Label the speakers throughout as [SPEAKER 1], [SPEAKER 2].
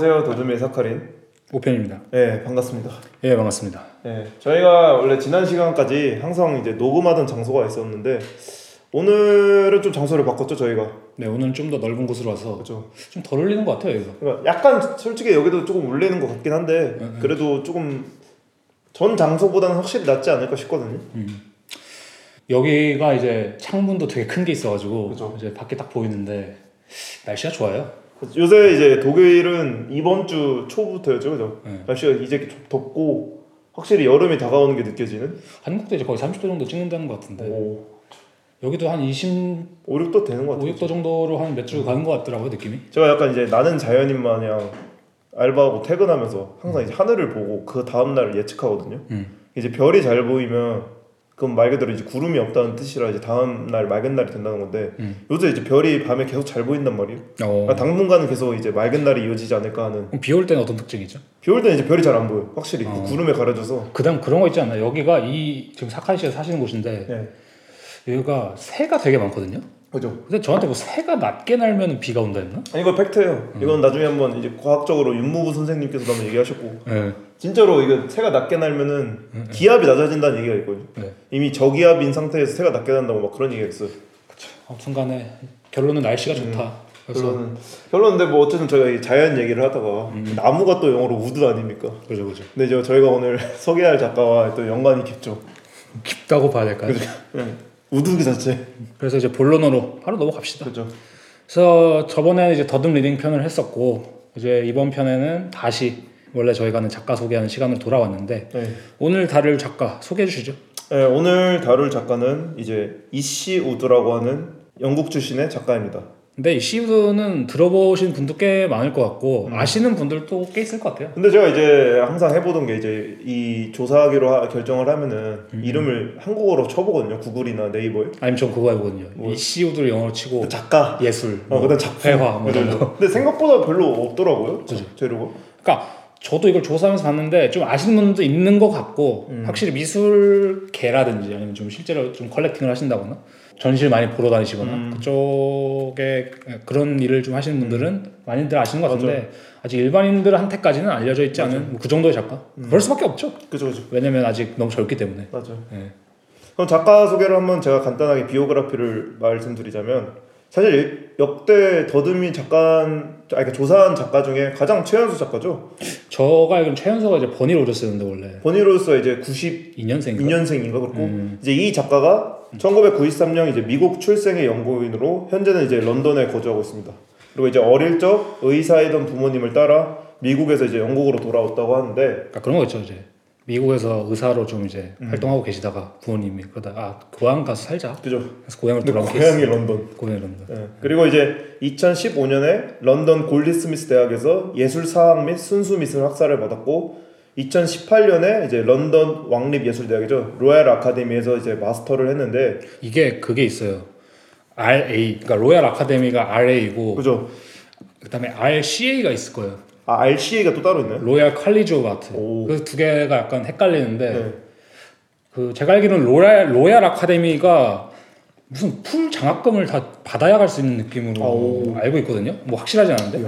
[SPEAKER 1] 안녕하세요. 도둠의 사카린.
[SPEAKER 2] 오펜입니다.
[SPEAKER 1] 예, 반갑습니다.
[SPEAKER 2] 예, 반갑습니다.
[SPEAKER 1] 예, 저희가 원래 지난 시간까지 항상 이제 녹음하던 장소가 있었는데 오늘은 좀 장소를 바꿨죠 저희가.
[SPEAKER 2] 네, 오늘은 좀 더 넓은 곳으로 와서
[SPEAKER 1] 그렇죠.
[SPEAKER 2] 좀덜 울리는 것 같아요 여기서.
[SPEAKER 1] 그러니까 약간 솔직히 여기도 조금 울리는 것 같긴 한데 음, 음, 그래도 조금 전 장소보다는 확실히 낫지 않을까 싶거든요. 음.
[SPEAKER 2] 여기가 이제 창문도 되게 큰 게 있어가지고 그렇죠. 이제 밖에 딱 보이는데 날씨가 좋아요.
[SPEAKER 1] 그렇죠. 요새 이제 독일은 이번 주 초부터였죠, 그죠? 네. 날씨가 이제 덥고 확실히 여름이 다가오는 게 느껴지는?
[SPEAKER 2] 한국도 이제 거의 30도 정도 찍는다는 것 같은데 오. 여기도 한 20, 5, 6도 되는 것 같아요. 5도 정도로 한 몇주 음. 가는 것 같더라고요, 느낌이.
[SPEAKER 1] 제가 약간 이제 나는 자연인 마냥 알바하고 퇴근하면서 항상 음. 이제 하늘을 보고 그 다음 날을 예측하거든요. 음. 이제 별이 잘 보이면 그럼 말 그대로 이제 구름이 없다는 뜻이라 이제 다음 날 맑은 날이 된다는 건데 음. 요새 이제 별이 밤에 계속 잘 보인단 말이에요. 어. 그러니까 당분간은 계속 이제 맑은 날이 이어지지 않을까 하는.
[SPEAKER 2] 비올 때는 어떤 특징이죠?
[SPEAKER 1] 비올 때는 이제 별이 잘 안 보여. 확실히 어. 구름에 가려져서.
[SPEAKER 2] 그다음 그런 거 있지 않나? 여기가 이 지금 사카이시에 사시는 곳인데 네. 여기가 새가 되게 많거든요.
[SPEAKER 1] 그죠.
[SPEAKER 2] 근데 저한테 뭐 새가 낮게 날면 비가 온다 했나? 아니
[SPEAKER 1] 이거 팩트예요. 음. 이건 나중에 한번 이제 과학적으로 윤무부 선생님께서 한번 얘기하셨고. 네. 진짜로 이거 새가 낮게 날면은 음, 음. 기압이 낮아진다는 얘기가 있고요 네. 이미 저기압인 상태에서 새가 낮게 난다고 막 그런 얘기가 있어요. 그쵸.
[SPEAKER 2] 아무튼간에 결론은 날씨가 음, 좋다.
[SPEAKER 1] 결론은 결론인데 뭐 어쨌든 저희가 자연 얘기를 하다가 음. 나무가 또 영어로 우드 아닙니까?
[SPEAKER 2] 그죠 렇 그죠. 렇 근데 이제
[SPEAKER 1] 저희가 오늘 소개할 작가와 또 연관이 깊죠.
[SPEAKER 2] 깊다고 봐야 될까요?
[SPEAKER 1] 우드 기 네. 자체.
[SPEAKER 2] 그래서 이제 본론으로 바로 넘어갑시다. 그죠. 렇 그래서 저번에 이제 더듬 리딩 편을 했었고 이제 이번 편에는 다시 원래 저희가 는 작가 소개하는 시간으로 돌아왔는데 네. 오늘 다룰 작가 소개해 주시죠.
[SPEAKER 1] 네, 오늘 다룰 작가는 이제 이씨 우드라고 하는 영국 출신의 작가입니다.
[SPEAKER 2] 근데 이씨우드는 들어보신 분도 꽤 많을 것 같고 음. 아시는 분들도 꽤 있을 것 같아요.
[SPEAKER 1] 근데 제가 이제 항상 해보던 게 이제 이 조사하기로 하, 결정을 하면은 음. 이름을 한국어로 쳐보거든요. 구글이나 네이버에.
[SPEAKER 2] 아니면 전 그거 해보거든요. 뭐. 이씨우드를 영어로 치고
[SPEAKER 1] 그 작가
[SPEAKER 2] 예술, 어, 뭐 그다음 작품,
[SPEAKER 1] 회화 뭐 이런 거. 근데 생각보다 별로 없더라고요. 그죠.
[SPEAKER 2] 재료가. 그러니까 저도 이걸 조사하면서 봤는데 좀 아시는 분도 있는 것 같고 음. 확실히 미술계라든지 아니면 좀 실제로 좀 컬렉팅을 하신다거나 전시를 많이 보러 다니시거나 음. 그쪽에 그런 일을 좀 하시는 분들은 음. 많이들 아시는 것 같은데 맞아. 아직 일반인들한테까지는 알려져 있지 맞아. 않은 뭐 그 정도의 작가 음. 그럴 수밖에 없죠. 그죠, 그죠. 왜냐면 아직 너무 젊기 때문에.
[SPEAKER 1] 맞아. 네. 예. 그럼 작가 소개를 한번 제가 간단하게 비오그라피를 말씀드리자면 사실 역대 더듬이 작가 아, 그러니 조사한 작가 중에 가장 최연소 작가죠.
[SPEAKER 2] 저가 알기로 최연소가 이제 버니 로저스였는데 원래.
[SPEAKER 1] 버니 로저스 이제 92년생인가?
[SPEAKER 2] 2년생인가 그렇고
[SPEAKER 1] 음. 이제 이 작가가 1993년 이제 미국 출생의 연구인으로 현재는 이제 런던에 거주하고 있습니다. 그리고 이제 어릴 적 의사이던 부모님을 따라 미국에서 이제 영국으로 돌아왔다고 하는데. 그
[SPEAKER 2] 그런 거죠 이제. 미국에서 의사로 좀 이제 음. 활동하고 계시다가 부모님이 그러다 아 고향 가서 살자.
[SPEAKER 1] 그죠.
[SPEAKER 2] 그래서 고향을 돌아온 케이스.
[SPEAKER 1] 고향이 런던.
[SPEAKER 2] 고향이 런던.
[SPEAKER 1] 네. 네. 그리고 이제 2015년에 런던 골드스미스 대학에서 예술 사학 및 순수 미술 학사를 받았고 2018년에 이제 런던 왕립 예술 대학이죠 로얄 아카데미에서 이제 마스터를 했는데
[SPEAKER 2] 이게 그게 있어요. RA 그러니까 로얄 아카데미가 RA이고
[SPEAKER 1] 그죠.
[SPEAKER 2] 그다음에 RCA가 있을 거예요.
[SPEAKER 1] 아 RCA가 또 따로 있나요?
[SPEAKER 2] 로얄 칼리지오 바트. 그 그두 개가 약간 헷갈리는데 네. 그 제가 알기로는 로얄 로얄 아카데미가 무슨 풀 장학금을 다 받아야 갈 수 있는 느낌으로 아, 오. 알고 있거든요. 뭐 확실하지 않은데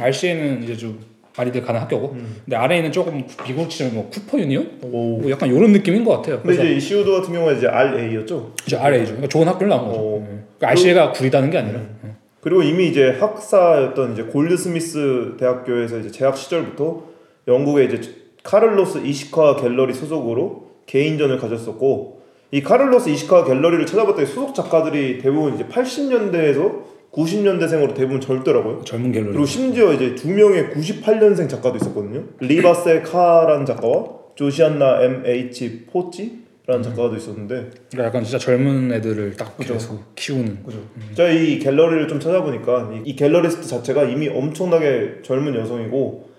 [SPEAKER 2] RCA는 이제 좀 많이들 가는 학교고 음. 근데 아래에는 조금 미국 치자면 뭐 쿠퍼 유니온 뭐 약간 이런 느낌인 것 같아요.
[SPEAKER 1] 근데 이제 시우도 같은 경우는 이제 RA였죠?
[SPEAKER 2] 이제 RA죠. 그러니까 좋은 학교를 나온 거죠. 네. 그러니까 RCA가 구리다는 게 아니라. 음. 네.
[SPEAKER 1] 그리고 이미 이제 학사였던 이제 골드스미스 대학교에서 이제 재학 시절부터 영국의 이제 카를로스 이시카 갤러리 소속으로 개인전을 가졌었고 이 카를로스 이시카 갤러리를 찾아봤더니 소속 작가들이 대부분 이제 80년대에서 90년대생으로 대부분 절더라고요.
[SPEAKER 2] 젊은 갤러리.
[SPEAKER 1] 그리고 심지어 이제 두 명의 98년생 작가도 있었거든요. 리바세 카란 작가와 조시안나 M H 포찌 라는 작가도 있었는데
[SPEAKER 2] 그러니까 약간 진짜 젊은 애들을 딱 그죠. 계속 키우는
[SPEAKER 1] 그죠. 음. 제가 이 갤러리를 좀 찾아보니까 이, 이 갤러리스트 자체가 이미 엄청나게 젊은 여성이고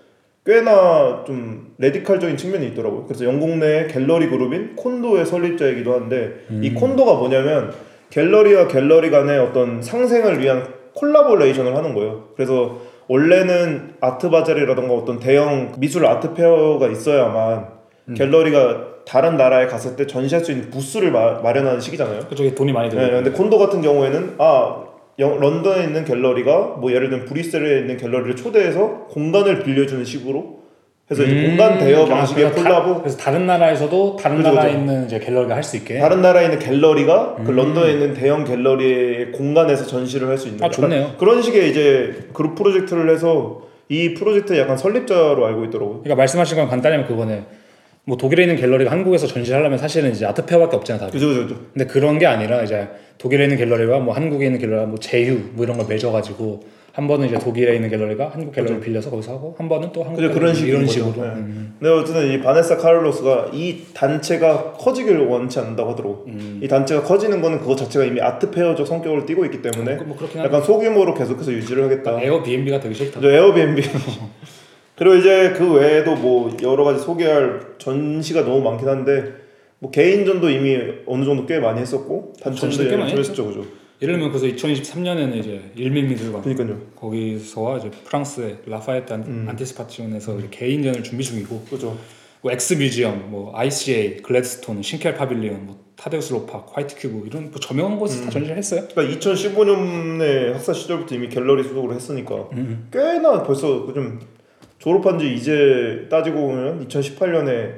[SPEAKER 1] 꽤나 좀 레디컬적인 측면이 있더라고요. 그래서 영국 내 갤러리 그룹인 콘도의 설립자이기도 한데 음. 이 콘도가 뭐냐면 갤러리와 갤러리 간의 어떤 상생을 위한 콜라보레이션을 하는 거예요. 그래서 원래는 아트 바젤이라던가 어떤 대형 미술 아트 페어가 있어야만 음. 갤러리가 다른 나라에 갔을 때 전시할 수 있는 부스를 마, 마련하는 시기잖아요.
[SPEAKER 2] 그쪽에 돈이 많이 들어요.
[SPEAKER 1] 네, 근데 콘도 같은 경우에는 아 영, 런던에 있는 갤러리가 뭐 예를 들면 브뤼셀에 있는 갤러리를 초대해서 공간을 빌려주는 식으로 그래서 음, 공간
[SPEAKER 2] 대여 방식의 콜라보. 그래서 다른 나라에서도 다른 그렇죠, 나라에 그렇죠. 있는 이제 갤러리가 할 수 있게.
[SPEAKER 1] 다른 나라에 있는 갤러리가 그 음. 그 런던에 있는 대형 갤러리의 공간에서 전시를 할 수 있는.
[SPEAKER 2] 아 좋네요.
[SPEAKER 1] 그런 식의 이제 그룹 프로젝트를 해서 이 프로젝트 약간 설립자로 알고 있더라고요.
[SPEAKER 2] 그러니까 말씀하신 건 간단히면 그거네. 뭐 독일에 있는 갤러리가 한국에서 전시하려면 사실은 이제 아트페어밖에 없잖아요. 그죠, 그죠, 그죠. 근데 그런 게 아니라 이제 독일에 있는 갤러리와 뭐 한국에 있는 갤러리와 뭐 제휴 뭐 이런 걸 맺어가지고 한 번은 이제 독일에 있는 갤러리가 한국 갤러리 를 빌려서 거기서 하고 한 번은 또 한국 그런 식으로 이런
[SPEAKER 1] 식으로. 네. 음. 근데 어쨌든 이 바네사 카를로스가 이 단체가 커지길 원치 않는다고 하더라고. 음. 이 단체가 커지는 거는 그거 자체가 이미 아트페어적 성격을 띠고 있기 때문에 뭐 약간 소규모로 계속해서 유지를 하겠다. 그러니까
[SPEAKER 2] 에어비앤비가 되기 싫다.
[SPEAKER 1] 에어비앤비. 그리고 이제 그 외에도 뭐 여러 가지 소개할 전시가 너무 많긴 한데 뭐 개인전도 이미 어느 정도 꽤 많이 했었고 단체전도 꽤
[SPEAKER 2] 많이 했었죠, 그죠. 예를 들면 그래서 2023년에는 이제 일민미술관 그러니까요. 거기서와 이제 프랑스의 라파에트 음. 안티스파티온에서 음. 개인전을 준비 중이고 그죠. 뭐 엑스 뮤지엄, 뭐 ICA, 글래드스톤, 싱켈 파빌리온, 뭐 타데우스 로파, 화이트 큐브 이런 뭐 저명한 곳에서 음. 다 전시를 했어요.
[SPEAKER 1] 그러니까 2015년에 학사 시절부터 이미 갤러리 소속으로 했으니까 음. 꽤나 벌써 그 좀 졸업한 지 이제 따지고 보면 2018년에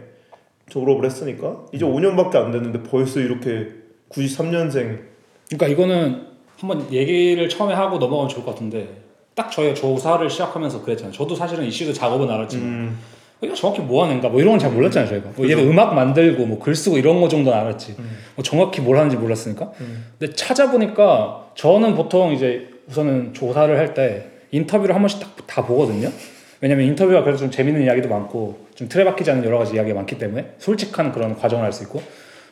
[SPEAKER 1] 졸업을 했으니까 이제 5년밖에 음. 안 됐는데 벌써 이렇게 93년생.
[SPEAKER 2] 그러니까 이거는 한번 얘기를 처음에 하고 넘어가면 좋을 것 같은데 딱 저희 조사를 시작하면서 그랬잖아요. 저도 사실은 이슈도 작업은 알았지만 음. 이거 그러니까 정확히 뭐 하는가 뭐 이런 건 잘 몰랐잖아요 저희가 뭐 얘가 음악 만들고 뭐 글 쓰고 이런 거 정도는 알았지 음. 뭐 정확히 뭘 하는지 몰랐으니까 음. 근데 찾아보니까 저는 보통 이제 우선은 조사를 할 때 인터뷰를 한 번씩 딱 다 보거든요 왜냐면 인터뷰가 그래도 좀 재밌는 이야기도 많고 좀 틀에 박히지 않는 여러 가지 이야기가 많기 때문에 솔직한 그런 과정을 할 수 있고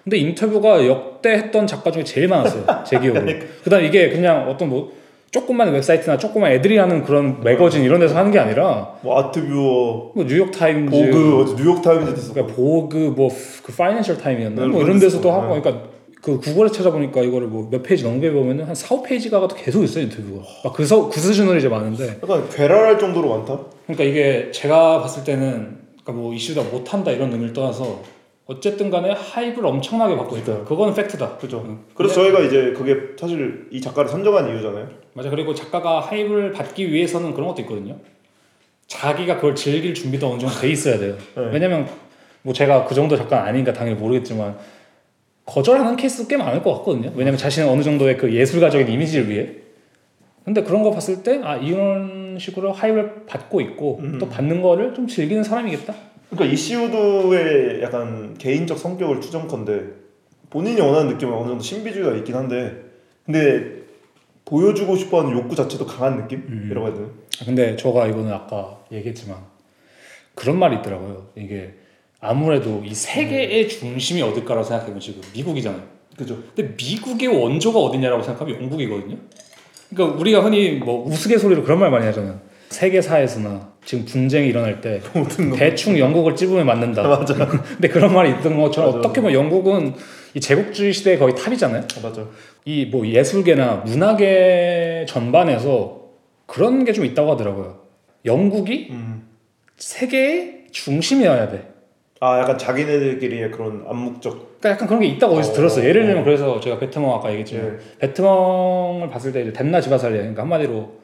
[SPEAKER 2] 근데 인터뷰가 역대 했던 작가 중에 제일 많았어요 제 기억으로 그러니까. 그다음 에 이게 그냥 어떤 뭐 조금만 웹사이트나 조금만 애들이 하는 그런 매거진 이런 데서 하는 게 아니라
[SPEAKER 1] 뭐 아트뷰어 뭐
[SPEAKER 2] 뉴욕 타임즈 보그
[SPEAKER 1] 뉴욕 타임즈도 있었고
[SPEAKER 2] 그니까 보그 뭐
[SPEAKER 1] 그
[SPEAKER 2] 파이낸셜 타임이었나 네, 뭐 이런 데서도 하고 그러니까 그 구글에 찾아보니까 이거를 뭐 몇 페이지 넘게 보면은 한 4, 5페이지가가 또 계속 있어요, 인터뷰가. 막그 그 수준으로 이제 많은데.
[SPEAKER 1] 약간 괴랄할 정도로 많다?
[SPEAKER 2] 그러니까 이게 제가 봤을 때는 그러니까 뭐 이슈다 못한다 이런 의미를 떠나서 어쨌든 간에 하이브를 엄청나게 받고 있다. 그거는 팩트다.
[SPEAKER 1] 그죠. 응. 그래서 저희가 이제 그게 사실 이 작가를 선정한 이유잖아요.
[SPEAKER 2] 맞아. 그리고 작가가 하이브를 받기 위해서는 그런 것도 있거든요. 자기가 그걸 즐길 준비도 어느 정도 돼 있어야 돼요. 네. 왜냐면 뭐 제가 그 정도 작가는 아닌가 당연히 모르겠지만 거절하는 케이스도 꽤 많을 것 같거든요. 왜냐면 자신은 어느 정도의 그 예술가적인 이미지를 위해. 근데 그런 거 봤을 때, 아, 이런 식으로 하이를 받고 있고, 음. 또 받는 거를 좀 즐기는 사람이겠다?
[SPEAKER 1] 그러니까 이시우드의 약간 개인적 성격을 추정컨대, 본인이 원하는 느낌은 어느 정도 신비주의가 있긴 한데, 근데 보여주고 싶어 하는 욕구 자체도 강한 느낌이라고 음. 해야 되나?
[SPEAKER 2] 아, 근데 저가 이거는 아까 얘기했지만, 그런 말이 있더라고요. 이게 아무래도 이 세계의 음. 중심이 어딜까라고 생각해보면 지금 미국이잖아요.
[SPEAKER 1] 그죠.
[SPEAKER 2] 근데 미국의 원조가 어디냐라고 생각하면 영국이거든요. 그러니까 우리가 흔히 뭐 우스갯소리로 그런 말 많이 하잖아요. 세계사에서나 지금 분쟁이 일어날 때 대충 영국을 찝으면 맞는다. 맞아. 근데 그런 말이 있던 것처럼 어떻게 보면 영국은 이 제국주의 시대에 거의 탑이잖아요.
[SPEAKER 1] 아,
[SPEAKER 2] 맞아. 이뭐 예술계나 문화계 전반에서 그런 게 좀 있다고 하더라고요. 영국이 음. 세계의 중심이어야 돼.
[SPEAKER 1] 아 약간 자기네들끼리의 그런 암묵적
[SPEAKER 2] 그러니까 약간 그런 게 있다고 어디서 어, 들었어. 요 예를 어, 들면 어. 그래서 제가 배트멍 아까 얘기했지만 배트멍을 네. 봤을 때 이제 덴나 지바살리 그러니까 한마디로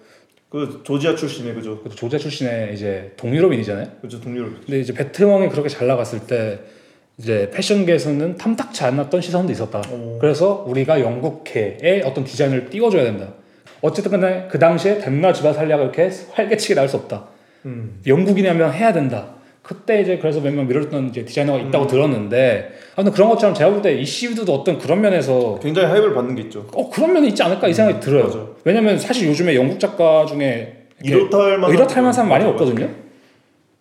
[SPEAKER 1] 그 조지아 출신의 그죠? 그
[SPEAKER 2] 조지아 출신의 이제 동유럽인이잖아요.
[SPEAKER 1] 그죠 동유럽.
[SPEAKER 2] 근데 이제 배트멍이 그렇게 잘 나갔을 때 이제 패션계에서는 탐탁치 않았던 시선도 있었다. 오. 어. 그래서 우리가 영국계의 어떤 디자인을 띄워줘야 된다. 어쨌든 간에 그 당시에 덴나 지바살리아가 이렇게 활개치게 나올 수 없다. 음. 영국이냐면 해야 된다. 그때 이제 그래서 몇명 밀어줬던 이제 디자이너가 있다고 음. 들었는데 아무튼 그런 것처럼 제가 볼 때 이시우드도 어떤 그런 면에서
[SPEAKER 1] 굉장히 하입를 받는 게 있죠.
[SPEAKER 2] 어 그런 면이 있지 않을까 이 생각이 음, 들어요. 맞아. 왜냐면 사실 요즘에 영국 작가
[SPEAKER 1] 중에
[SPEAKER 2] 이렇다 할 만한 이렇다 만 사람 많이 맞아, 없거든요. 맞아.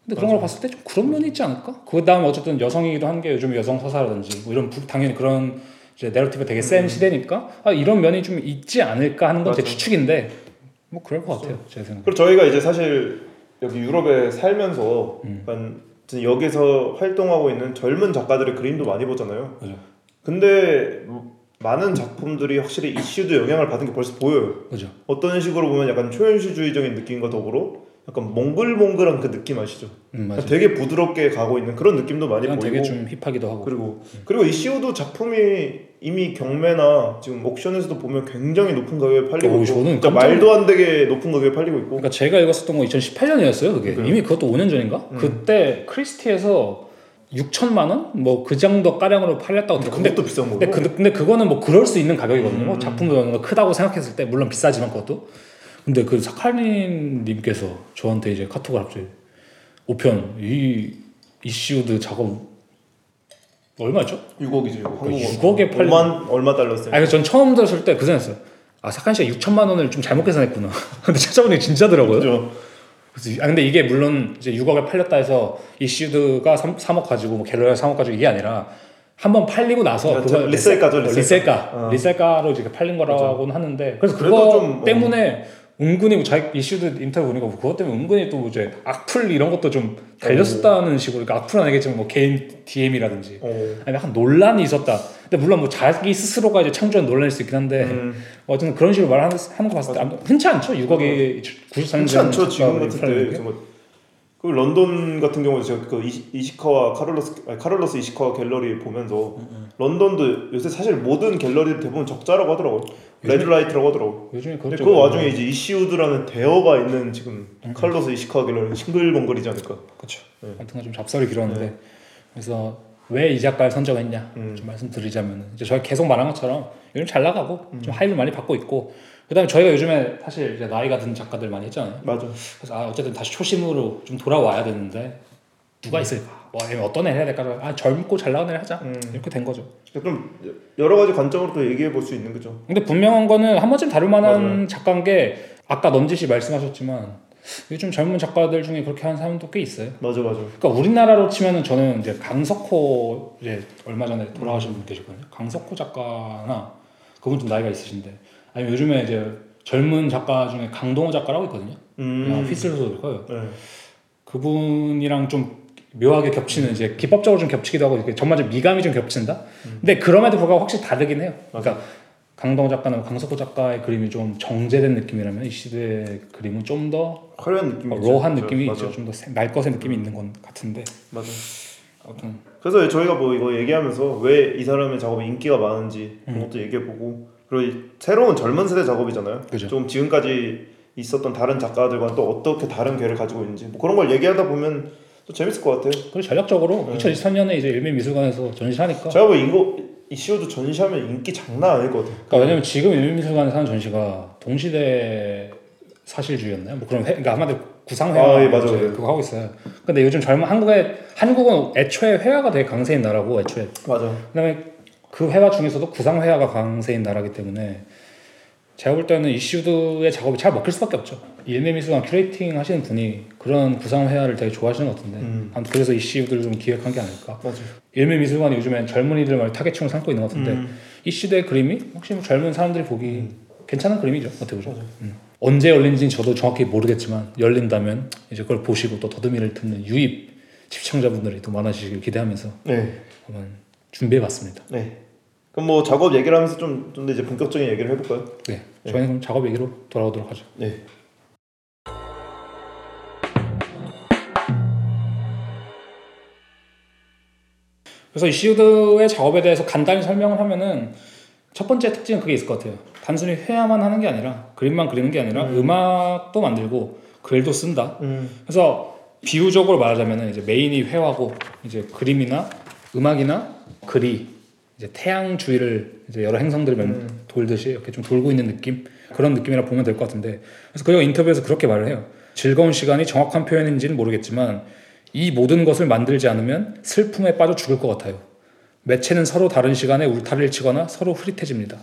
[SPEAKER 2] 근데 그런 걸 봤을 때 좀 그런 면이 있지 않을까? 그 다음 어쨌든 여성이기도 한 게 요즘 여성 서사라든지 뭐 이런 당연히 그런 이제 내러티브 되게 센 음. 시대니까 아, 이런 면이 좀 있지 않을까 하는 건제 추측인데 뭐 그럴 것 같아요 제 생각. 그리고
[SPEAKER 1] 저희가 이제 사실 여기 유럽에 살면서 음. 약간 여기서 활동하고 있는 젊은 작가들의 그림도 많이 보잖아요. 그죠. 근데 뭐 많은 작품들이 확실히 이슈도 영향을 받은 게 벌써 보여요. 그죠. 어떤 식으로 보면 약간 초현실주의적인 느낌과 더불어 약간 몽글몽글한 그 느낌 아시죠? 음, 되게 부드럽게 가고 있는 그런 느낌도 많이 보이고 되게
[SPEAKER 2] 좀 힙하기도 하고
[SPEAKER 1] 그리고 음. 그리고 이 c e o 도 작품이 이미 경매나 지금 옥션에서도 보면 굉장히 높은 가격에 팔리고 오, 어, 있고 그러니까 말도 안 되게 높은 가격에 팔리고 있고
[SPEAKER 2] 그러니까 제가 읽었었던 건 2018년이었어요 그게 그래요. 이미 그것도 5년 전인가? 음. 그때 크리스티에서 6천만 원? 뭐 그 정도 가량으로 팔렸다고
[SPEAKER 1] 들었 근데 비싼 거고 근데,
[SPEAKER 2] 그, 근데, 그거는 뭐 그럴 수 있는 가격이거든요 음. 작품도 크다고 생각했을 때 물론 비싸지만 그것도 근데 그 사카린님께서 저한테 이제 카톡을 갑자기 5편 이 이슈드 작업 얼마죠?
[SPEAKER 1] 6억이죠. 6억. 그러니까 6억에 팔 얼마 얼마 달러였어요?
[SPEAKER 2] 아니 전 처음 들었을 때 그 생각했어요. 아 사칸 카 씨가 6천만 원을 좀 잘못 계산했구나. 근데 찾아보니 진짜더라고요. 그렇죠. 아 근데 이게 물론 이제 6억에 팔렸다 해서 이슈드가 3, 3억 가지고 뭐 갤러리가 3억 가지고 이게 아니라 한 번 팔리고 나서
[SPEAKER 1] 그렇 리셀가죠 어,
[SPEAKER 2] 리셀가 어. 리셀가로 이제 팔린 거라고는 그렇죠. 하는데 그래서 그거 좀, 어. 때문에 어. 은근히 뭐 자기 이슈드 인터뷰 보니까 뭐 그것 때문에 은근히 또 이제 악플 이런 것도 좀 달렸었다는 어. 식으로 그러니까 악플은 아니겠지만 뭐 개인 DM이라든지 어. 아니 약간 논란이 있었다. 근데 물론 뭐 자기 스스로가 이제 창조한 논란일 수 있긴 한데 음. 뭐 어쨌든 그런 식으로 말하는 거 봤을 때아 맞아. 흔치 않죠 6억에9 3년 흔치 않죠 지금
[SPEAKER 1] 같은 때. 뭐 그 런던 같은 경우에 제가 그 이시카와 카를러스 아니, 카를로스 이시카와 갤러리 보면서 음, 음. 런던도 요새 사실 모든 갤러리 대부분 적자라고 하더라고요. 레드라이트라고 하더라고. 요즘에 근데 그 와중에 이제 이시우드라는 대어가 있는 지금 음. 칼로스 이시카길라는 싱글벙글이지 않을까.
[SPEAKER 2] 그렇죠. 네. 아무튼 좀 잡설이 길었는데 네. 그래서 왜 이 작가를 선정했냐 음. 좀 말씀드리자면 이제 저희 계속 말한 것처럼 요즘 잘 나가고 음. 좀 하이를 많이 받고 있고 그다음에 저희가 요즘에 사실 이제 나이가 든 작가들 많이 했잖아요.
[SPEAKER 1] 맞아.
[SPEAKER 2] 그래서 아 어쨌든 다시 초심으로 좀 돌아와야 되는데 누가 음. 있을까? 와 어떤 애 해야 될까? 아 젊고 잘 나가는 애 하자. 음. 이렇게 된 거죠.
[SPEAKER 1] 그럼 여러 가지 관점으로 또 얘기해 볼 수 있는 거죠.
[SPEAKER 2] 근데 분명한 거는 한 번쯤 다룰 만한 작가인 게 아까 넘지씨 말씀하셨지만 요즘 젊은 작가들 중에 그렇게 하는 사람도 꽤 있어요.
[SPEAKER 1] 맞아
[SPEAKER 2] 맞아. 그러니까 우리나라로 치면은 저는 이제 강석호 이제 얼마 전에 돌아가신 분 계시거든요. 강석호 작가나 그분 좀 나이가 있으신데 아니면 요즘에 이제 젊은 작가 중에 강동호 작가라고 있거든요. 음. 아, 휘슬소설가요. 네. 그분이랑 좀 묘하게 겹치는 음. 이제 기법적으로 좀 겹치기도 하고 이렇게 전반적 미감이 좀 겹친다. 음. 근데 그럼에도 불구하고 확실히 다르긴 해요. 맞아. 그러니까 강동 작가나 강석호 작가의 그림이 좀 정제된 느낌이라면 이 시대의 그림은 좀 더
[SPEAKER 1] 화려한 느낌이 어,
[SPEAKER 2] 로한 느낌이 맞아. 있죠. 좀 더 날 것의 느낌이 있는 건 같은데.
[SPEAKER 1] 맞아. 아무튼 그래서 저희가 뭐 이거 얘기하면서 왜 이 사람의 작업이 인기가 많은지 그 것도 얘기해보고 그리고 새로운 젊은 세대 작업이잖아요. 그죠. 좀 지금까지 있었던 다른 작가들과또 어떻게 다른 괴를 가지고 있는지 뭐 그런 걸 얘기하다 보면 또 재밌을 것 같아요.
[SPEAKER 2] 그리고 전략적으로 네. 2023년에 이제 일민미술관에서 전시하니까.
[SPEAKER 1] 제가 보 뭐 이거 이시도 전시하면 인기 장난 아닐
[SPEAKER 2] 것 같아요. 그러니까 왜냐면 지금 일민미술관에서 하는 전시가 동시대 사실주의였나요? 뭐 그런 회, 그러니까 아마도 구상회 아,
[SPEAKER 1] 예, 맞아요.
[SPEAKER 2] 그거 하고 있어요. 근데 요즘 젊은 한국에 한국은 애초에 회화가 되게 강세인 나라고 애초에. 맞아. 그다음에 그 회화 중에서도 구상회화가 강세인 나라기 때문에 제가 볼 때는 이슈드의 작업이 잘 먹힐 수밖에 없죠. 일매미술관 큐레이팅 하시는 분이 그런 구상 회화를 되게 좋아하시는 것 같은데 음. 그래서 이슈들을 좀 기획한 게 아닐까. 일매미술관이 요즘엔 젊은이들 말 타겟층을 삼고 있는 것 같은데 음. 이 시대의 그림이 혹시 뭐 젊은 사람들이 보기 음. 괜찮은 그림이죠. 어떻게 보죠. 음. 언제 열린지는 저도 정확히 모르겠지만 열린다면 이제 그걸 보시고 또 더듬이를 듣는 유입 시청자분들이 더 많아지길 기대하면서 네. 한번 준비해봤습니다. 네.
[SPEAKER 1] 그럼 뭐 작업 얘기를 하면서 좀좀 이제 본격적인 얘기를 해볼까요?
[SPEAKER 2] 네. 네. 저희는 그럼 작업 얘기로 돌아오도록 하죠. 네. 그래서 이슈드의 작업에 대해서 간단히 설명을 하면은 첫 번째 특징은 그게 있을 것 같아요. 단순히 회화만 하는 게 아니라 그림만 그리는 게 아니라 음. 악도 만들고 글도 쓴다. 음. 그래서 비유적으로 말하자면은 이제 메인이 회화고 이제 그림이나 음악이나 글이 이제 태양 주위를 이제 여러 행성들 음. 돌듯이 이렇게 좀 돌고 있는 느낌 그런 느낌이라 보면 될 것 같은데 그래서 그가 인터뷰에서 그렇게 말을 해요. 즐거운 시간이 정확한 표현인지는 모르겠지만 이 모든 것을 만들지 않으면 슬픔에 빠져 죽을 것 같아요. 매체는 서로 다른 시간에 울타리를 치거나 서로 흐릿해집니다.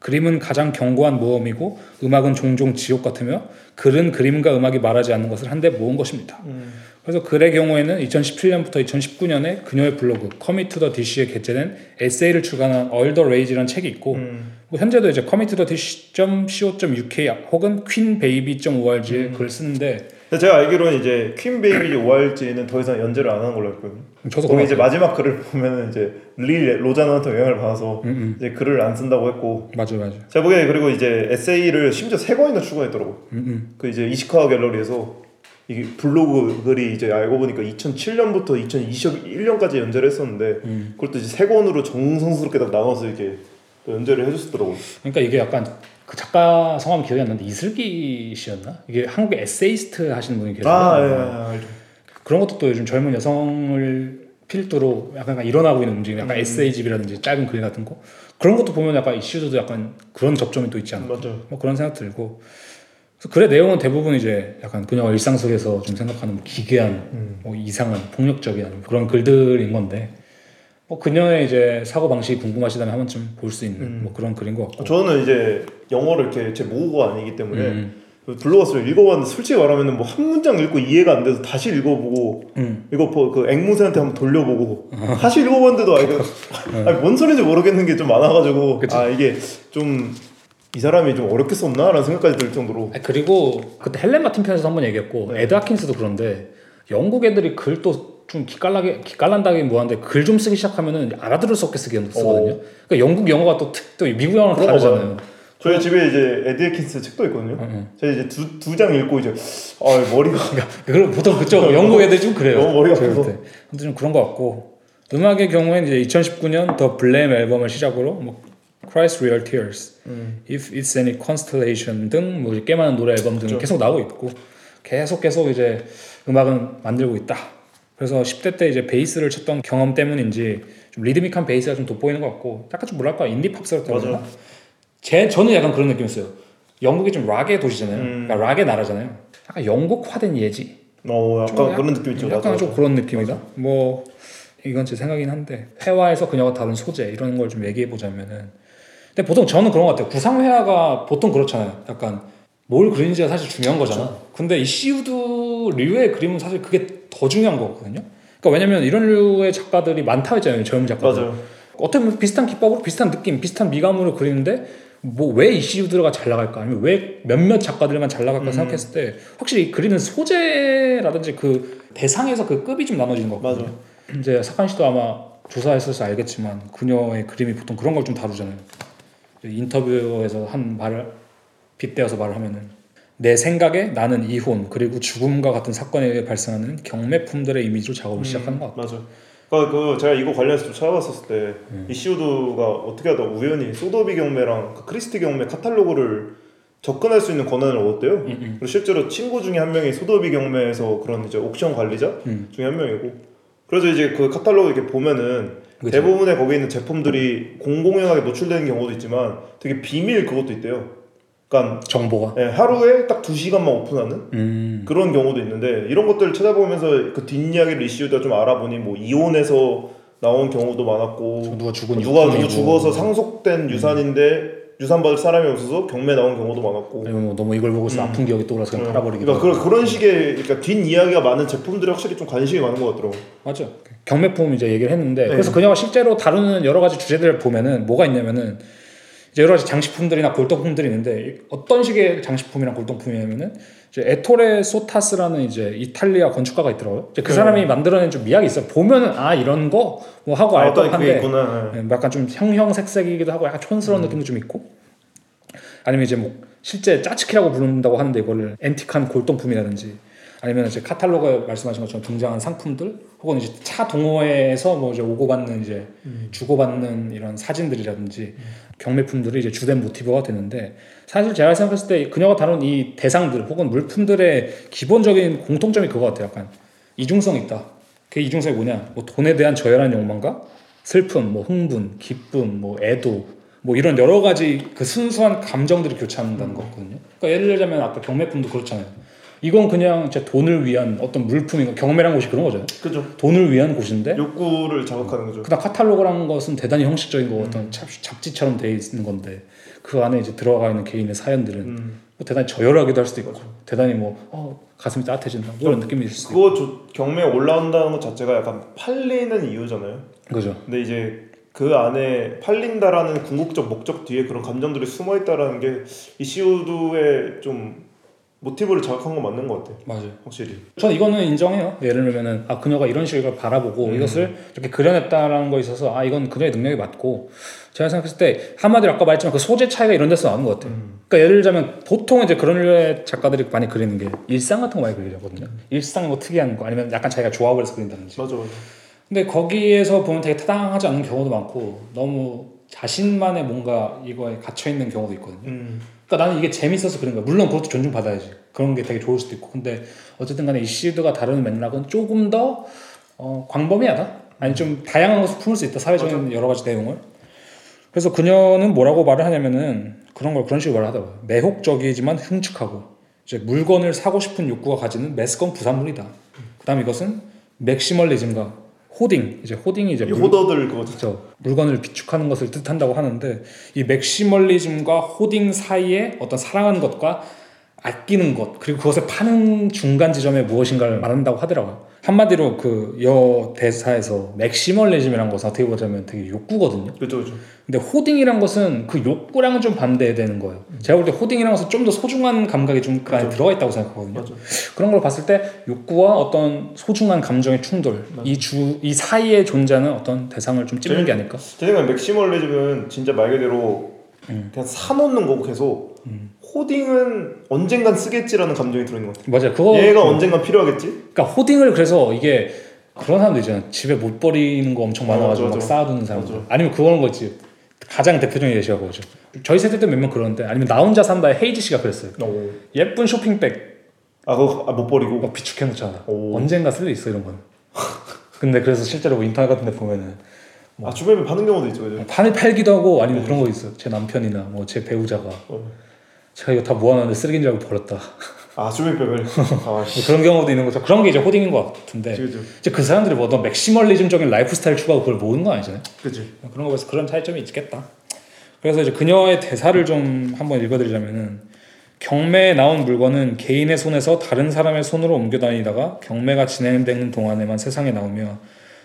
[SPEAKER 2] 그림은 가장 견고한 모험이고 음악은 종종 지옥 같으며 글은 그림과 음악이 말하지 않는 것을 한데 모은 것입니다. 음. 그래서 글의 경우에는 2017년부터 2019년에 그녀의 블로그 커미 투더 디시에 개최된 에세이를 출간한 얼더 레이즈라는 책이 있고 음. 뭐 현재도 이제 커미 투더 디시.co.uk 혹은 퀸베이비.org에 음. 글을 쓰는데
[SPEAKER 1] 제가 알기로는 이제 퀸베이비 ORG는 더 이상 연재를 안 하는 걸로 알고 있거든요. 음, 저도 거기 이제 마지막 글을 보면은 이제 리 로자나한테 영향을 받아서 음음. 음. 이제 글을 안 쓴다고 했고
[SPEAKER 2] 맞아 맞아.
[SPEAKER 1] 제가 보기에 그리고 이제 에세이를 심지어 세권이나추가했더라고 음음. 그 이제 이시카와 갤러리에서 이게 블로그 글이 이제 알고 보니까 2007년부터 2021년까지 연재했었는데 를 음. 그것도 이제 세 권으로 정성스럽게 딱 나눠서 이렇게 연재를 해줬었더라고요.
[SPEAKER 2] 그러니까 이게 약간 그 작가 성함 기억이 안 나는데 이슬기 씨였나? 이게 한국 에세이스트 하시는 분이
[SPEAKER 1] 계세요. 아, 예, 예, 예. 그
[SPEAKER 2] 그런 것도 또 요즘 젊은 여성을 필두로 약간 일어나고 있는 움직임, 약간 음. 에세이집이라든지 짧은 글 같은 거 그런 것도 보면 약간 이슈도 약간 그런 접점이 또 있지 않나? 맞아요. 뭐 그런 생각 들고. 그래서 글의 내용은 대부분 이제 약간 그녀가 일상 속에서 좀 생각하는 뭐 기괴한, 음. 뭐 이상한, 폭력적인 그런 글들인 건데 뭐 그녀의 이제 사고 방식이 궁금하시다면 한 번쯤 볼 수 있는 음. 뭐 그런 글인 것 같고
[SPEAKER 1] 저는 이제 영어를 이렇게 제 모국어가 아니기 때문에 음. 그 블로그 쓰를 읽어봤는데 솔직히 말하면 뭐 한 문장 읽고 이해가 안 돼서 다시 읽어보고 음. 이거 뭐 그 앵무새한테 한번 돌려보고 어. 다시 읽어봤는데도 아 이거 아, 뭔 소리인지 모르겠는 게 좀 많아가지고 그치. 아 이게 좀이 사람이 좀 어렵게 썼나라는 생각까지 들 정도로.
[SPEAKER 2] 그리고 그때 헬렌 마틴 편에서 한 번 얘기했고 네. 에드 하킨스도 그런데 영국 애들이 글도 좀 기깔나게 기깔난다기 뭐한데 글 좀 쓰기 시작하면은 알아들을 수 없게 쓰기 쓰거든요. 어. 그러니까 영국 영어가 또, 또 미국 영어랑 다르잖아요.
[SPEAKER 1] 저희 집에 이제 에드킨스 책도 있거든요. 응. 저희 이제 두두장 읽고 이제 아 머리가
[SPEAKER 2] 그럼 러니 보통 그쪽 영국 애들 좀 그래요. 너무 머리가 아파서. 근데 좀 그런 것 같고 음악의 경우에는 이제 2019년 더 블레임 앨범을 시작으로 뭐 Cries Real Tears, 음. If It's Any Constellation 등뭐 꽤 많은 노래 앨범 등이 그렇죠. 계속 나오고 있고 계속 계속 이제 음악은 만들고 있다. 그래서 10대 때 이제 베이스를 쳤던 경험 때문인지 좀 리드믹한 베이스가 좀 돋보이는 것 같고 약간 좀 뭐랄까 인디 팝스럽다고 하나? 제 저는 약간 그런 느낌이었어요. 영국이 좀 락의 도시잖아요. 음. 그러니까 락의 나라잖아요. 약간 영국화된 예지. 어, 약간 그런 느낌이죠. 약간 맞아, 좀 맞아. 그런 느낌이다. 맞아. 뭐 이건 제 생각이긴 한데 회화에서 그녀가 다룬 소재 이런 걸 좀 얘기해 보자면은 근데 보통 저는 그런 것 같아요. 구상회화가 보통 그렇잖아요. 약간 뭘 그리는지가 사실 중요한 그렇죠. 거잖아. 그렇죠. 근데 이 시우드류의 그림은 사실 그게 더 중요한 거거든요. 그러니까 왜냐면 이런 류의 작가들이 많다 했잖아요. 젊은 작가들. 맞아요. 어떻게 보면 비슷한 기법으로 비슷한 느낌, 비슷한 미감으로 그리는데 뭐 왜 이 시우드가 잘 나갈까 아니면 왜 몇몇 작가들만 잘 나갈까 음. 생각했을 때 확실히 그리는 소재라든지 그 대상에서 그 급이 좀 나눠지는 거거든요. 맞아요. 이제 사칸 씨도 아마 조사했을서 알겠지만 그녀의 그림이 보통 그런 걸 좀 다루잖아요. 그 인터뷰에서 한 말을 빗대어서 말을 하면은 내 생각에 나는 이혼 그리고 죽음과 같은 사건에 의해 발생하는 경매품들의 이미지로 작업을 음, 시작한 것 같아요. 맞아. 그러
[SPEAKER 1] 그러니까 그 제가 이거 관련해서 좀 찾아봤었을 때이 음. 시우드가 어떻게 하다 우연히 소더비 경매랑 그 크리스티 경매 카탈로그를 접근할 수 있는 권한을 얻었대요. 음, 음. 그리고 실제로 친구 중에 한 명이 소더비 경매에서 그런 이제 옥션 관리자 음. 중에 한 명이고 그래서 이제 그 카탈로그 이렇게 보면은 그쵸. 대부분의 거기 있는 제품들이 공공연하게 노출되는 경우도 있지만 되게 비밀 그것도 있대요.
[SPEAKER 2] 그러니까 정보가
[SPEAKER 1] 예, 하루에 딱 두 시간만 오픈하는 음. 그런 경우도 있는데 이런 것들을 찾아보면서 그 뒷이야기를 이슈도 좀 알아보니 뭐 이혼해서 나온 경우도 많았고 누가 죽은 누가 누구 죽어서 상속된 음. 유산인데 유산 받을 사람이 없어서 경매 나온 경우도 많았고
[SPEAKER 2] 뭐 너무 이걸 보고서 음. 아픈 기억이 떠올라서 그냥 음. 팔아버리기
[SPEAKER 1] 그러니까 그런, 그런 식의 그러니까 뒷이야기가 많은 제품들이 확실히 좀 관심이 많은 것 같더라고
[SPEAKER 2] 맞죠 경매품 이제 얘기를 했는데 네. 그래서 그녀가 실제로 다루는 여러 가지 주제들을 보면은 뭐가 있냐면은 이제 여러 가지 장식품들이나 골동품들이 있는데 어떤 식의 장식품이랑 골동품이냐면은 이제 에토레 소타스라는 이제 이탈리아 건축가가 있더라고요. 이제 그 네. 사람이 만들어낸 좀 미학이 있어요. 보면은 아 이런 거 뭐 하고
[SPEAKER 1] 아, 알것 한데
[SPEAKER 2] 네. 뭐 약간 좀 형형색색이기도 하고 약간 촌스러운 음. 느낌도 좀 있고 아니면 이제 뭐 실제 짜치키라고 부른다고 하는데 이거를 앤틱한 골동품이라든지 아니면 이제 카탈로그에 말씀하신 것처럼 등장한 상품들 혹은 이제 차 동호회에서 뭐 이제 오고받는 이제 음. 주고받는 이런 사진들이라든지 음. 경매품들이 이제 주된 모티브가 되는데 사실 제가 생각했을 때 그녀가 다룬 이 대상들 혹은 물품들의 기본적인 공통점이 그거 같아요. 약간 이중성 이 있다. 그 이중성이 뭐냐? 뭐 돈에 대한 저열한 욕망과 슬픔, 뭐 흥분, 기쁨, 뭐 애도, 뭐 이런 여러 가지 그 순수한 감정들이 교차한다는 음. 거거든요. 그러니까 예를 들자면 아까 경매품도 그렇잖아요. 이건 그냥 제 돈을 위한 어떤 물품인가 경매란 곳이 그런 거죠
[SPEAKER 1] 그죠.
[SPEAKER 2] 돈을 위한 곳인데
[SPEAKER 1] 욕구를 자극하는 거죠.
[SPEAKER 2] 그다음 카탈로그라는 것은 대단히 형식적인 거 음. 어떤 잡, 잡지처럼 돼 있는 건데 그 안에 이제 들어가 있는 개인의 사연들은 음. 뭐 대단히 저열하기도 할 수도 있고 맞아. 대단히 뭐 어, 가슴이 따뜻해진다 그런 느낌이 있을 수도
[SPEAKER 1] 그거 경매에 올라온다는 것 자체가 약간 팔리는 이유잖아요.
[SPEAKER 2] 그죠.
[SPEAKER 1] 근데 이제 그 안에 팔린다라는 궁극적 목적 뒤에 그런 감정들이 숨어 있다라는 게 이시우드의 좀 모티브를 정확한 건 맞는 것 같아.
[SPEAKER 2] 맞아요.
[SPEAKER 1] 확실히.
[SPEAKER 2] 저 이거는 인정해요. 예를 들면은 아 그녀가 이런 식으로 바라보고 음. 이것을 이렇게 그려냈다라는 거에 있어서 아 이건 그녀의 능력이 맞고 제가 생각했을 때 한마디로 아까 말했지만 그 소재 차이가 이런 데서 나오는 것 같아요. 음. 그러니까 예를 들자면 보통 이제 그런 류의 작가들이 많이 그리는 게 일상 같은 거 많이 그리거든요. 음. 일상 뭐 특이한 거 아니면 약간 자기가 조합을 해서 그린다든지.
[SPEAKER 1] 맞아 맞아.
[SPEAKER 2] 근데 거기에서 보면 되게 타당하지 않는 경우도 많고 너무 자신만의 뭔가 이거에 갇혀 있는 경우도 있거든요. 음. 그러니까 나는 이게 재밌어서 그런 거야. 물론 그것도 존중받아야지. 그런 게 되게 좋을 수도 있고. 근데 어쨌든 간에 이시드가 다루는 맥락은 조금 더 어, 광범위하다. 아니 좀 다양한 것을 품을 수 있다. 사회적인 맞아. 여러 가지 내용을. 그래서 그녀는 뭐라고 말을 하냐면은 그런 걸 그런 식으로 말을 하더라고요. 매혹적이지만 흉측하고 이제 물건을 사고 싶은 욕구가 가지는 매스컴 부산물이다. 그다음 이것은 맥시멀리즘과 호딩 이제 호딩이 이제
[SPEAKER 1] 호더들 그거죠.
[SPEAKER 2] 물건을 비축하는 것을 뜻한다고 하는데 이 맥시멀리즘과 호딩 사이에 어떤 사랑하는 것과 아끼는 것 그리고 그것을 파는 중간 지점에 무엇인가를 말한다고 하더라고요. 한마디로 그 여 대사에서 맥시멀리즘이란 것은 어떻게 보자면 되게 욕구거든요.
[SPEAKER 1] 그렇죠, 그렇죠.
[SPEAKER 2] 근데 호딩이란 것은 그 욕구랑은 좀 반대되는 거예요. 음. 제가 볼 때 호딩이란 것은 좀 더 소중한 감각이 좀그 그렇죠. 안에 들어가 있다고 생각하거든요. 맞아. 그런 걸 봤을 때 욕구와 어떤 소중한 감정의 충돌 이 주 이 사이에 존재하는 어떤 대상을 좀찍는게 아닐까?
[SPEAKER 1] 제 생각에 맥시멀리즘은 진짜 말 그대로 음. 그냥 사놓는 거고 계속 음. 호딩은 언젠간 쓰겠지라는 감정이 들어있는 것 같아요.
[SPEAKER 2] 맞아요. 그거
[SPEAKER 1] 얘가 뭐, 언젠간 필요하겠지.
[SPEAKER 2] 그러니까 호딩을 그래서 이게 그런 사람들 있잖아. 집에 못 버리는 거 엄청 많아가지고 어, 쌓아두는 사람들. 맞아. 아니면 그런 거지. 가장 대표적인 예시가 그거죠. 저희 세대 때 몇 명 그러는데 아니면 나 혼자 산다의 헤이지 씨가 그랬어요. 오. 예쁜 쇼핑백.
[SPEAKER 1] 아 그거 아, 못 버리고.
[SPEAKER 2] 막 비축해 놓잖아. 오. 언젠가 쓸일 있어 이런 건. 근데 그래서 실제로 뭐 인터넷 같은데 보면은.
[SPEAKER 1] 뭐, 아 주변에 파는 경우도 있죠. 그죠? 판을
[SPEAKER 2] 팔기도 하고 아니면 네. 그런 거 있어. 제 남편이나 뭐제 배우자가. 어. 제가 이거 다 모아놨는데 쓰레기인 줄 알고 버렸다.
[SPEAKER 1] 아 수비백을
[SPEAKER 2] 아, 그런 경우도 있는 거죠. 그런 게 이제 호딩인 것 같은데 이제 그 사람들이 뭐 어떤 맥시멀리즘적인 라이프스타일 추구하고 그걸 모으는 거 아니잖아요.
[SPEAKER 1] 그치.
[SPEAKER 2] 그런 거봐서 그런 차이점이 있겠다. 그래서 이제 그녀의 대사를 좀 한번 읽어드리자면은 경매에 나온 물건은 개인의 손에서 다른 사람의 손으로 옮겨다니다가 경매가 진행되는 동안에만 세상에 나오며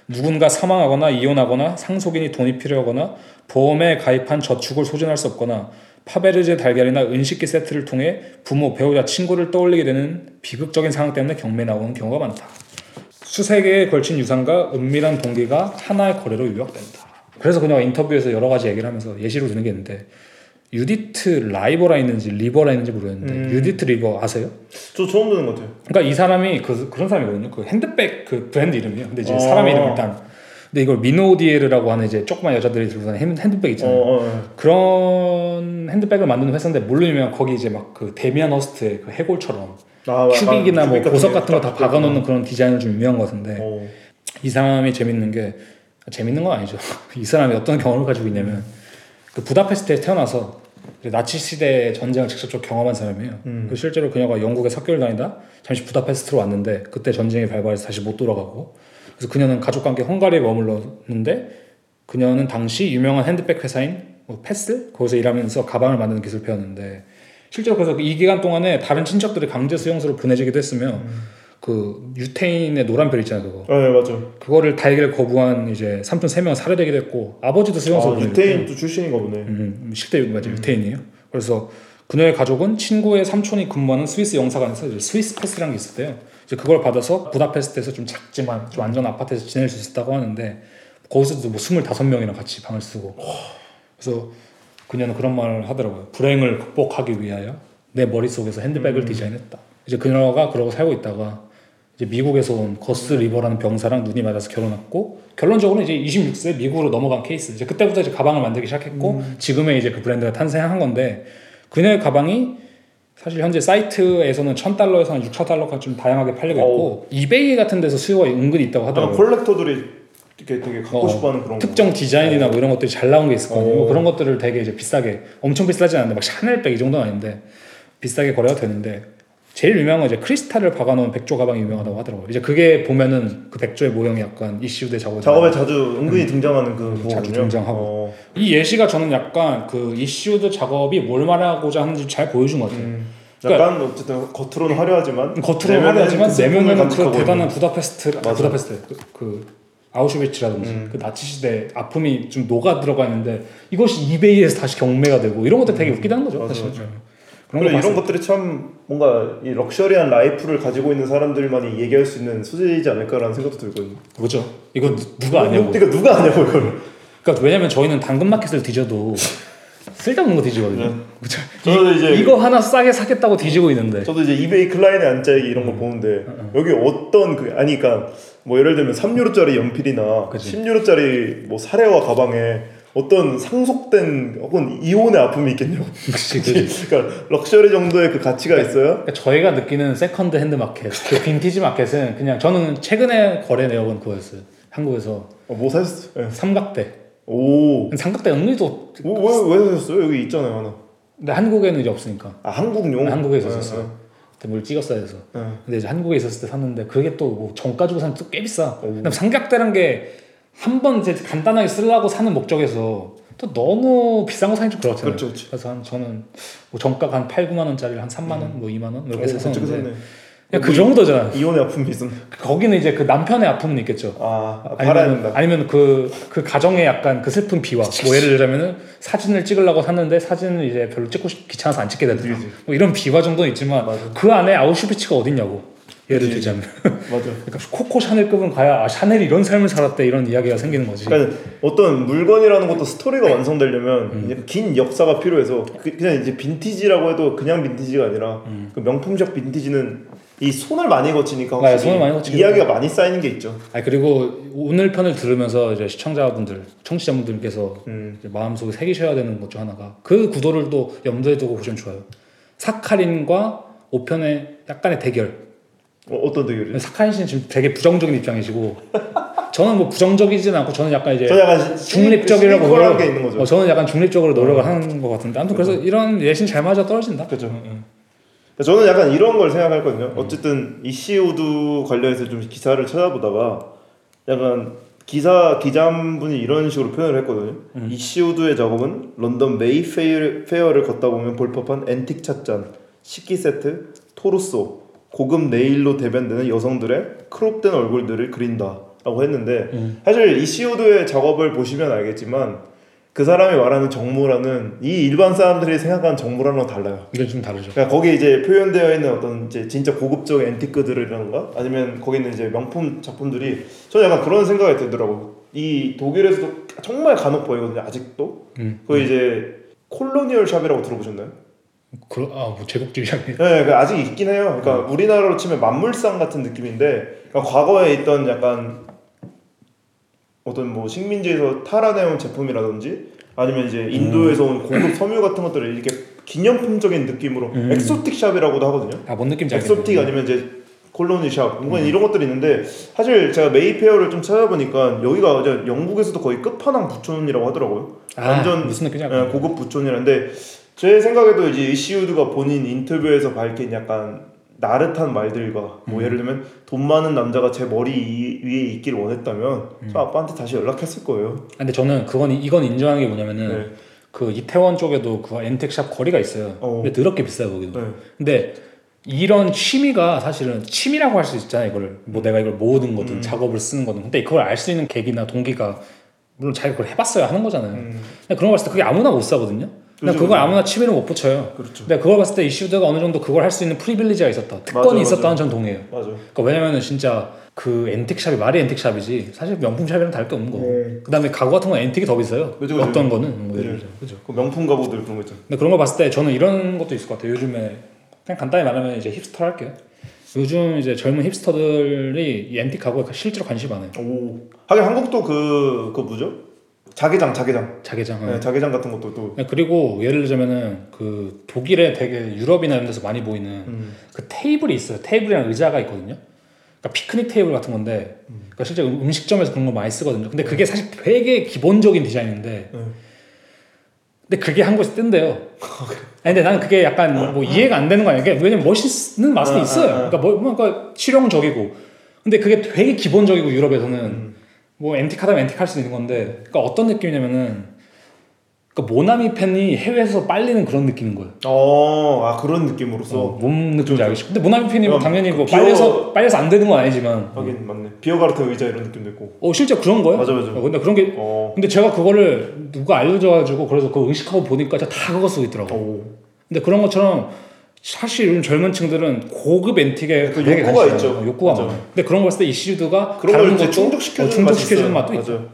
[SPEAKER 2] 누군가 사망하거나 이혼하거나 상속인이 돈이 필요하거나 보험에 가입한 저축을 소진할 수 없거나 파베르제 달걀이나 은식기 세트를 통해 부모, 배우자, 친구를 떠올리게 되는 비극적인 상황 때문에 경매에 나오는 경우가 많다. 수세 개에 걸친 유산과 은밀한 동기가 하나의 거래로 유약된다. 그래서 그녀 인터뷰에서 여러 가지 얘기를 하면서 예시로 드는 게 있는데 유디트 라이버라 있는지 리버라 있는지 모르겠는데 음. 유디트 리버 아세요?
[SPEAKER 1] 저 처음 듣는 것 같아요.
[SPEAKER 2] 그러니까 이 사람이 그, 런 사람이거든요. 그 핸드백 그 브랜드 이름이에요. 근데 이제 아. 사람 이름 일단 근데 이걸 미노디에르라고 하는 이제 조그만 여자들이 들고 다니는 핸드백 있잖아요. 어, 어, 어, 그런 핸드백을 만드는 회사인데 물론 이면 거기 이제 막 그 데미안 허스트의 그 해골처럼 아, 큐빅이나 뭐 보석 같은 거 다 박아놓는 그런 디자인을 좀 유명한 것 같은데 오. 어. 이 사람이 재밌는 게 재밌는 건 아니죠. 이 사람이 어떤 경험을 가지고 있냐면 그 부다페스트에 태어나서 나치 시대 전쟁을 직접적으로 경험한 사람이에요. 음. 그 실제로 그녀가 영국에 석개월 다니다 잠시 부다페스트로 왔는데 그때 전쟁이 발발해서 다시 못 돌아가고 그래서 그녀는 가족관계 헝가리에 머물렀는데 그녀는 당시 유명한 핸드백 회사인 뭐 패스 거기서 일하면서 가방을 만드는 기술을 배웠는데 실제로 그래서 이 기간 동안에 다른 친척들이 강제 수용소로 보내지기도 했으며 음. 그 유태인의 노란 별 있잖아요 그거. 아,
[SPEAKER 1] 네 맞죠.
[SPEAKER 2] 그거를 달기를 거부한 이제 삼촌 세명은 살해되기도 했고 아버지도 수용소.
[SPEAKER 1] 아, 유태인도 출신인가 보네.
[SPEAKER 2] 음, 10대 음, 음, 맞죠 음. 유태인이에요. 그래서 그녀의 가족은 친구의 삼촌이 근무하는 스위스 영사관에서 스위스 패스라는 게 있었대요. 이제 그걸 받아서 부다페스트에서 좀 작지만 좀 안전 아파트에서 지낼 수 있었다고 하는데 거기서도 뭐 25명이랑 같이 방을 쓰고 그래서 그녀는 그런 말을 하더라고요. 불행을 극복하기 위하여 내 머릿속에서 핸드백을 음. 디자인했다. 이제 그녀가 그러고 살고 있다가 이제 미국에서 온 거스 리버라는 병사랑 눈이 맞아서 결혼했고 결론적으로 이제 26세 미국으로 넘어간 케이스. 이제 그때부터 이제 가방을 만들기 시작했고 음. 지금의 이제 그 브랜드가 탄생한 건데 그녀의 가방이 사실 현재 사이트에서는 천달러에서한6 0 0 0달러까지좀 다양하게 팔리고 있고 오. 이베이 같은 데서 수요가 은근히 있다고 하더라고요.
[SPEAKER 1] 콜렉터들이 이렇게 되게 갖고 어, 싶어하는 그런
[SPEAKER 2] 특정 거 디자인이나 뭐 이런 것들이 잘 나온 게 있을 거 아니에요. 뭐 어. 그런 것들을 되게 이제 비싸게 엄청 비싸진 않는데 막 샤넬백 이 정도는 아닌데 비싸게 거래가 되는데 제일 유명한 건 이제 크리스탈을 박아놓은 백조 가방이 유명하다고 하더라고요. 이제 그게 보면은 그 백조의 모형이 약간 이슈대
[SPEAKER 1] 작업 작업에 자주 은근히 음, 등장하는 그 음,
[SPEAKER 2] 자주 등장하고 어. 이 예시가 저는 약간 그 이슈드 작업이 뭘 말하고자 하는지 잘 보여준 것 같아요. 음,
[SPEAKER 1] 그러니까, 어쨌든 겉으로는 화려하지만
[SPEAKER 2] 음, 겉으로는 화려하지만 그 내면은 그 대단한 부다페스트 아 부다페스트 그, 그 아우슈비츠라든지 음. 그 나치 시대 아픔이 좀 녹아 들어가 있는데 이것이 이베이에서 다시 경매가 되고 이런 것들 되게 음. 웃기다는 거죠
[SPEAKER 1] 맞아, 사실. 맞아. 그런 이런 것들이 참 뭔가 이 럭셔리한 라이프를 가지고 있는 사람들만이 얘기할 수 있는 소재이지 않을까라는 생각도 들거든요.
[SPEAKER 2] 그렇죠. 이건 누가
[SPEAKER 1] 아냐고. 뭐, 그러니까 누가 아냐고
[SPEAKER 2] 이걸. 그러니까 왜냐면 저희는 당근마켓을 뒤져도 쓸데없는 거 뒤지거든요. 네. 죠 저도 이, 이제 이거 하나 싸게 사겠다고 뒤지고 있는데.
[SPEAKER 1] 저도 이제 이베이 클라인의 안짜기 이런 거 음. 보는데 음. 여기 어떤 그 아니 그러니까 뭐 예를 들면 3유로짜리 연필이나 그치. 10유로짜리 뭐 사례와 가방에 어떤 상속된 혹은 이혼의 아픔이 있겠냐고. 그치, 그치. 그러니까 럭셔리 정도의 그 가치가 그러니까, 있어요. 그러니까
[SPEAKER 2] 저희가 느끼는 세컨드 핸드 마켓, 그 빈티지 마켓은 그냥 저는 최근에 거래 내역은 그거였어요. 한국에서.
[SPEAKER 1] 어, 뭐 사셨어요? 네. 예.
[SPEAKER 2] 삼각대.
[SPEAKER 1] 오.
[SPEAKER 2] 삼각대 은근도
[SPEAKER 1] 뭐, 왜, 왜 사셨어요? 여기 있잖아요, 하나.
[SPEAKER 2] 근데 한국에는 이제 없으니까.
[SPEAKER 1] 아, 한국용? 아,
[SPEAKER 2] 한국에있었어요 아, 네, 아. 그때 물 찍었어야 해서. 네. 근데 이제 한국에 있었을 때 샀는데 그게 또뭐정 가지고 사면 또꽤 비싸. 삼각대란 게 한번 이제 간단하게 쓰려고 사는 목적에서 또 너무 비싼 거 사긴 좀 그렇잖아요.
[SPEAKER 1] 그렇죠,
[SPEAKER 2] 그렇죠. 그래서 한 저는 뭐 정가 한 8, 9만 원짜리를 한 3만 원, 음. 뭐 2만 원 이렇게 어, 해서 샀는그 정도잖아.
[SPEAKER 1] 이혼의 아픔이 있었
[SPEAKER 2] 거기는 이제 그 남편의 아픔은 있겠죠. 아,
[SPEAKER 1] 아
[SPEAKER 2] 아니면 아니면 그, 그 가정의 약간 그 슬픈 비화. 뭐 예를 들자면은 사진을 찍으려고 샀는데 사진을 이제 별로 찍고 귀찮아서 안 찍게 되더라. 뭐 이런 비화 정도는 있지만 맞아. 그 안에 아우슈비츠가 어딨냐고. 예를 예, 예. 들자면 맞아. 그러니까 코코 샤넬급은 가야 아 샤넬이 이런 삶을 살았대 이런 이야기가 생기는 거지.
[SPEAKER 1] 그러니까 어떤 물건이라는 것도 스토리가 음. 완성되려면 음. 긴 역사가 필요해서 그, 그냥 이제 빈티지라고 해도 그냥 빈티지가 아니라 음. 그 명품적 빈티지는 이 손을 많이 거치니까 네, 손을 많이 거치니까 이야기가 많이 쌓이는 게 있죠.
[SPEAKER 2] 아 그리고 오늘 편을 들으면서 이제 시청자분들, 청취자분들께서 음. 마음속에 새기셔야 되는 것 중 하나가 그 구도를 또 염두에 두고 보시면 좋아요. 사카린과 5편의 약간의 대결.
[SPEAKER 1] 어, 떤 되게
[SPEAKER 2] 사카이 씨는 지금 되게 부정적인 입장이시고 저는 뭐 부정적이진 않고 저는 약간 이제 약간 중립적이라고 노력, 게 있는 거죠. 어, 저는 약간 중립적으로 어. 노력을 어. 하는 것 같은데 아무튼 그렇죠. 그래 이런 예신 잘 맞아 떨어진다.
[SPEAKER 1] 그렇죠. 응. 그러니까 저는 약간 이런 걸 생각하거든요. 음. 어쨌든 이시우드 관련해서 좀 기사를 찾아보다가 약간 기사 기자분이 이런 식으로 표현을 했거든요. 음. 이시우드의 작업은 런던 메이페어를 걷다 보면 볼법한 앤틱 찻잔, 식기 세트, 토르소, 고급 네일로 대변되는 여성들의 크롭된 얼굴들을 그린다라고 했는데 음. 사실 이시 o 드의 작업을 보시면 알겠지만 그 사람이 말하는 정무라는 이 일반 사람들이 생각하는 정무랑은 달라요.
[SPEAKER 2] 이건 좀 다르죠.
[SPEAKER 1] 그러니까 거기 이제 표현되어 있는 어떤 이제 진짜 고급적 앤티크들이라든가 아니면 거기 있는 이제 명품 작품들이 저는 약간 그런 생각이 들더라고. 이 독일에서도 정말 간혹 보이거든요. 아직도. 음. 그 음. 이제 콜로니얼 샵이라고 들어보셨나요?
[SPEAKER 2] 그런 아뭐 제국질이
[SPEAKER 1] 아니에요?
[SPEAKER 2] 네, 그
[SPEAKER 1] 아직 있긴 해요. 그러니까 음. 우리나라로 치면 만물상 같은 느낌인데 그러니까 과거에 있던 약간 어떤 뭐 식민지에서 탈환해온 제품이라든지 아니면 이제 인도에서 음. 온 고급 섬유 같은 것들을 이렇게 기념품적인 느낌으로 음. 엑소틱 샵이라고도 하거든요.
[SPEAKER 2] 아뭔 느낌인지
[SPEAKER 1] 엑소틱 음. 아니면 이제 콜로니 샵 뭔가 음. 이런 것들이 있는데 사실 제가 메이페어를 좀 찾아보니까 여기가 이제 영국에서도 거의 끝판왕 부촌이라고 하더라고요. 아, 완전 무슨 느낌이야? 예, 고급 부촌이라는데 제 생각에도 이제 이시우드가 본인 인터뷰에서 밝힌 약간 나릇한 말들과 뭐 음. 예를 들면 돈 많은 남자가 제 머리 위에 있기를 원했다면 음. 저 아빠한테 다시 연락했을 거예요.
[SPEAKER 2] 아, 근데 저는 그건 이건 인정하는 게 뭐냐면은 네. 그 이태원 쪽에도 그 엔텍샵 거리가 있어요. 어. 근데 더럽게 비싸요 거기도. 네. 근데 이런 취미가 사실은 취미라고 할 수 있잖아요 이걸 뭐 내가 이걸 모으는 거든 음. 작업을 쓰는 거든 근데 그걸 알 수 있는 계기나 동기가 물론 자기가 그걸 해봤어야 하는 거잖아요. 음. 그런 거 봤을 때 그게 아무나 못 사거든요. 근데 그걸 뭐 아무나 칩에는 못 붙여요.
[SPEAKER 1] 그렇죠. 근데
[SPEAKER 2] 그걸 봤을 때 이슈드가 어느 정도 그걸 할 수 있는 프리빌리지가 있었다. 특권이 맞아, 있었다는 전 동의해요.
[SPEAKER 1] 맞아.
[SPEAKER 2] 그러니까 왜냐면은 진짜 그 앤틱샵이 말이 앤틱샵이지 사실 명품샵이랑 다를 게 없는 거 네. 그다음에 가구 같은 건 앤틱이 더 비싸요. 그죠, 그죠. 어떤 거는 뭐 네. 예를
[SPEAKER 1] 들어. 그죠. 그 명품 가구들 그런 거있잖
[SPEAKER 2] 근데 그런 거 봤을 때 저는 이런 것도 있을 것 같아요. 요즘에 그냥 간단히 말하면 이제 힙스터 할게요. 요즘 이제 젊은 힙스터들이 이틱 가구에 실제로 관심이 많아요. 오.
[SPEAKER 1] 하긴 한국도 그, 그 뭐죠? 자개장, 자개장. 자개장. 네, 자개장 같은 것도 또.
[SPEAKER 2] 네, 그리고 예를 들자면은 그 독일에 되게 유럽이나 이런 데서 많이 보이는 음. 그 테이블이 있어요. 테이블이랑 의자가 있거든요. 그러니까 피크닉 테이블 같은 건데, 음. 그러니까 실제 음, 음식점에서 그런 거 많이 쓰거든요. 근데 네. 그게 사실 되게 기본적인 디자인인데, 음. 근데 그게 한국에서 뜬대요. 아니, 근데 나는 그게 약간 어? 뭐 이해가 안 되는 거 아니야? 왜냐면 멋있는 맛은 아, 있어요. 아, 아. 그러니까 뭐, 뭔가 뭐, 그러니까 실용적이고. 근데 그게 되게 기본적이고 유럽에서는. 음. 뭐 엔틱하다면 엔틱할 수도 있는 건데 그러니까 어떤 느낌이냐면은 그러니까 모나미 팬이 해외에서 빨리는 그런 느낌인 거예요.
[SPEAKER 1] 어, 아 그런 느낌으로서 어,
[SPEAKER 2] 몸 느낌인지 그러니까 알겠지. 근데 모나미 팬이 야, 당연히 그뭐 비어... 빨려서 빨려서 안 되는 건 아니지만.
[SPEAKER 1] 하긴 맞네. 비어 가르트 의자 이런 느낌도 있고.
[SPEAKER 2] 어 실제 그런 거예요?
[SPEAKER 1] 맞아 맞아.
[SPEAKER 2] 어, 근데 그런 게. 어. 근데 제가 그거를 누가 알려줘가지고 그래서 그 의식하고 보니까 다 그거 쓰고 있더라고. 오. 어. 근데 그런 것처럼 사실 요즘 젊은 층들은 고급 엔틱에그
[SPEAKER 1] 욕구가 있죠.
[SPEAKER 2] 욕구가 맞아. 많아요. 근데 그런
[SPEAKER 1] 거
[SPEAKER 2] 봤을 때 이슈드가
[SPEAKER 1] 그런 다른 것 충족시켜주는, 어, 충족시켜주는 맛도 있죠. 맞아요.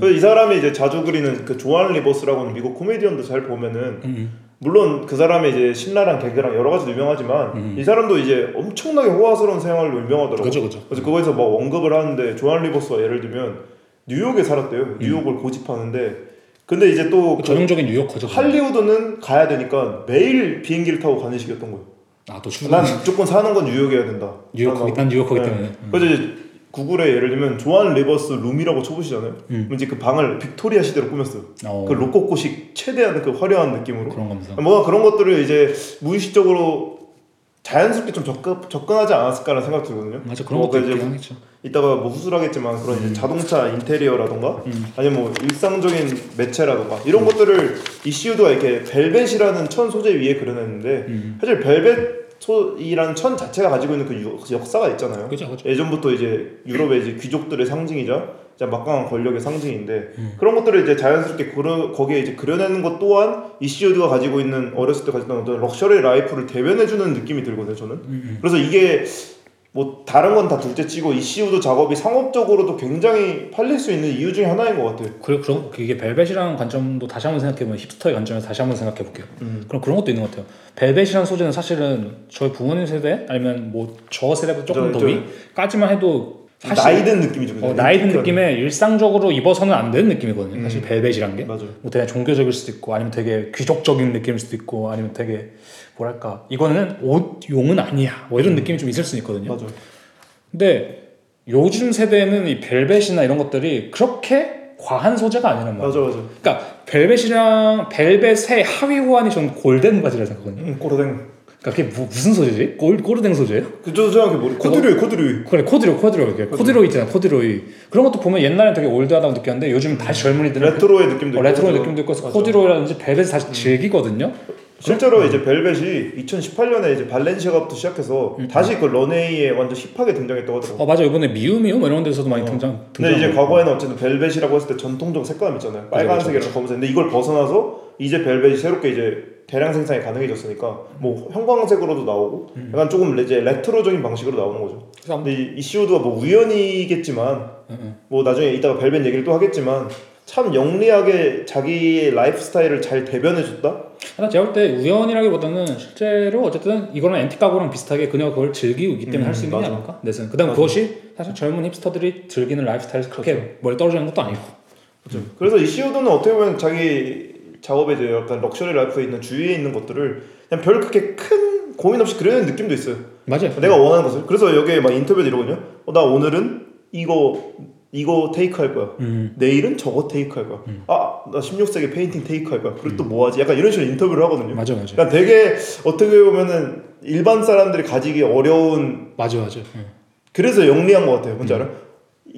[SPEAKER 1] 그이 사람이 이제 자주 그리는 그 조한 리버스라고 하는 미국 코미디언도 잘 보면은 음. 물론 그 사람의 이제 신랄한 개그랑 여러 가지 유명하지만 음. 이 사람도 이제 엄청나게 호화스러운 생활로 유명하더라고요. 그죠, 그죠. 그래서 음. 거에서막 언급을 하는데 조한 리버스가 예를 들면 뉴욕에 살았대요. 음. 뉴욕을 고집하는데 근데 이제 또 그 전형적인 뉴욕커죠. 할리우드는 가야 되니까 매일 비행기를 타고 가는 식이었던 거예요. 아또 출근. 난 무조건 사는 건 뉴욕이어야 된다. 뉴욕커기 난 뉴욕커기 네. 때문에. 음. 그래서 이제 구글에 예를 들면 조한 리버스 룸이라고 쳐보시잖아요. 음. 이제 그 방을 빅토리아 시대로 꾸몄어요. 오. 어. 그 로코코식 최대한 그 화려한 느낌으로. 그런 겁니다. 뭔가 그런 것들을 이제 무의식적으로 자연스럽게 좀 접근, 접근하지 않았을까라는 생각 들거든요. 맞아 그런 뭐 것도 이제 하겠죠. 이따가 뭐 후술하겠지만 그런 음. 자동차 인테리어라던가 음. 아니면 뭐 일상적인 매체라던가 이런 음. 것들을 이시우드가 이렇게 벨벳이라는 천 소재 위에 그려냈는데 음. 사실 벨벳 소이라는 천 자체가 가지고 있는 그 역사가 있잖아요. 그쵸, 그쵸. 예전부터 이제 유럽의 이제 귀족들의 상징이죠 진짜 막강한 권력의 상징인데 음. 그런 것들을 이제 자연스럽게 그려, 거기에 이제 그려내는 것 또한 이시우드가 가지고 있는 어렸을 때 가졌던 어떤 럭셔리 라이프를 대변해주는 느낌이 들거든요 저는 음. 음. 그래서 이게 뭐 다른 건 다 둘째치고 이시우드 작업이 상업적으로도 굉장히 팔릴 수 있는 이유 중에 하나인 것 같아요.
[SPEAKER 2] 그리고 그런 이게 벨벳이라는 관점도 다시 한번 생각해보면 힙스터의 관점에서 다시 한번 생각해볼게요. 음. 그럼 그런 것도 있는 것 같아요. 벨벳이라는 소재는 사실은 저희 부모님 세대 아니면 뭐 저 세대보다 조금 더 위까지만 해도 나이 든 느낌이죠. 어, 나이 든 느낌에 일상적으로 입어서는 안 되는 느낌이거든요. 사실 음. 벨벳이란 게. 맞아요. 뭐 되게 종교적일 수도 있고 아니면 되게 귀족적인 느낌일 수도 있고 아니면 되게 뭐랄까 이거는 옷 용은 아니야. 뭐 이런 음. 느낌이 좀 있을 수 있거든요. 맞아요. 근데 요즘 세대는 이 벨벳이나 이런 것들이 그렇게 과한 소재가 아니란 말이에요. 맞아, 맞아. 그러니까 벨벳이랑 벨벳의 하위 호환이 전 골덴 바지라 생각하거든요.
[SPEAKER 1] 음, 골덴.
[SPEAKER 2] 그러니까 그게 뭐, 무슨 소재지? 골, 꼬르댕 소재예요? 그저 생각해 모르. 코듀로이, 코듀로이. 그래, 코듀로이, 코듀로이. 코듀로이, 코듀로이 있잖아, 코듀로이. 그런 것도 보면 옛날엔 되게 올드하다고 느꼈는데 요즘 다시 음. 젊은이들은 레트로의 느낌도 어, 레트로의 있고, 느낌도 있고 맞아. 코듀로이라든지 벨벳 다시 음. 즐기거든요.
[SPEAKER 1] 실제로 음. 이제 벨벳이 2018년에 이제 발렌시아가부터 시작해서 음. 다시 그 런웨이에 완전 힙하게 등장했다고 하더라고.
[SPEAKER 2] 어 맞아 이번에 미움이요뭐 이런 데서도 많이 어. 등장.
[SPEAKER 1] 근데 이제 과거에는 어쨌든 벨벳이라고 했을 때 전통적 색감 있잖아요. 빨간색이랑 검은색. 근데 이걸 벗어나서 이제 벨벳이 새롭게 이제 대량 생산이 가능해졌으니까 뭐 형광색으로도 나오고 음. 약간 조금 이제 레트로적인 방식으로 나오는 거죠. 근데 이, 이 c 드가뭐 우연이겠지만 음, 음. 뭐 나중에 이따가 벨벳 얘기를 또 하겠지만 참 영리하게 자기의 라이프 스타일을 잘 대변해줬다?
[SPEAKER 2] 나 제가 볼 때 우연이라기보다는 실제로 어쨌든 이거는엔티카고랑 비슷하게 그녀가 그걸 즐기기 때문에 음, 할수 있는 맞아. 게 아닐까? 내생그 다음 그것이 사실 젊은 힙스터들이 즐기는 라이프 스타일에서 그렇게 뭘 그렇죠. 떨어지는 것도 아니고.
[SPEAKER 1] 그렇죠. 그래서 이 c e 드는 어떻게 보면 자기 작업에 대해 약간 럭셔리 라이프에 있는 주위에 있는 것들을 그냥 별 그렇게 큰 고민 없이 그려는 느낌도 있어요. 맞아요. 내가 원하는 것을. 그래서 여기에 막 인터뷰도 이러거든요. 어, 나 오늘은 이거 이거 테이크 할 거야. 음. 내일은 저거 테이크 할 거야. 음. 아, 나 16세기 페인팅 테이크 할 거야. 그리고 음. 또뭐 하지? 약간 이런 식으로 인터뷰를 하거든요. 맞아, 맞아. 그러니까 되게 어떻게 보면은 일반 사람들이 가지기 어려운.
[SPEAKER 2] 맞아, 맞아. 예.
[SPEAKER 1] 그래서 영리한 것 같아요. 뭔지 음. 알아?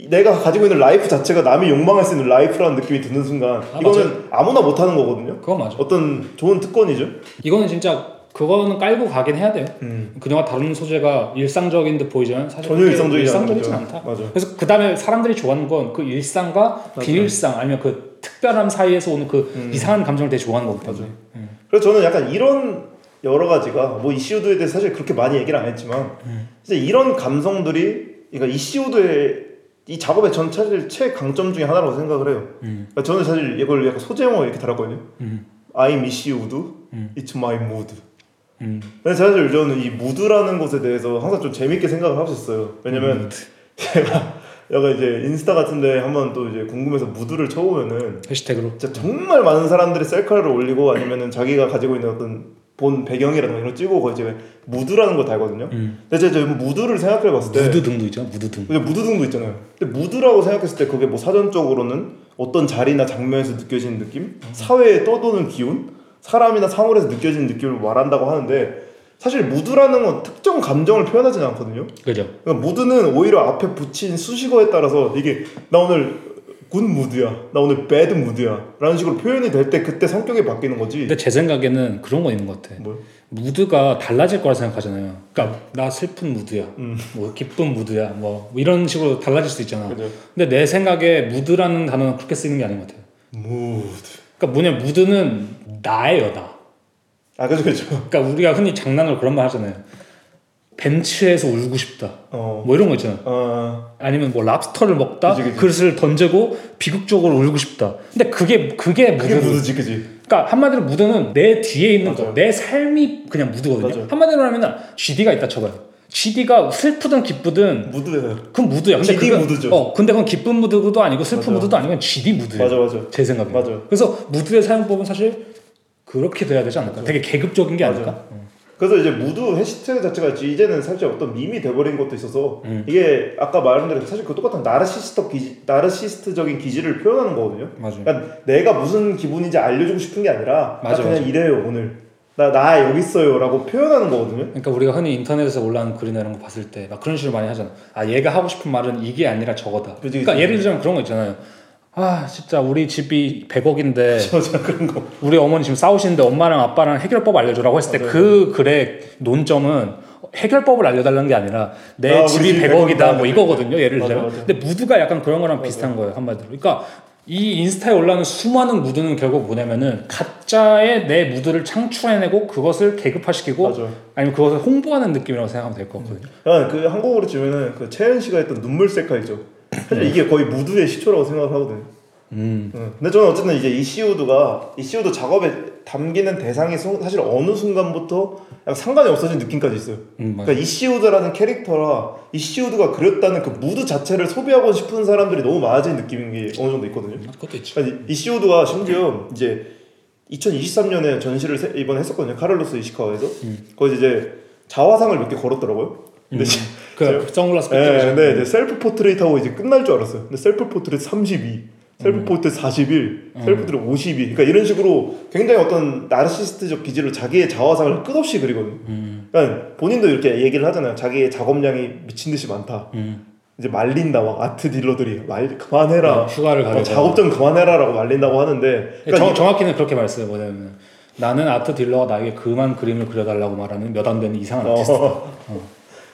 [SPEAKER 1] 내가 가지고 있는 라이프 자체가 남이 욕망할 수 있는 라이프라는 느낌이 드는 순간 아, 이거는 맞아요. 아무나 못하는 거거든요. 그건 맞아. 어떤 좋은 특권이죠.
[SPEAKER 2] 이거는 진짜 그거는 깔고 가긴 해야 돼요. 음. 그녀가 다른 소재가 일상적인 듯 보이지만 사실 전혀 일상적이지, 일상적이지 않다. 맞아. 그래서 그 다음에 사람들이 좋아하는 건 그 일상과 맞아. 비일상 아니면 그 특별함 사이에서 오는 그 음. 이상한 감정을 되게 좋아하는 거기 때문에.
[SPEAKER 1] 음. 그래서 저는 약간 이런 여러 가지가 뭐이슈드에 대해 서 사실 그렇게 많이 얘기를 안 했지만 음. 이제 이런 감성들이 그러니까 이슈도에 이 작업의 전체실 최강점 중에 하나라고 생각을 해요. 음. 그러니까 저는 사실 이걸 약간 소재용 이렇게 달았거든요. 음. I miss you, would. 음. it's my mood. 음. 근데 사실 저는 이 무드라는 것에 대해서 항상 좀 재밌게 생각을 하고 있어요. 왜냐면 음. 제가 약간 이제 인스타 같은데 한번 또 이제 궁금해서 무드를 쳐보면은 해시태그로 진짜 정말 많은 사람들이 셀카를 올리고 아니면은 자기가 가지고 있는 어떤 본 배경이라든가 이런 거 찍고 거기 이제 무드라는 거 달거든요. 음. 근데 제가 무드를 생각해 봤을 때 무드 등도 있잖아. 무드 등. 근데 무드 등도 있잖아요. 근데 무드라고 생각했을 때 그게 뭐 사전적으로는 어떤 자리나 장면에서 느껴지는 느낌, 사회에 떠도는 기운, 사람이나 상황에서 느껴지는 느낌을 말한다고 하는데 사실 무드라는 건 특정 감정을 표현하지는 않거든요. 그죠. 그러니까 무드는 오히려 앞에 붙인 수식어에 따라서 이게 나 오늘 굿 무드야. 나 오늘 배드 무드야. 라는 식으로 표현이 될 때 그때 성격이 바뀌는 거지.
[SPEAKER 2] 근데 제 생각에는 그런 거 있는 것 같아. 뭐 무드가 달라질 거라 생각하잖아요. 그러니까 음. 나 슬픈 무드야. 음. 뭐 기쁜 무드야. 뭐 이런 식으로 달라질 수 있잖아. 그죠. 근데 내 생각에 무드라는 단어는 그렇게 쓰이는 게 아닌 것 같아요. 무드. 그러니까 뭐냐 무드는 나예요 나.
[SPEAKER 1] 아 그죠
[SPEAKER 2] 그죠. 그러니까 우리가 흔히 장난으로 그런 말 하잖아요. 벤츠에서 울고 싶다. 어. 뭐 이런 거 있잖아. 어. 아니면 뭐 랍스터를 먹다 그치, 그치. 그릇을 던지고 비극적으로 울고 싶다. 근데 그게 그게 무드. 무드지, 그지. 그러니까 한마디로 무드는 내 뒤에 있는 맞아요. 거, 내 삶이 그냥 무드거든요. 맞아요. 한마디로 하면 GD가 있다 쳐봐요. GD가 슬프든 기쁘든
[SPEAKER 1] 무드예요. 그건 무드야. 근데
[SPEAKER 2] GD 그건, 무드죠. 어, 근데 그건 기쁜 무드도 아니고 슬픈 맞아. 무드도 아니고 그건 GD 무드예요. 맞아, 맞아. 제 생각에. 맞아. 그래서 무드의 사용법은 사실 그렇게 돼야 되지 않을까? 맞아. 되게 계급적인 게 맞아. 아닐까? 맞아.
[SPEAKER 1] 그래서 이제 무드 해시태그 자체가 이제는 살짝 어떤 밈이 돼버린 것도 있어서 음. 이게 아까 말한 대로 사실 그 똑같은 나르시스트 기지, 나르시스트적인 기질을 표현하는 거거든요. 맞아요. 그러니까 내가 무슨 기분인지 알려주고 싶은 게 아니라 맞아, 그냥 맞아. 이래요 오늘. 나, 나 여기 있어요라고 표현하는 거거든요.
[SPEAKER 2] 그러니까 우리가 흔히 인터넷에서 올라온 글이나 이런 거 봤을 때 막 그런 식으로 많이 하잖아. 아 얘가 하고 싶은 말은 이게 아니라 저거다. 그치, 그러니까 그치. 예를 들자면 그런 거 있잖아요. 아 진짜 우리 집이 100억인데 저저 그런 거 우리 어머니 지금 싸우시는데 엄마랑 아빠랑 해결법 알려주라고 했을 때 그 글의 논점은 해결법을 알려달라는 게 아니라 내 아, 집이 100억이다 뭐 이거거든요 예를 들어 근데 무드가 약간 그런 거랑 맞아. 비슷한 거예요 한마디로 그러니까 이 인스타에 올라오는 수많은 무드는 결국 뭐냐면은 가짜의 내 무드를 창출해내고 그것을 계급화시키고 맞아. 아니면 그것을 홍보하는 느낌이라고 생각하면 될 것 같거든요. 음.
[SPEAKER 1] 아, 그 한국어로 치면은 그채현 씨가 했던 눈물 색깔 있죠. 사실 네. 이게 거의 무드의 시초라고 생각하거든요. 을 음. 근데 저는 어쨌든 이제 이시 u 드가이시 u 드 작업에 담기는 대상이 사실 어느 순간부터 약간 상관이 없어진 느낌까지 있어요. 음, 그러니까 이시 u 드라는 캐릭터라 이시 u 드가 그렸다는 그 무드 자체를 소비하고 싶은 사람들이 너무 많아진 느낌인게 어느 정도 있거든요. 아, 그것도 있죠. 그러니까 이시 u 드가 심지어 이제 2023년에 전시를 이번에 했었거든요. 카를로스 이시카와에서. 음. 거기서 이제 자화상을 몇 개 걸었더라고요. 근데 음. 그 선글라스 네, 네, 이제 셀프 포트레이트하고 이제 끝날 줄 알았어요. 근데 셀프 포트레이트 32, 셀프 음. 포트레이트 41, 셀프 포트레이트 52. 그러니까 이런 식으로 굉장히 어떤 나르시스트적 기질로 자기의 자화상을 끝없이 그리거든요. 음. 그러니까 본인도 이렇게 얘기를 하잖아요. 자기의 작업량이 미친 듯이 많다. 음. 이제 말린다 막 아트 딜러들이 말 그만해라 네, 휴가를 어, 가 작업 좀 그만해라라고 말린다고 하는데 그러니까
[SPEAKER 2] 정, 정확히는 그렇게 말했어요 뭐냐면 나는 아트 딜러가 나에게 그만 그림을 그려달라고 말하는 몇안 되는 이상한 어. 아티스트. 어.
[SPEAKER 1] 어.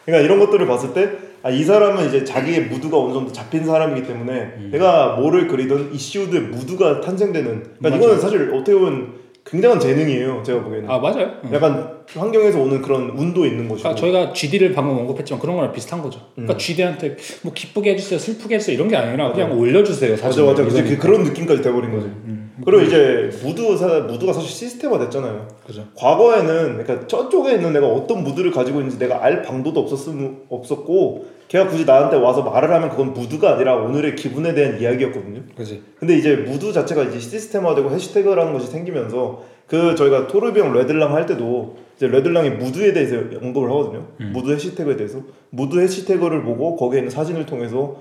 [SPEAKER 1] 그러니까 이런 것들을 봤을 때 아, 이 사람은 이제 자기의 무드가 어느 정도 잡힌 사람이기 때문에 음. 내가 뭐를 그리던 이슈들 무드가 탄생되는 그러니까 이거는 사실 어떻게 보면 굉장한 재능이에요 제가 보기에는 아 맞아요 음. 약간 환경에서 오는 그런 운도 있는 거죠
[SPEAKER 2] 그러니까 저희가 GD를 방금 언급했지만 그런 거랑 비슷한 거죠 그러니까 음. GD한테 뭐 기쁘게 해주세요 슬프게 해주세요 이런 게 아니라 그냥 네. 올려주세요 사실
[SPEAKER 1] 맞아 맞아 그러니 그런 느낌까지 돼버린 거지 음, 음. 그리고 이제 무드사 무드가 사실 시스템화 됐잖아요. 그죠. 과거에는 그러니까 저쪽에 있는 내가 어떤 무드를 가지고 있는지 내가 알 방도도 없었음 없었고 걔가 굳이 나한테 와서 말을 하면 그건 무드가 아니라 오늘의 기분에 대한 이야기였거든요. 그지. 근데 이제 무드 자체가 이제 시스템화되고 해시태그라는 것이 생기면서 그 저희가 토르비형 레들랑 할 때도 이제 레들랑이 무드에 대해서 언급을 하거든요. 음. 무드 해시태그에 대해서 무드 해시태그를 보고 거기에 있는 사진을 통해서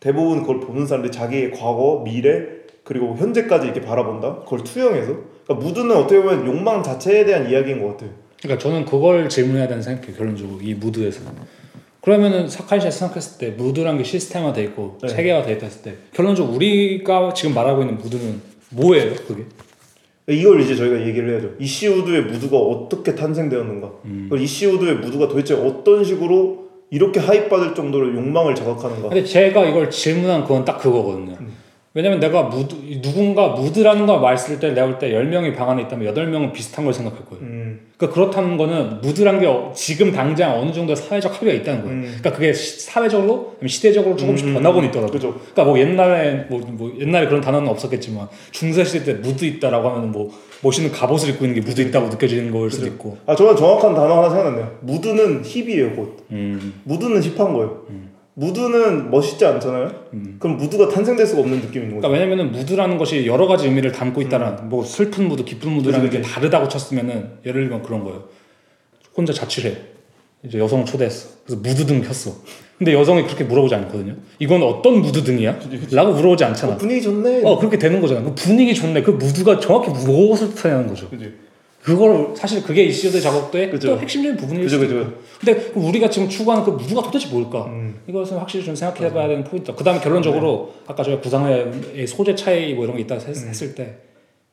[SPEAKER 1] 대부분 그걸 보는 사람들이 자기의 과거, 미래 그리고 현재까지 이렇게 바라본다. 그걸 투영해서 그러니까 무드는 어떻게 보면 욕망 자체에 대한 이야기인 것 같아요.
[SPEAKER 2] 그러니까 저는 그걸 질문해야 된다는 생각해요. 결론적으로 이 무드에서. 그러면은 사카이시 생각했을 때 무드란 게 시스템화돼 있고 네. 체계화돼 있다 했을 때 결론적으로 우리가 지금 말하고 있는 무드는 뭐예요 그게?
[SPEAKER 1] 이걸 이제 저희가 얘기를 해야죠. 이시우드의 무드가 어떻게 탄생되었는가. 음. 이시우드의 무드가 도대체 어떤 식으로 이렇게 하입받을 정도로 욕망을 자극하는가.
[SPEAKER 2] 근데 제가 이걸 질문한 그건 딱 그거거든요. 음. 왜냐면 내가 무드, 누군가 무드라는 걸 말했을 때 내가 볼때 10명이 방 안에 있다면 8명은 비슷한 걸 생각했거든. 음. 그러니까 그렇다는 거는 무드란 게 지금 당장 어느 정도 사회적 합의가 있다는 거예요. 음. 그러니까 그게 사회적으로 시대적으로 조금씩 음. 음 변하고는 음. 있더라고. 그죠. 그러니까 뭐 옛날에 뭐, 뭐, 옛날에 그런 단어는 없었겠지만 중세 시대 때 무드 있다라고 하면 뭐 멋있는 갑옷을 입고 있는 게 무드 있다고 느껴지는 걸 수도 있고.
[SPEAKER 1] 아 저는 정확한 단어 하나 생각났네요. 무드는 힙이에요 곧. 음. 무드는 힙한 거예요. 무드는 멋있지 않잖아요. 음. 그럼 무드가 탄생될 수가 없는 느낌인
[SPEAKER 2] 거죠. 그러니까 왜냐면 무드라는 것이 여러 가지 의미를 담고 음. 있다는 음. 뭐 슬픈 무드, 기쁜 무드라는 그치, 그치. 게 다르다고 쳤으면은 예를 들면 그런 거예요. 혼자 자취 해. 이제 여성을 초대했어. 그래서 무드등 켰어. 근데 여성이 그렇게 물어보지 않거든요. 이건 어떤 무드등이야? 라고 물어보지 않잖아. 어, 분위기 좋네. 어 그렇게 되는 거잖아. 그 분위기 좋네. 그 무드가 정확히 무엇을 뜻하냐는 거죠. 그걸 사실 그게 이슈도 작업도의 또 핵심적인 부분일 수도 있고. 죠 근데 그 우리가 지금 추구하는 그 무드가 도대체 뭘까? 음. 이것은 확실히 좀 생각해봐야 되는 포인트. 그다음에 결론적으로 네. 아까 제가 구상의 소재 차이 뭐 이런 게 있다 했, 음. 했을 때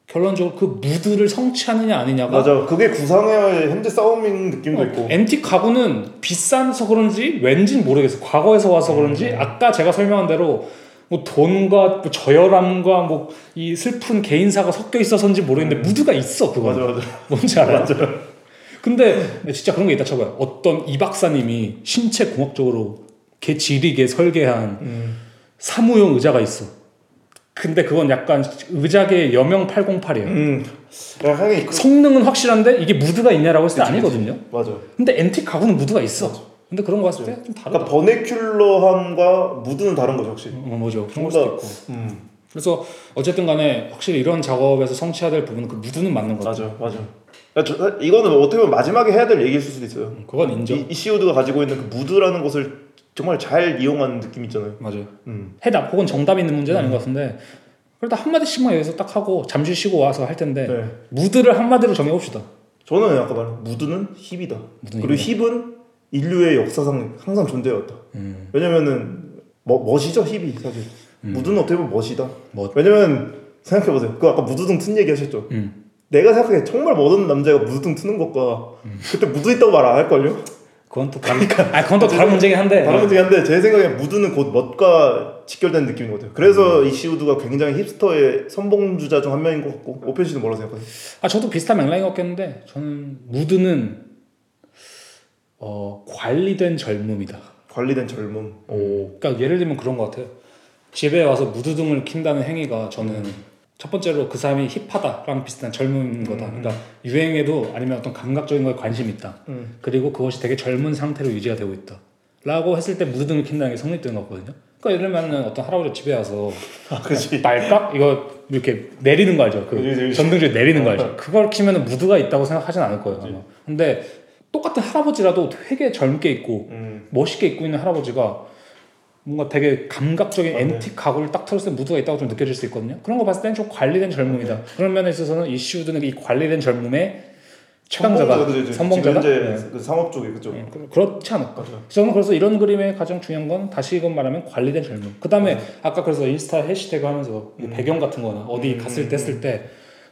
[SPEAKER 2] 결론적으로 그 무드를 성취하느냐 아니냐가
[SPEAKER 1] 맞아. 그게 구상의 현재 싸움인 느낌도
[SPEAKER 2] 어,
[SPEAKER 1] 있고.
[SPEAKER 2] 앤틱 가구는 비싸서 그런지 왠진 모르겠어. 과거에서 와서 그런지 음. 아까 제가 설명한 대로 뭐 돈과 뭐 저열함과 뭐 이 슬픈 개인사가 섞여 있어서인지 모르겠는데 음. 무드가 있어 그거. 맞아 맞아. 뭔지 알아? 맞아. 근데 네, 진짜 그런 게 있다 쳐봐요. 어떤 이 박사님이 신체 공학적으로 개 지리게 설계한 음. 사무용 의자가 있어. 근데 그건 약간 의자계 여명 808이에요. 음. 그 성능은 확실한데 이게 무드가 있냐라고 했을 때 아니거든요. 맞아. 근데 엔틱 가구는 무드가 있어. 맞아. 근데 그런 거 봤을 네. 때좀
[SPEAKER 1] 다르다. 그러니까 버네큘러함과 무드는 다른 거죠 혹시? 어, 뭐죠. 그런 걸도
[SPEAKER 2] 있고. 음. 그래서 어쨌든 간에 확실히 이런 작업에서 성취해야 될 부분은 그 무드는 맞는
[SPEAKER 1] 거죠. 맞아, 맞아. 그러니까 저, 이거는 어떻게 보면 마지막에 해야 될 얘기일 수도 있어요. 음, 그건 인정. 이, 시우드가 가지고 있는 그 무드라는 것을 정말 잘 이용하는 느낌 있잖아요. 맞아요.
[SPEAKER 2] 음. 해답 혹은 정답이 있는 문제는 음. 아닌 것 같은데 그래도 한 마디씩만 여기서 딱 하고 잠시 쉬고 와서 할 텐데 네. 무드를 한 마디로 정해봅시다.
[SPEAKER 1] 저는 아까 말한 무드는 힙이다. 무드는 그리고 힙은 인류의 역사상 항상 존재였다. 음. 왜냐면은 뭐, 멋이죠 힙이 사실. 음. 무드는 어떻게 보면 멋이다. 멋. 왜냐면 생각해보세요. 그 아까 무드등 튼 얘기 하셨죠. 음. 내가 생각하 정말 멋없 남자가 무드등 트는 것과 음. 그때 무드 있다고 말 안 할걸요? 그건 또 다른, 아, 그건 또 다른 문제긴 한데. 다른 어. 문제긴 한데, 제 생각에 무드는 곧 멋과 직결된 느낌인 것 같아요. 그래서 음. 이시우드가 굉장히 힙스터의 선봉주자 중 한 명인 것 같고, 오펜 씨는 뭐라고 생각하세요?
[SPEAKER 2] 아, 저도 비슷한 맥락인 것겠는데 저는 무드는 어 관리된 젊음이다.
[SPEAKER 1] 관리된 젊음.
[SPEAKER 2] 오. 그러니까 예를 들면 그런 것 같아요. 집에 와서 무드등을 킨다는 행위가 저는 음. 첫 번째로 그 사람이 힙하다랑 비슷한 젊은 거다. 음. 그러니까 유행에도 아니면 어떤 감각적인 거에 관심 있다. 음. 그리고 그것이 되게 젊은 상태로 유지가 되고 있다. 라고 했을 때 무드등을 킨다는 게 성립되는 거거든요. 그러니까 예를 들면 어떤 할아버지 집에 와서 아, 말깍 이거 이렇게 내리는 거 알죠? 그 전등줄 내리는 거 알죠? 어. 그걸 키면 무드가 있다고 생각하진 않을 거예요. 아마. 근데 똑같은 할아버지라도 되게 젊게 있고 음. 멋있게 입고 있는 할아버지가 뭔가 되게 감각적인 맞 아, 네. 앤틱 가구를 딱 틀었을 때 무드가 있다고 좀 느껴질 수 있거든요. 그런 거 봤을 땐 좀 관리된 젊음이다. 네. 그런 면에 있어서는 이슈드는이 관리된 젊음의 최강자가 선봉자가
[SPEAKER 1] 네. 그 상업 쪽이 그쪽 네.
[SPEAKER 2] 그렇지 않을까. 맞아. 그렇죠. 저는 그래서 이런 그림의 가장 중요한 건 다시 이건 말하면 관리된 젊음. 그 다음에 네. 아까 그래서 인스타 해시태그 하면서 음. 배경 같은 거나 어디 음. 갔을 때 했을 때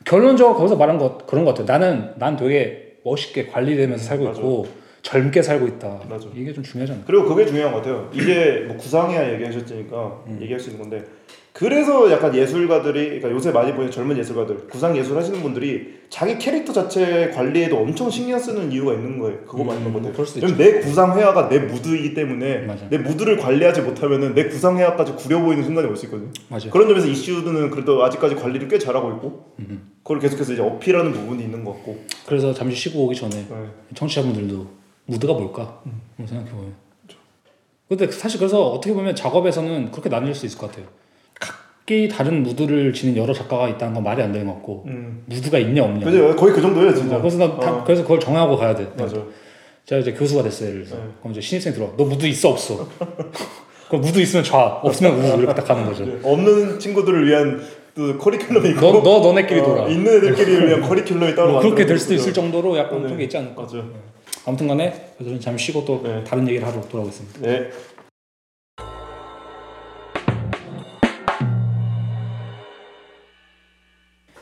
[SPEAKER 2] 결론적으로 거기서 말한 것 그런 것 같아요. 나는 난 되게 멋있게 관리되면서 살고 맞아. 있고 젊게 살고 있다. 맞아. 이게 좀 중요하잖아요.
[SPEAKER 1] 그리고 그게 중요한 것 같아요. 이게 뭐 구상이야 얘기하셨으니까 음. 얘기할 수 있는 건데 그래서 약간 예술가들이 그러니까 요새 많이 보는 젊은 예술가들 구상 예술 하시는 분들이 자기 캐릭터 자체 관리에도 엄청 신경 쓰는 이유가 있는 거예요. 그거 맞는 음, 건데. 뭐 그럼 내 구상 회화가 내 무드이기 때문에 맞아. 내 무드를 관리하지 못하면은 내 구상 회화까지 구려 보이는 순간이 올 수 있거든요. 맞아. 그런 점에서 이슈드는 그래도 아직까지 관리를 꽤 잘하고 있고 음. 그걸 계속해서 이제 어필하는 부분이 있는 것 같고.
[SPEAKER 2] 그래서 잠시 쉬고 오기 전에 네. 청취자분들도 무드가 뭘까 음. 뭐 생각해 보면. 그렇죠. 근데 사실 그래서 어떻게 보면 작업에서는 그렇게 나뉠 수 있을 것 같아요. 각기 다른 무드를 지닌 여러 작가가 있다는 건 말이 안 되는 것 같고 음. 무드가 있냐 없냐
[SPEAKER 1] 그죠 거의 그 정도예요 진짜
[SPEAKER 2] 어, 그래서
[SPEAKER 1] 나 어.
[SPEAKER 2] 그래서 그걸 정하고 가야 돼 맞아 제가 이제 교수가 됐어요 예를 서 네. 그럼 이제 신입생 들어너 무드 있어 없어 그럼 무드 있으면 좌 없으면 우 이렇게 딱 가는 거죠 네.
[SPEAKER 1] 없는 친구들을 위한 그 커리큘럼이 있고 너, 너 너네끼리
[SPEAKER 2] 돌아 어,
[SPEAKER 1] 있는 애들끼리 위한 커리큘럼이 따로
[SPEAKER 2] 뭐 그렇게 될 수도 있을 정도로 약간 네. 그런 게 있지 않을까 맞아 네. 아무튼간에 저는 잠시 쉬고 또 네. 다른 얘기를 하러 돌아오겠습니다 네.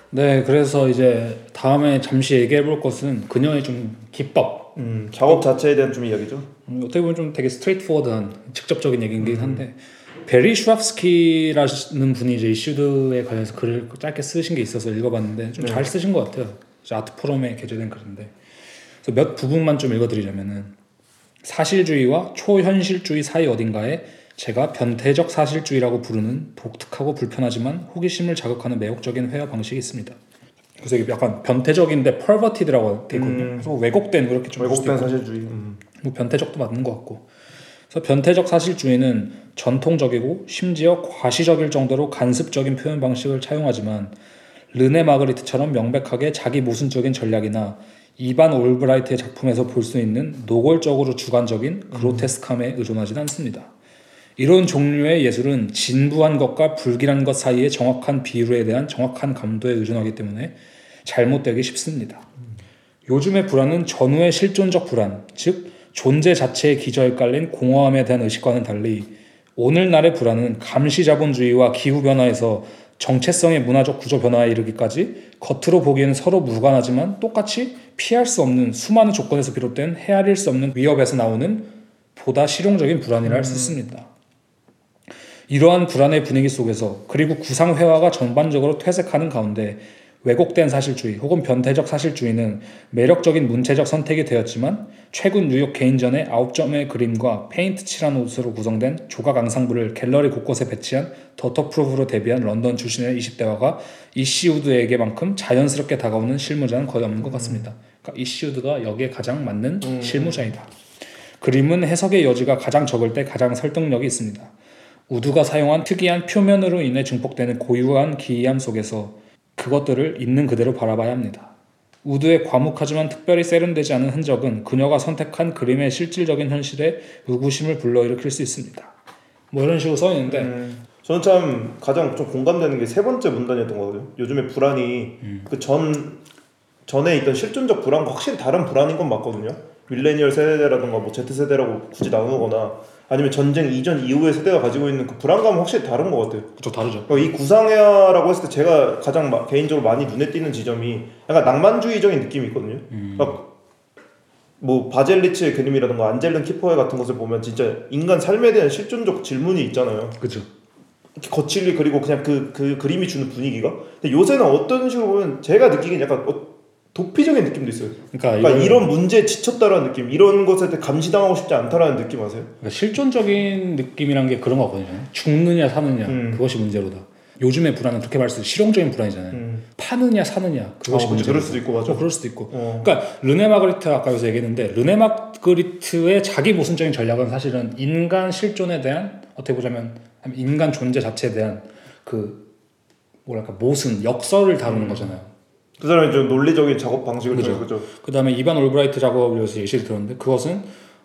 [SPEAKER 2] 네, 그래서 이제 다음에 잠시 얘기해 볼 것은 그녀의 좀 기법. 음,
[SPEAKER 1] 작업 자체에 대한 좀 이야기죠.
[SPEAKER 2] 음, 어떻게 보면 좀 되게 스트레이트 포워드한 직접적인 얘기긴 음. 한데 베리 슈랍스키라는 분이 이제 이슈드에 관해서 글을 짧게 쓰신 게 있어서 읽어봤는데 좀잘 네. 쓰신 것 같아요. 아트 포럼에 게재된 글인데 그래서 몇 부분만 좀 읽어드리자면은 사실주의와 초현실주의 사이 어딘가에 제가 변태적 사실주의라고 부르는 독특하고 불편하지만 호기심을 자극하는 매혹적인 회화 방식이 있습니다. 그래서 이게 약간 변태적인데 펄버티드라고 돼거든요 음. 그래서 왜곡된 그렇게 좀 왜곡된 사실주의. 음. 뭐 변태적도 맞는 것 같고. 그래서 변태적 사실주의는 전통적이고 심지어 과시적일 정도로 간습적인 표현 방식을 차용하지만 르네 마그리트처럼 명백하게 자기 모순적인 전략이나 이반 올브라이트의 작품에서 볼 수 있는 노골적으로 주관적인 음. 그로테스캄에 의존하지는 않습니다. 이런 종류의 예술은 진부한 것과 불길한 것 사이의 정확한 비율에 대한 정확한 감도에 의존하기 때문에 잘못되기 쉽습니다. 요즘의 불안은 전후의 실존적 불안, 즉 존재 자체의 기저에 깔린 공허함에 대한 의식과는 달리 오늘날의 불안은 감시 자본주의와 기후 변화에서 정체성의 문화적 구조 변화에 이르기까지 겉으로 보기에는 서로 무관하지만 똑같이 피할 수 없는 수많은 조건에서 비롯된 헤아릴 수 없는 위협에서 나오는 보다 실용적인 불안이라 할수 음. 있습니다. 이러한 불안의 분위기 속에서 그리고 구상회화가 전반적으로 퇴색하는 가운데 왜곡된 사실주의 혹은 변태적 사실주의는 매력적인 문체적 선택이 되었지만 최근 뉴욕 개인전의 아홉 점의 그림과 페인트 칠한 옷으로 구성된 조각 앙상블을 갤러리 곳곳에 배치한 더터프로프로 데뷔한 런던 출신의 20대화가 이시우드에게만큼 자연스럽게 다가오는 실무자는 거의 없는 것 같습니다. 음. 그러니까 이시우드가 여기에 가장 맞는 음. 실무자이다. 그림은 해석의 여지가 가장 적을 때 가장 설득력이 있습니다. 우두가 사용한 특이한 표면으로 인해 증폭되는 고유한 기이함 속에서 그것들을 있는 그대로 바라봐야 합니다. 우드의 과묵하지만 특별히 세련되지 않은 흔적은 그녀가 선택한 그림의 실질적인 현실에 의구심을 불러일으킬 수 있습니다. 뭐 이런 식으로 써 있는데 음,
[SPEAKER 1] 저는 참 가장 좀 공감되는 게 세 번째 문단이었던 거거든요. 요즘에 불안이 음. 그전 전에 있던 실존적 불안과 확실히 다른 불안인 건 맞거든요. 밀레니얼 세대라든가 뭐 Z 세대라고 굳이 나누거나 아니면 전쟁 이전 이후의 세대가 가지고 있는 그 불안감은 확실히 다른 것 같아요. 그저 다르죠. 그러니까 이 구상해라고 야 했을 때 제가 가장 마, 개인적으로 많이 눈에 띄는 지점이 약간 낭만주의적인 느낌이 있거든요. 음. 그러니까 뭐바젤리츠의 그림이라든가 안젤른 키퍼의 같은 것을 보면 진짜 인간 삶에 대한 실존적 질문이 있잖아요. 그렇죠. 거칠리 그리고 그냥 그, 그 그림이 주는 분위기가. 근데 요새는 어떤 식으로 보면 제가 느끼기엔 약간 어, 도피적인 느낌도 있어요. 그러니까, 그러니까 이런 문제에 지쳤다라는 느낌, 이런 것에 대해 감시당하고 싶지 않다라는 느낌 아세요?
[SPEAKER 2] 그러니까 실존적인 느낌이란 게 그런 거거든요. 죽느냐 사느냐 음. 그것이 문제로다. 요즘의 불안은 그렇게 말할 수 실용적인 불안이잖아요. 음. 파느냐 사느냐 그것이 아, 그렇죠. 문제 그럴 수도 있고 맞아. 어, 그럴 수도 있고. 어. 그러니까 르네 마그리트 아까 여기서 얘기했는데 르네 마그리트의 자기 모순적인 전략은 사실은 인간 실존에 대한 어떻게 보자면 인간 존재 자체에 대한 그 뭐랄까 모순 역설을 다루는 음. 거잖아요.
[SPEAKER 1] 그 사람이 좀 논리적인 작업 방식을
[SPEAKER 2] 그죠. 그죠. 그다음에 이반 올브라이트 작업을 위해서 예시를 들었는데 그것은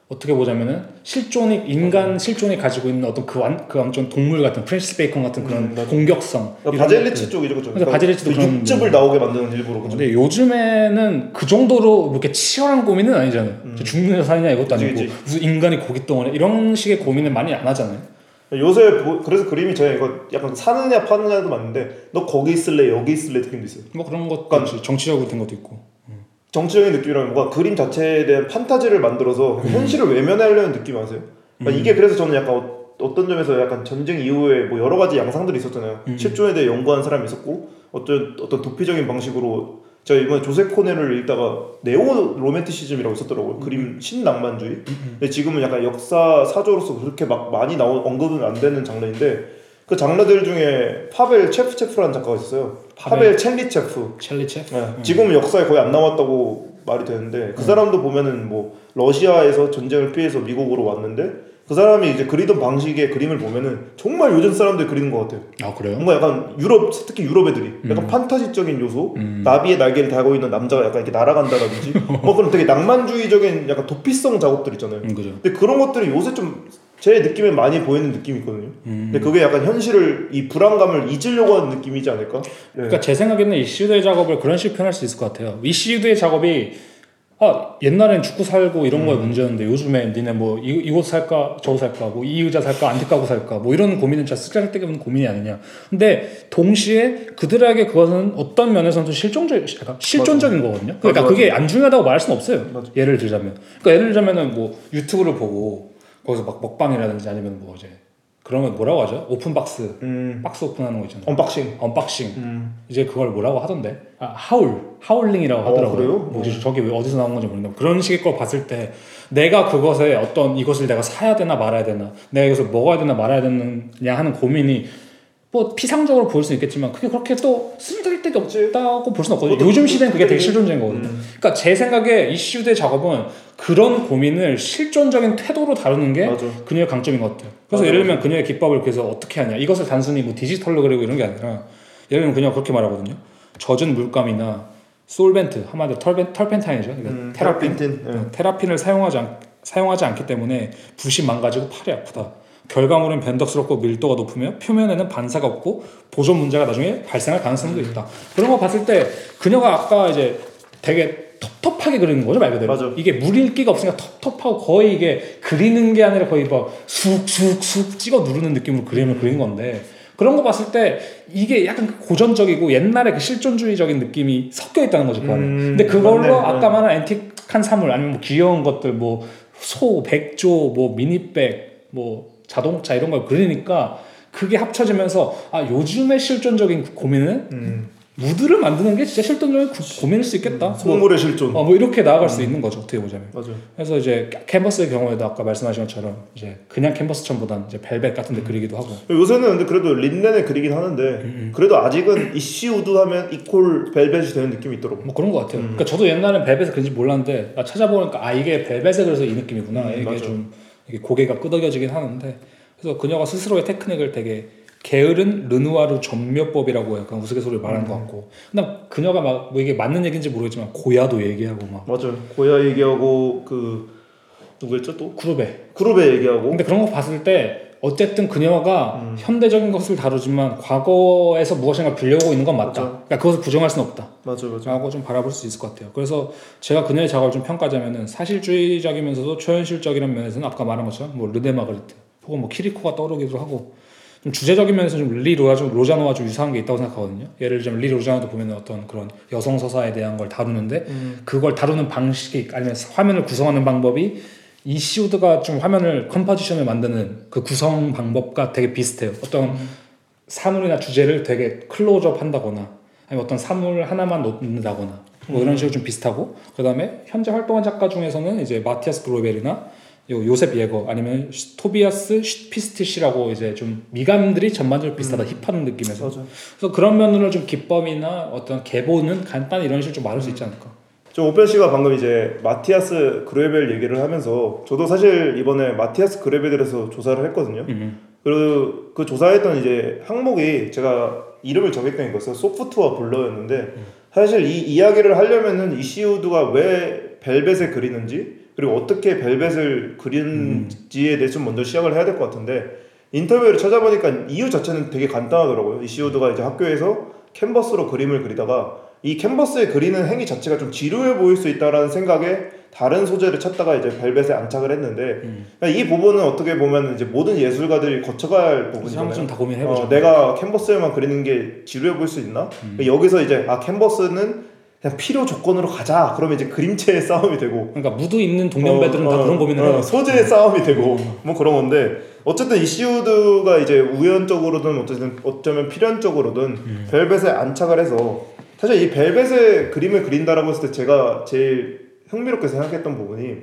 [SPEAKER 2] 어떻게 보자면은 실존이 인간 음. 실존이 가지고 있는 어떤 그 완 그 완전 동물 같은 프렌시스 베이컨 같은 그런 음, 공격성 그러니까 바젤리치 쪽이죠 그죠 그러니까 바젤리치도 그 그런 육즙을 뭐. 나오게 만드는 일부로 그죠 근데 요즘에는 그 정도로 뭐 이렇게 치열한 고민은 아니잖아요 음. 죽느냐 사느냐 이것도 아니고 그치. 무슨 인간이 고깃덩어리 이런 식의 고민을 많이 안 하잖아요
[SPEAKER 1] 요새 보, 그래서 그림이 제가 이거 약간 사느냐 파느냐도 맞는데 너 거기 있을래 여기 있을래 느낌도 있어요.
[SPEAKER 2] 뭐 그런 것 그러니까 같이 정치적으로 된 것도 있고.
[SPEAKER 1] 음. 정치적인 느낌이라면 뭔가 그림 자체에 대한 판타지를 만들어서 음. 현실을 외면하려는 느낌 아세요? 그러니까 음. 이게 그래서 저는 약간 어, 어떤 점에서 약간 전쟁 이후에 뭐 여러 가지 양상들이 있었잖아요. 음. 실존에 대해 연구한 사람이 있었고 어떤 어떤 도피적인 방식으로 제가 이번에 조셉 코넬을 읽다가 네오 로맨티시즘이라고 썼더라고요. 음. 그림 음. 신낭만주의. 음, 음. 근데 지금은 약간 역사 사조로서 그렇게 막 많이 나온 언급은 안 되는 장르인데 그 장르들 중에 파벨 체프체프라는 작가가 있어요. 파벨, 파 첼리체프. 첼리체프. 네. 지금은 역사에 거의 안 나왔다고 말이 되는데 그 사람도 보면은 뭐 러시아에서 전쟁을 피해서 미국으로 왔는데 그 사람이 이제 그리던 방식의 그림을 보면은 정말 요즘 사람들 그리는 것 같아요. 아 그래요? 뭔가 약간 유럽 특히 유럽 애들이 음. 약간 판타지적인 요소, 음. 나비의 날개를 달고 있는 남자가 약간 이렇게 날아간다든지 뭐 그런 되게 낭만주의적인 약간 도피성 작업들 있잖아요. 음, 그죠. 근데 그런 것들이 요새 좀 제 느낌에 많이 보이는 느낌이 있거든요. 음. 근데 그게 약간 현실을 이 불안감을 잊으려고 하는 느낌이지 않을까?
[SPEAKER 2] 그러니까 네. 그러니까 제 생각에는 이슈드의 작업을 그런 식으로 표현할 수 있을 것 같아요. 이슈드의 작업이 아 옛날엔 죽고 살고 이런 음. 거에 문제였는데 요즘에 니네 뭐 이, 이곳 살까 저곳 살까 뭐이 의자 살까 안티 가구 살까 뭐 이런 고민은 진짜 쓰잘데기 보는 고민이 아니냐 근데 동시에 그들에게 그것은 어떤 면에서는 실종적 실존적인 맞아. 거거든요 그러니까 맞아, 맞아. 그게 안 중요하다고 말할 수는 없어요 예를 들자면 그러니까 예를 들자면은 뭐 유튜브를 보고 거기서 막 먹방이라든지 아니면 뭐 이제 그러면 뭐라고 하죠? 오픈박스 음. 박스 오픈하는 거 있잖아요. 언박싱. 언박싱. 음. 이제 그걸 뭐라고 하던데? 아, 하울. 하울링이라고 어, 하더라고요. 어, 그래요? 뭐, 네. 저게 왜 어디서 나온 건지 모르겠는데 그런 식의 걸 봤을 때 내가 그것에 어떤 이것을 내가 사야 되나 말아야 되나 내가 이것을 먹어야 되나 말아야 되느냐 하는 고민이 뭐 피상적으로 보일 수 있겠지만 그게 그렇게 또 쓸데기 없다고 볼 수는 없거든요. 요즘 시대는 그게 되게 그렇죠. 실존적인 거거든요. 음. 그러니까 제 생각에 이슈대 작업은 그런 고민을 실존적인 태도로 다루는 게 맞아. 그녀의 강점인 것 같아요. 그래서 맞아. 예를 들면 그녀의 기법을 그래서 어떻게 하냐 이것을 단순히 뭐 디지털로 그리고 이런 게 아니라 예를 들면 그녀가 그렇게 말하거든요. 젖은 물감이나 솔벤트 한마디로 털벤, 털펜타인이죠. 음, 테라핀, 예. 테라핀을 사용하지 않 사용하지 않기 때문에 붓이 망가지고 팔이 아프다. 결과물은 변덕스럽고 밀도가 높으며 표면에는 반사가 없고 보존 문제가 나중에 발생할 가능성도 음. 있다. 그런 거 봤을 때 그녀가 아까 이제 되게 텁텁하게 그리는 거죠 말 그대로. 맞아. 이게 물일기가 없으니까 텁텁하고 거의 이게 그리는 게 아니라 거의 막 뭐 쑥쑥쑥 찍어 누르는 느낌으로 그림을 그리는 건데 그런 거 봤을 때 이게 약간 그 고전적이고 옛날에 그 실존주의적인 느낌이 섞여 있다는 거죠 그 안에. 음, 근데 그걸로 맞네. 어. 아까 말한 앤틱한 사물 아니면 뭐 귀여운 것들 뭐 소, 백조, 뭐 미니백, 뭐 자동차 이런 걸 그리니까 그게 합쳐지면서 아 요즘의 실존적인 그 고민은 음. 무드를 만드는 게 진짜 실존적인 고민일 수 있겠다. 음, 속물의 뭐, 실존. 어, 뭐 이렇게 나아갈 음. 수 있는 거죠. 어떻게 보자면. 맞아요. 그래서 이제 캔버스의 경우에도 아까 말씀하신 것처럼 이제 그냥 캔버스천보단 이제 벨벳 같은데 음. 그리기도 하고.
[SPEAKER 1] 요새는 근데 그래도 린넨에 그리긴 하는데 음, 음. 그래도 아직은 이씨 우드 하면 이퀄 벨벳이 되는 느낌이 있더라고.
[SPEAKER 2] 뭐 그런 것 같아요. 그러니까 저도 옛날엔 벨벳에그런지 몰랐는데 아, 찾아보니까 아 이게 벨벳에 그래서 이 느낌이구나. 이게 맞아. 좀 고개가 끄덕여지긴 하는데 그래서 그녀가 스스로의 테크닉을 되게 게으른 르누아르 전묘법이라고 약간 우스갯소리를 말하는 음. 것 같고 근데 그녀가 막뭐 이게 맞는 얘기인지 모르겠지만 고야도 얘기하고 막
[SPEAKER 1] 맞아요 고야 얘기하고 그 누구였죠 또
[SPEAKER 2] 그룹에 그룹에
[SPEAKER 1] 얘기하고
[SPEAKER 2] 근데 그런 거 봤을 때 어쨌든 그녀가 음. 현대적인 것을 다루지만 과거에서 무엇인가 빌려오고 있는 건 맞다. 그러니까 그것을 부정할 수는 없다.
[SPEAKER 1] 맞아, 맞아. 라고
[SPEAKER 2] 좀 바라볼 수 있을 것 같아요. 그래서 제가 그녀의 작업을 좀 평가하자면은 사실주의적이면서도 초현실적이라는 면에서는 아까 말한 것처럼 뭐 르데마그리트 혹은 뭐 키리코가 떠오르기도 하고 좀 주제적인 면에서 좀리 로자노와 좀 유사한 게 있다고 생각하거든요. 예를 들면 리 로자노도 보면 어떤 그런 여성 서사에 대한 걸 다루는데 음. 그걸 다루는 방식이 아니면 화면을 구성하는 방법이 이 시우드가 좀 화면을 컴포지션을 만드는 그 구성 방법과 되게 비슷해요. 어떤 사물이나 음. 주제를 되게 클로즈업 한다거나 아니면 어떤 사물 하나만 놓는다거나 뭐 이런 음. 식으로 좀 비슷하고 그다음에 현재 활동한 작가 중에서는 이제 마티아스 브로벨이나요 요셉 예거 아니면 토비아스 슈피스티시라고 이제 좀 미감들이 전반적으로 비슷하다 음. 힙한 느낌에서 맞아. 그래서 그런 면으로 좀 기법이나 어떤 개보는 간단히 이런 식으로 좀 말할 수 있지 않을까
[SPEAKER 1] 저 오펜 씨가 방금 이제 마티아스 그레벨 얘기를 하면서 저도 사실 이번에 마티아스 그레벨에 서 조사를 했거든요. 음. 그리고 그 조사했던 이제 항목이 제가 이름을 정했던 것은 소프트와 블러였는데 음. 사실 이 이야기를 하려면은 이시우드가 왜 벨벳에 그리는지 그리고 어떻게 벨벳을 그린지에 대해서 좀 먼저 시작을 해야 될 것 같은데 인터뷰를 찾아보니까 이유 자체는 되게 간단하더라고요. 이시우드가 이제 학교에서 캔버스로 그림을 그리다가 이 캔버스에 그리는 행위 자체가 좀 지루해 보일 수 있다라는 생각에 다른 소재를 찾다가 이제 벨벳에 안착을 했는데 음. 그러니까 이 부분은 어떻게 보면 이제 모든 예술가들이 거쳐갈 부분이잖아요. 좀다 고민해보죠. 어, 내가 캔버스에만 그리는 게 지루해 보일 수 있나? 음. 그러니까 여기서 이제 아 캔버스는 그냥 필요 조건으로 가자. 그러면 이제 그림체의 싸움이 되고.
[SPEAKER 2] 그러니까 무드 있는 동년배들은 어, 어, 그런 고민을 어,
[SPEAKER 1] 해요. 소재의 음. 싸움이 되고 뭐 그런 건데 어쨌든 이시우드가 이제 우연적으로든 어쨌든 어쩌면 필연적으로든 음. 벨벳에 안착을 해서 사실 이 벨벳의 그림을 그린다라고 했을 때 제가 제일 흥미롭게 생각했던 부분이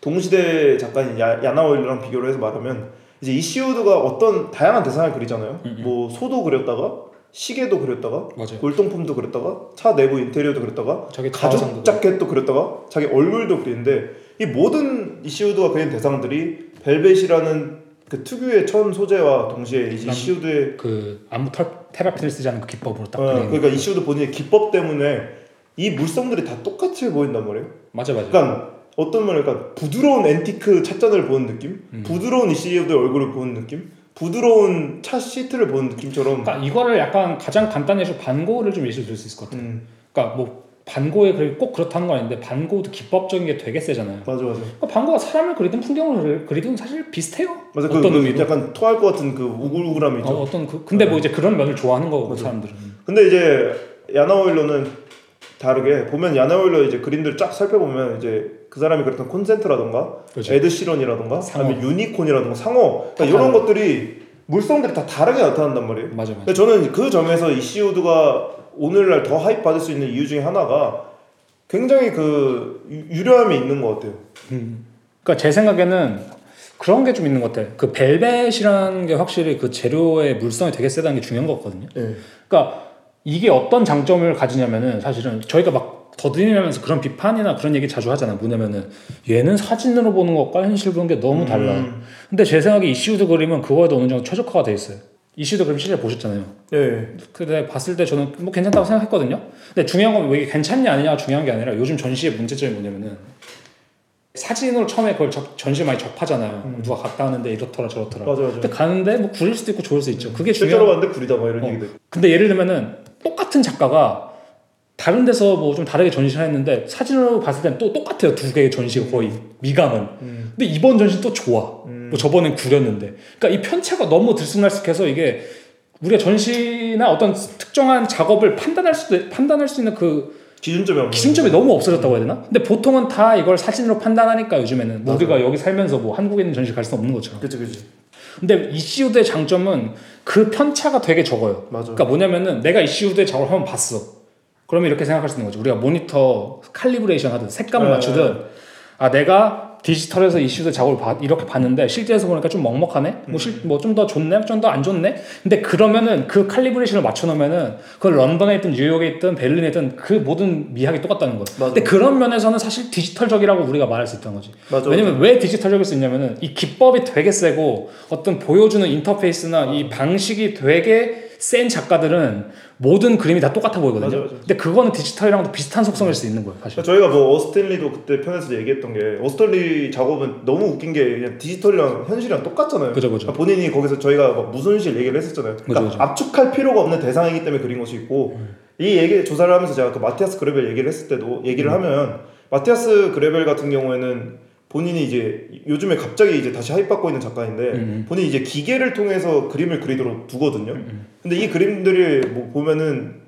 [SPEAKER 1] 동시대 작가인 야, 나오일랑 비교를 해서 말하면 이제 이시우드가 어떤 다양한 대상을 그리잖아요. 음음. 음. 뭐 소도 그렸다가 시계도 그렸다가 맞아요. 골동품도 그렸다가 차 내부 인테리어도 그렸다가 자기 가죽 자켓도 그렸다가 자기 얼굴도 그리는데 이 모든 이시우드가 그린 대상들이 벨벳이라는 그 특유의 천 소재와 동시에 이제 이슈드의
[SPEAKER 2] 그 아무 테라피를 쓰지 않은 그 기법으로 딱
[SPEAKER 1] 어, 그러니까 이슈드 본인의 기법 때문에 이 물성들이 다 똑같이 보인단 말이에요. 맞아 맞아. 그러니까 어떤 말이까 그러니까 부드러운 앤티크 찻잔을 보는 느낌, 음. 부드러운 이슈드의 얼굴을 보는 느낌, 부드러운 차 시트를 보는 느낌처럼.
[SPEAKER 2] 그러니까 이거를 약간 가장 간단해서 반고를 좀 예시로 들수 있을 것 같아요. 음. 그러니까 뭐 반고에 의꼭 그렇다는 건 아닌데 반고도 기법적인 게 되게 세잖아요.
[SPEAKER 1] 맞아
[SPEAKER 2] 맞아. 그러니까 반고가 사람을 그리든 풍경을 그리든 사실 비슷해요. 맞아
[SPEAKER 1] 그 어떤 그, 의 약간 토할 것 같은 그 우글우글함이죠. 어,
[SPEAKER 2] 떤 그, 근데 뭐 네. 뭐 이제 그런 면을 좋아하는 거고 그 사람들은.
[SPEAKER 1] 근데 이제 야나오일러는 다르게 보면 야나오일러 이제 그림들 쫙 살펴보면 이제 그 사람이 그랬던 콘센트라던가 그렇죠. 에드시런이라던가 아니면 유니콘이라던가 상어 그러니까 이런 것들이 물성들이 다 다르게 나타난단 말이에요. 맞아 맞아. 저는 그 점에서 이시우드가 오늘날 더하이 받을 수 있는 이유 중에 하나가 굉장히 그 유려함이 있는 것 같아요.
[SPEAKER 2] 음. 그러니까 제 생각에는 그런 게 좀 있는 것 같아요. 그 벨벳이라는 게 확실히 그 재료의 물성이 되게 세다는 게 중요한 것 같거든요. 네. 그러니까 이게 어떤 장점을 가지냐면은 사실은 저희가 막 더듬이면서 그런 비판이나 그런 얘기 자주 하잖아. 뭐냐면은 얘는 사진으로 보는 것과 현실 보는 게 너무 달라. 음. 근데 제 생각에 이슈드 그림은 그거에도 어느 정도 최적화가 돼 있어요. 이슈도 그럼 실제 보셨잖아요. 네. 예, 근데 예. 봤을 때 저는 뭐 괜찮다고 생각했거든요. 근데 중요한 건왜 이게 괜찮냐 아니냐 중요한 게 아니라 요즘 전시의 문제점이 뭐냐면은 사진으로 처음에 그걸 적, 전시 많이 접하잖아요. 음. 누가 갔다 왔는데 이렇더라 저렇더라. 맞아, 맞아. 근데 가는데 뭐 구릴 수도 있고 좋을 수 있죠. 음. 그게 중요한. 실제로 봤는데 구리다 뭐 이런 어. 얘기도. 근데 예를 들면은 똑같은 작가가 다른 데서 뭐 좀 다르게 전시를 했는데 사진으로 봤을 땐 또 똑같아요 두 개의 전시가 거의 미감은. 음. 근데 이번 전시 또 좋아. 음. 뭐 저번엔 구렸는데. 그러니까 이 편차가 너무 들쑥날쑥해서 이게 우리가 전시나 어떤 특정한 작업을 판단할 수도 판단할 수 있는 그 기준점이 기준점이 너무 없어졌다고 해야 되나? 근데 보통은 다 이걸 사진으로 판단하니까 요즘에는 맞아. 뭐 우리가 여기 살면서 뭐 한국에 있는 전시 갈 수 없는 것처럼.
[SPEAKER 1] 그렇지, 그렇지.
[SPEAKER 2] 근데 이시드의 장점은 그 편차가 되게 적어요. 맞아. 그러니까 뭐냐면은 내가 이시드의 작업을 한번 봤어. 그러면 이렇게 생각할 수 있는 거죠. 우리가 모니터 칼리브레이션 하든 색감을 네, 맞추든 네. 아 내가 디지털에서 이슈도 작업을 봐, 이렇게 봤는데 실제에서 보니까 좀 먹먹하네. 뭐 좀더 뭐, 음. 뭐 좋네, 좀 더 안 좋네. 근데 그러면은 그 칼리브레이션을 맞춰놓으면은 그 런던에 있든 뉴욕에 있든 베를린에 있든 그 모든 미학이 똑같다는 거 맞아. 근데 그런 면에서는 사실 디지털적이라고 우리가 말할 수 있다는 거지. 맞아. 왜냐면 왜 디지털적일 수 있냐면은 이 기법이 되게 세고 어떤 보여주는 인터페이스나 이 아. 방식이 되게 센 작가들은 모든 그림이 다 똑같아 보이거든요. 맞아, 맞아. 근데 그거는 디지털이랑도 비슷한 속성일 수 있는 거예요.
[SPEAKER 1] 사실. 그러니까 저희가 뭐 어스텔리도 그때 편에서 얘기했던 게 어스텔리 작업은 너무 웃긴 게 그냥 디지털이랑 현실이랑 똑같잖아요. 그죠, 그죠. 그러니까 본인이 거기서 저희가 막 무순실 얘기를 했었잖아요. 그러니까 그죠, 그죠. 압축할 필요가 없는 대상이기 때문에 그린 것이 있고 음. 이 얘기 조사를 하면서 제가 그 마티아스 그레벨 얘기를 했을 때도 얘기를 음. 하면 마티아스 그레벨 같은 경우에는 본인이 이제 요즘에 갑자기 이제 다시 하입 받고 있는 작가인데 음. 본인이 이제 기계를 통해서 그림을 그리도록 두거든요. 음. 근데 이 그림들을 뭐 보면은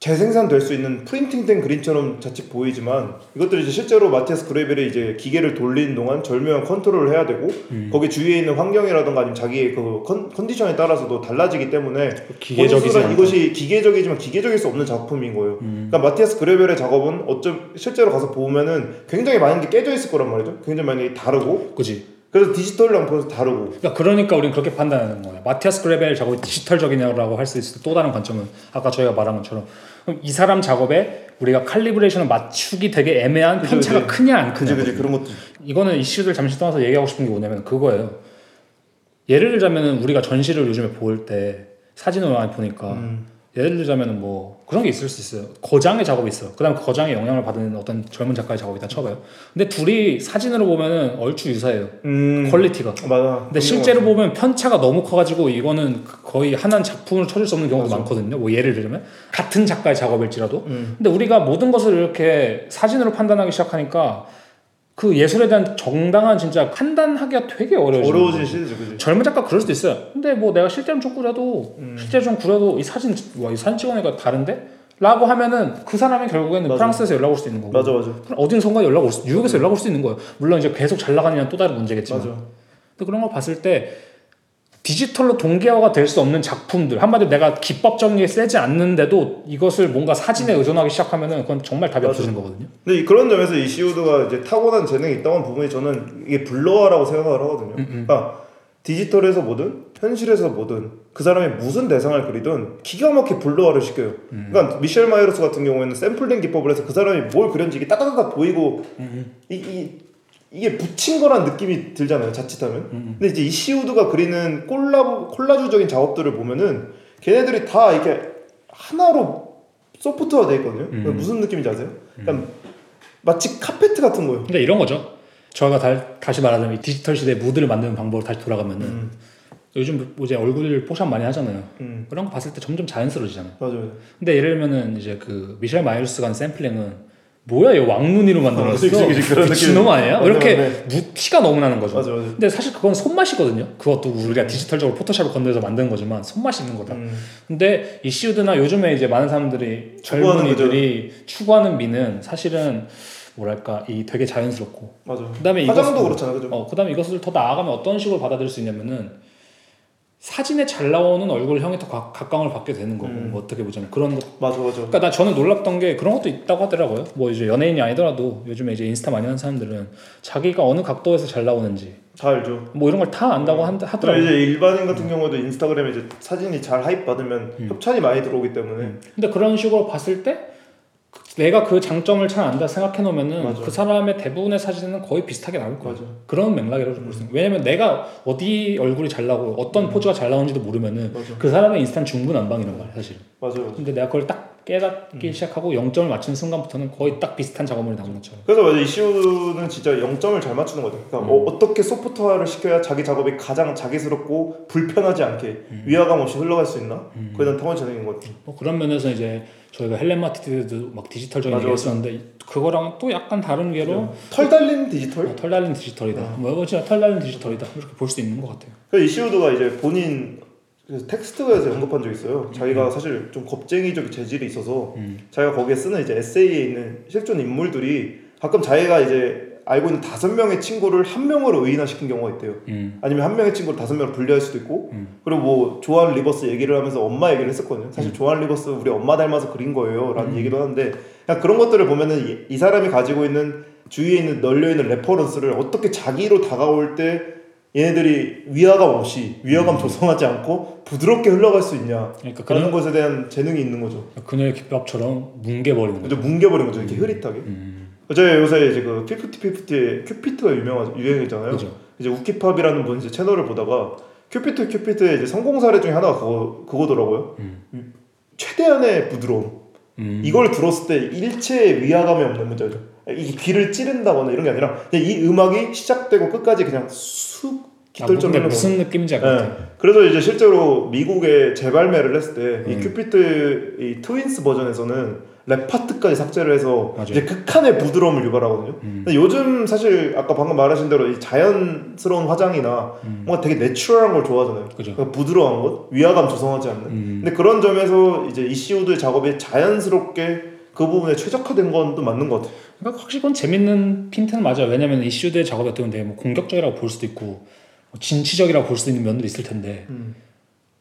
[SPEAKER 1] 재생산될 수 있는 프린팅된 그림처럼 자칫 보이지만 이것들이 이제 실제로 마티아스 그레벨이 이제 기계를 돌리는 동안 절묘한 컨트롤을 해야 되고 음. 거기 주위에 있는 환경이라든가 아니면 자기의 그 컨, 디션에 따라서도 달라지기 때문에 기계적이지 이것이 기계적이지만 기계적일 수 없는 작품인 거예요. 음. 그러니까 마티아스 그레벨의 작업은 어쩜 실제로 가서 보면은 굉장히 많은 게 깨져 있을 거란 말이죠. 굉장히 많이 다르고. 그지. 그래서 디지털이랑 벌써 다르고.
[SPEAKER 2] 그러니까, 그러니까 우리는 그렇게 판단하는 거예요. 마티아스 그레벨 작업이 디지털적이냐고 할 수 있을 또 다른 관점은 아까 저희가 말한 것처럼 이 사람 작업에 우리가 칼리브레이션을 맞추기 되게 애매한 그치, 편차가 그치. 크냐 안 크냐. 그치, 그런 것도. 이거는 이슈들 잠시 떠나서 얘기하고 싶은 게 뭐냐면 그거예요. 예를 들자면 우리가 전시를 요즘에 볼 때 사진을 많이 보니까 음. 예를 들자면 뭐 그런 게 있을 수 있어요. 거장의 작업이 있어. 그다음 그 거장의 영향을 받은 어떤 젊은 작가의 작업이 다 쳐봐요. 근데 둘이 사진으로 보면은 얼추 유사해요. 음, 퀄리티가. 어, 맞아. 근데 실제로 보면 편차가 너무 커가지고 이거는 그 거의 하나의 작품을 쳐줄 수 없는 경우도 맞아. 많거든요. 뭐 예를 들면 같은 작가의 작업일지라도. 음. 근데 우리가 모든 것을 이렇게 사진으로 판단하기 시작하니까 그 예술에 대한 정당한 진짜 판단하기가 되게 어려워요. 어려워진 시대죠, 그지? 젊은 작가 그럴 수도 있어요. 근데 뭐 내가 실제는 좀 구려도 음. 실제 좀 구려도 이 사진 와이 사진 찍어내니 다른데. 라고 하면은 그 사람이 결국에는 맞아. 프랑스에서 연락 올 수 있는 거고 맞아 맞아 어딘선가 연락 올수 유럽에서 음. 연락 올 수 있는 거예요 물론 이제 계속 잘 나가느냐 또 다른 문제겠지만 맞아. 근데 그런 걸 봤을 때 디지털로 동기화가 될 수 없는 작품들 한마디로 내가 기법 정리에 세지 않는데도 이것을 뭔가 사진에 음. 의존하기 시작하면은 그건 정말 답이 없어지는
[SPEAKER 1] 거거든요. 근데 그런 점에서 이 시우드가 이제 타고난 재능이 있다는 부분이 저는 이게 불러라고 생각을 하거든요. 음, 음. 그러니까 디지털에서 뭐든 현실에서 뭐든 그 사람이 무슨 대상을 그리든 기가 막히게 블러화를 시켜요. 음. 그러니까 미셸 마이로스 같은 경우에는 샘플링 기법을 해서 그 사람이 뭘 그렸는지 이게 따다다 보이고 음, 음. 이, 이 이게 붙인 거란 느낌이 들잖아요 자칫하면 음. 음. 근데 이제 이시우드가 그리는 콜라보 콜라주적인 작업들을 보면은 걔네들이 다 이렇게 하나로 소프트화 돼 있거든요 음. 그러니까 무슨 느낌인지 아세요? 음. 그러니까 마치 카페트 같은 거예요
[SPEAKER 2] 그러니까 이런 거죠 저희가 다, 시 말하자면 디지털 시대에 무드를 만드는 방법으로 다시 돌아가면은 음. 요즘 이제 얼굴을 포샵 많이 하잖아요. 음. 그런 거 봤을 때 점점 자연스러워지잖아요. 맞아요. 근데 예를 들면은 이제 그 미셸 마이어스가 한 샘플링은 뭐야 얘 왕눈이로 만들었어 어, 미친놈 아니야? 이렇게 네. 네, 네. 티가 너무 나는 거죠 맞아, 맞아. 근데 사실 그건 손맛이거든요 그것도 우리가 디지털적으로 포토샵을 건드서 만든 거지만 손맛 있는 거다 음. 근데 이시드나 요즘에 이제 많은 사람들이 젊은이들이 추구하는 미는 사실은 뭐랄까 이 되게 자연스럽고 맞아. 그다음에 화장도 이것을, 그렇잖아 그죠? 어, 그다음에 이것을 더 나아가면 어떤 식으로 받아들일 수 있냐면은 사진에 잘 나오는 얼굴형에 더 각, 각광을 받게 되는 거고 음. 뭐 어떻게 보자면 그런 거
[SPEAKER 1] 맞아
[SPEAKER 2] 맞아 그러니까 나 저는 놀랍던 게 그런 것도 있다고 하더라고요 뭐 이제 연예인이 아니더라도 요즘에 이제 인스타 많이 하는 사람들은 자기가 어느 각도에서 잘 나오는지
[SPEAKER 1] 다 알죠
[SPEAKER 2] 뭐 이런 걸 다 안다고 음. 하더라고요
[SPEAKER 1] 이제 일반인 같은 음. 경우도 인스타그램에 이제 사진이 잘 하입 받으면 음. 협찬이 많이 들어오기 때문에 음.
[SPEAKER 2] 근데 그런 식으로 봤을 때 내가 그 장점을 잘 안다 생각해 놓으면은 그 사람의 대부분의 사진은 거의 비슷하게 나올 거예 맞아. 그런 맥락이라고 볼 수있는요 왜냐면 내가 어디 얼굴이 잘나고 어떤 음. 포즈가 잘 나오는지도 모르면은 맞아. 그 사람의 인스타 중구난방이란 말이야, 사실. 맞아요. 맞아. 근데 내가 그걸 딱 깨닫기 음. 시작하고 0점을 맞춘 순간부터는 거의 딱 비슷한 작업물이 나오는 것처럼.
[SPEAKER 1] 그래서 맞아 이슈는 진짜 0점을 잘 맞추는 거죠. 그러니까 음. 어, 떻게 소프트화를 시켜야 자기 작업이 가장 자기스럽고 불편하지 않게 음. 위화감 없이 흘러갈 수 있나? 음. 그게 단 타원 재능인 것 같아.
[SPEAKER 2] 뭐 그런 면에서 이제 저희가 헬렌 마티드도 막 디지털적인 맞아, 얘기 했었는데 그거랑 또 약간 다른 게로털
[SPEAKER 1] 달린 디지털? 아, 털
[SPEAKER 2] 달린 디지털이다. 아. 뭐 진짜 털 달린 디지털이다. 이렇게 볼 수 있는 것 같아요.
[SPEAKER 1] 그 이시우드가 이제 본인 텍스트에서 언급한 적 있어요. 자기가 음. 사실 좀 겁쟁이적 인 재질이 있어서 음. 자기가 거기에 쓰는 이제 에세이에 있는 실존 인물들이 가끔 자기가 이제 알고 있는 다섯 명의 친구를 한 명으로 의인화시킨 경우가 있대요. 음. 아니면 한 명의 친구를 다섯 명을 분리할 수도 있고, 음. 그리고 뭐 조한 리버스 얘기를 하면서 엄마 얘기를 했었거든요. 사실 음. 조한 리버스 우리 엄마 닮아서 그린 거예요라는 음. 얘기도 하는데, 그냥 그런 것들을 보면은 이, 이 사람이 가지고 있는 주위에 있는 널려 있는 레퍼런스를 어떻게 자기로 다가올 때 얘네들이 위화감 없이 위화감 음. 조성하지 않고 부드럽게 흘러갈 수 있냐 그러니까 그런 것에 대한 재능이 있는 거죠.
[SPEAKER 2] 그녀의 기밥처럼 뭉개버리는
[SPEAKER 1] 거죠. 뭉개버리는 거죠. 이렇게 음. 흐릿하게. 음. 저희 요새 이제 그 피프티 피프티 큐피트가 유명한 유행이잖아요. 그죠. 이제 우키팝이라는 분 이제 채널을 보다가 큐피트 큐피트의 이제 성공 사례 중에 하나가 그거 그거더라고요. 음. 최대한의 부드러움. 음. 이걸 들었을 때 일체의 위화감이 없는 문제죠. 이 귀를 찌른다거나 이런 게 아니라 이 음악이 시작되고 끝까지 그냥 쑥 깃털처럼 아, 무슨 느낌인지 알 네. 아요 그래서 이제 실제로 미국에 재발매를 했을 때이 음. 큐피트 이 트윈스 버전에서는 랩 파트까지 삭제를 해서 맞아요. 이제 극한의 부드러움을 유발하거든요. 음. 근데 요즘 사실 아까 방금 말하신 대로 이 자연스러운 화장이나 음. 뭔가 되게 내추럴한 걸 좋아하잖아요. 그러니까 부드러운 것, 위화감 조성하지 않는. 음. 근데 그런 점에서 이제 이시우드의 작업이 자연스럽게 그 부분에 최적화된 건또 맞는 것 같아요.
[SPEAKER 2] 그러니까 확실히 건 재밌는 핀트는 맞아요. 왜냐면 이시우드의 작업이 어떻게 보면 되게 뭐 공격적이라고 볼 수도 있고 뭐 진취적이라고 볼 수 있는 면도 있을 텐데. 음.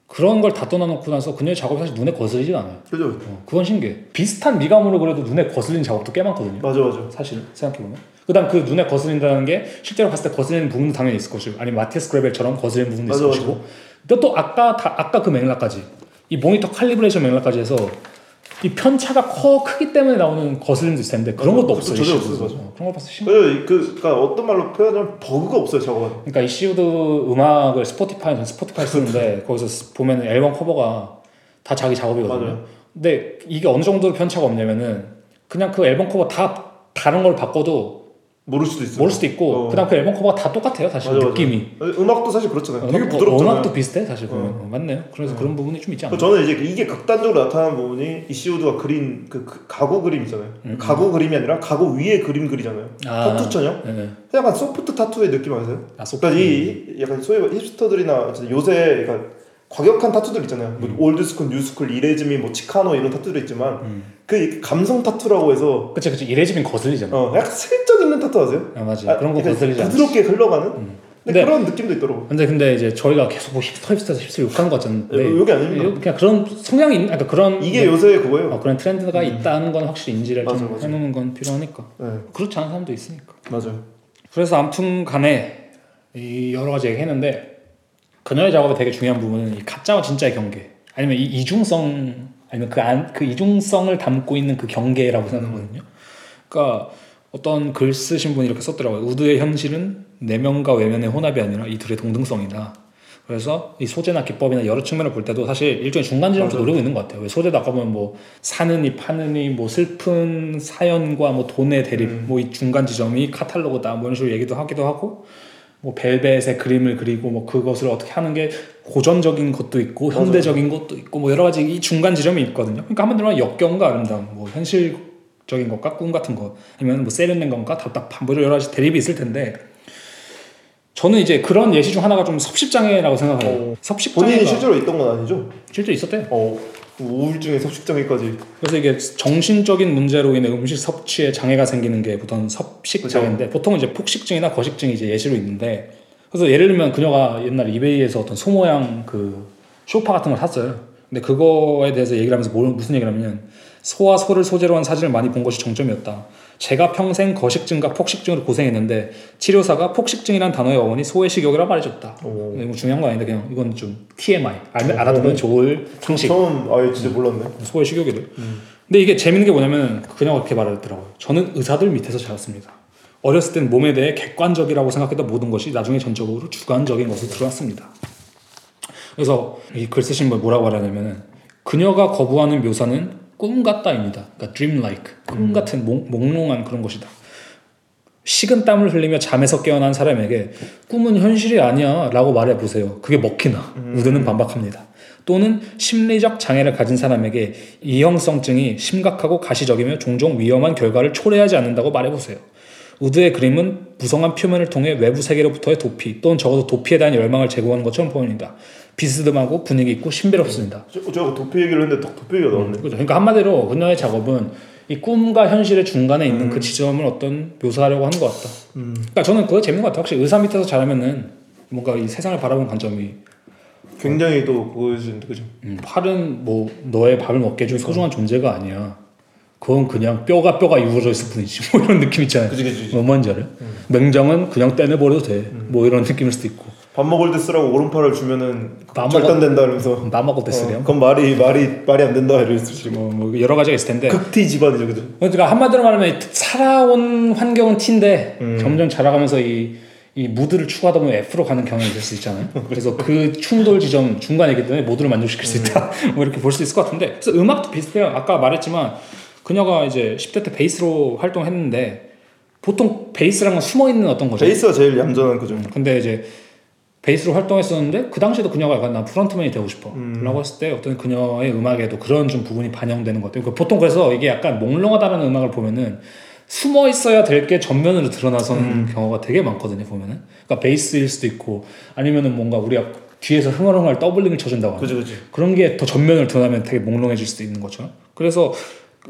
[SPEAKER 2] 그런 걸 다 떠나놓고 나서 그녀의 작업이 사실 눈에 거슬리진 않아요. 그죠. 어, 그건 신기해. 비슷한 미감으로 그래도 눈에 거슬린 작업도 꽤 많거든요.
[SPEAKER 1] 맞아, 맞아.
[SPEAKER 2] 사실 생각해보면. 그 다음 그 눈에 거슬린다는 게 실제로 봤을 때 거슬리는 부분도 당연히 있을 것이고, 아니면 마티스 그레벨처럼 거슬리는 부분도 맞아, 있을 맞아. 것이고, 또 아까, 다, 아까 그 맥락까지, 이 모니터 칼리브레이션 맥락까지 해서 이 편차가 커 크기 때문에 나오는 거슬림도 있을 텐데
[SPEAKER 1] 그런
[SPEAKER 2] 어, 것도 그, 그, 없어요. 전혀 없어요.
[SPEAKER 1] 어, 그런 거 봐서 심. 그 그러니까 어떤 말로 표현하면 버그가 없어요 저거.
[SPEAKER 2] 그러니까 이시우드 음악을 스포티파이 전 스포티파이 쓰는데 그렇죠. 거기서 보면 앨범 커버가 다 자기 작업이거든요. 맞아요. 근데 이게 어느 정도로 편차가 없냐면은 그냥 그 앨범 커버 다 다른 걸 바꿔도 모를 수도 있어. 모를 수도 있고 어. 그다음 그 앨범 커버가 다 똑같아요 사실 맞아, 느낌이.
[SPEAKER 1] 맞아. 음악도 사실 그렇잖아요. 어, 되게
[SPEAKER 2] 부드럽잖아요. 음악도 비슷해 사실 보 어. 맞네요. 그래서 그런 어.
[SPEAKER 1] 부분이 좀 있지 않나. 저는 이제 이게 극단적으로 나타나 부분이 이시우드가 그린 그, 그 가구 그림이잖아요. 음. 가구 그림이 아니라 가구 위에 그림 그리잖아요. 아. 타투처럼. 네. 네. 약간 소프트 타투의 느낌 아세요? 아, 소프트. 그러니까 이 약간 소위 뭐 힙스터들이나 요새 그러니까 과격한 타투들 있잖아요. 뭐 음. 올드스쿨, 뉴스쿨, 이레즈민, 뭐 치카노 이런 타투들 있지만 음. 그 감성 타투라고 해서
[SPEAKER 2] 그치 그치 이레즈민 거슬리잖아.
[SPEAKER 1] 어, 약간 슬쩍 완전 타투하세요? 아, 맞아요. 아, 그런 거 거슬리지 않 부드럽게 흘러가는? 음. 근데, 근 그런 느낌도 있더라고.
[SPEAKER 2] 근데 근데
[SPEAKER 1] 이제 저희가 계속 뭐
[SPEAKER 2] 힙스터 힙스터 힙스터 욕하는 거 같잖아요. 여기 아닙니다. 그냥 그런 성향이 있는, 그러니까 그런 이게 네,
[SPEAKER 1] 요새 그거예요.
[SPEAKER 2] 어, 그런 트렌드가 음. 있다는 건 확실히 인지를 맞아, 좀 맞아. 해놓는 건 필요하니까. 네. 그렇지 않은 사람도 있으니까.
[SPEAKER 1] 맞아요.
[SPEAKER 2] 그래서 아튼간에이 여러 가지 얘기했는데 그녀의 작업에 되게 중요한 부분은 이 가짜와 진짜의 경계, 아니면 이 이중성, 아니면 그 안그 그 이중성을 담고 있는 그 경계라고 음. 생각하거든요. 음. 그러니까. 어떤 글 쓰신 분이 이렇게 썼더라고요. 우드의 현실은 내면과 네 외면의 혼합이 아니라 이 둘의 동등성이다. 그래서 이 소재나 기법이나 여러 측면을 볼 때도 사실 일종의 중간 지점을 노리고 있는 것 같아요. 왜 소재도 아까 보면 뭐 사느니 파느니 뭐 슬픈 사연과 뭐 돈의 대립 음. 뭐이 중간 지점이 카탈로그다 뭐 이런 식으로 얘기도 하기도 하고 뭐 벨벳의 그림을 그리고 뭐 그것을 어떻게 하는 게 고전적인 것도 있고 현대적인 맞아요. 것도 있고 뭐 여러 가지 이 중간 지점이 있거든요. 그러니까 한번 들어 역경과 아름다움, 뭐 현실 적인 것과 꿈 같은 것 아니면 뭐 세련된 건가 답답한 뭐 여러 가지 대립이 있을 텐데 저는 이제 그런 예시 중 하나가 좀 섭식장애라고 생각해요.
[SPEAKER 1] 어, 섭식 본인이 실제로 있던 건 아니죠?
[SPEAKER 2] 실제 로 있었대요. 어,
[SPEAKER 1] 우울증에 섭식장애까지.
[SPEAKER 2] 그래서 이게 정신적인 문제로 인해 음식 섭취에 장애가 생기는 게 보통 섭식장애인데 보통은 이제 폭식증이나 거식증이 이제 예시로 있는데 그래서 예를 들면 그녀가 옛날 이베이에서 어떤 소모양 그 쇼파 같은 걸 샀어요. 근데 그거에 대해서 얘기를 하면서 뭘, 무슨 얘기를 하면 소와 소를 소재로 한 사진을 많이 본 것이 정점이었다. 제가 평생 거식증과 폭식증으로 고생했는데 치료사가 폭식증이란 단어의 어원이 소의 식욕이라 말해줬다. 이거 네, 뭐 중요한 거 아닌데 그냥 이건 좀 TMI 알, 아두면 어, 어.
[SPEAKER 1] 좋을 상식. 처음 아예 진짜 음. 몰랐네.
[SPEAKER 2] 소의 식욕이래. 음. 근데 이게 재밌는 게 뭐냐면 그냥 어떻게 말하더라고요. 저는 의사들 밑에서 자랐습니다. 어렸을 땐 몸에 대해 객관적이라고 생각했던 모든 것이 나중에 전적으로 주관적인 것으로 들어왔습니다 그래서 이 글 쓰신 분 뭐라고 말하냐면 그녀가 거부하는 묘사는 꿈 같다입니다. 그러니까 dreamlike, 꿈 음. 같은 몽, 롱한 그런 것이다. 식은 땀을 흘리며 잠에서 깨어난 사람에게 꿈은 현실이 아니야 라고 말해 보세요. 그게 먹히나 음. 우드는 반박합니다. 또는 심리적 장애를 가진 사람에게 이형성증이 심각하고 가시적이며 종종 위험한 결과를 초래하지 않는다고 말해 보세요. 우드의 그림은 무성한 표면을 통해 외부 세계로부터의 도피 또는 적어도 도피에 대한 열망을 제고하는 것처럼 보입니다. 비스듬하고 분위기 있고 신비롭습니다.
[SPEAKER 1] 제가 도피 얘기를 했는데
[SPEAKER 2] 도피 얘기가
[SPEAKER 1] 나왔네.
[SPEAKER 2] 그죠. 그러니까 한마디로 그녀의 작업은 이 꿈과 현실의 중간에 있는 그 음. 그 지점을 어떤 묘사하려고 하는 것 같다. 음. 그러니까 저는 그거 재밌는 것 같아요. 혹시 의사 밑에서 자라면은 뭔가 이 세상을 바라보는 관점이
[SPEAKER 1] 굉장히 또 보여준 그죠.
[SPEAKER 2] 음, 팔은 뭐 너의 밥을 먹게 해준 소중한 존재가 아니야. 그건 그냥 뼈가 뼈가 이루어져 있을 뿐이지 뭐 이런 느낌 있잖아요. 그지 그지. 뭔지 알아요? 뭐 음. 맹장은 그냥 떼내버려도 돼. 음. 뭐 이런 느낌일 수도 있고.
[SPEAKER 1] 밥 먹을 때 쓰라고 오른팔을 주면은 절단된다 이러면서 나 먹을 때쓰래 어, 그건 말이 말이 말이 안 된다 이랬지
[SPEAKER 2] 뭐, 뭐 여러 가지가 있을 텐데
[SPEAKER 1] 극티 집안이죠 그죠.
[SPEAKER 2] 그러니까 한마디로 말하면 살아온 환경은 티인데 음. 점점 자라가면서 이, 이 무드를 추구하다 보면 F로 가는 경향이 있수 있잖아요. 그렇죠. 그래서 그 충돌 지점 중간이기 때문에 모두를 만족시킬 수 있다. 음. 뭐 이렇게 볼 수 있을 것 같은데 그래서 음악도 비슷해요. 아까 말했지만 그녀가 이제 10대 때 베이스로 활동했는데 보통 베이스랑은 숨어 있는 어떤 거죠.
[SPEAKER 1] 베이스가 제일 얌전한 거죠.
[SPEAKER 2] 근데 이제 베이스로 활동했었는데 그 당시에도 그녀가 약간 난 프런트맨이 되고 싶어라고 음. 했을 때 어떤 그녀의 음악에도 그런 좀 부분이 반영되는 것 같아요. 그러니까 보통 그래서 이게 약간 몽롱하다는 음악을 보면은 숨어 있어야 될 게 전면으로 드러나서는 음. 경우가 되게 많거든요 보면은. 그러니까 베이스일 수도 있고 아니면은 뭔가 우리가 뒤에서 흥얼흥얼 더블링을 쳐준다고 그죠, 그죠. 그런 게 더 전면을 드러나면 되게 몽롱해질 수도 있는 거죠. 그래서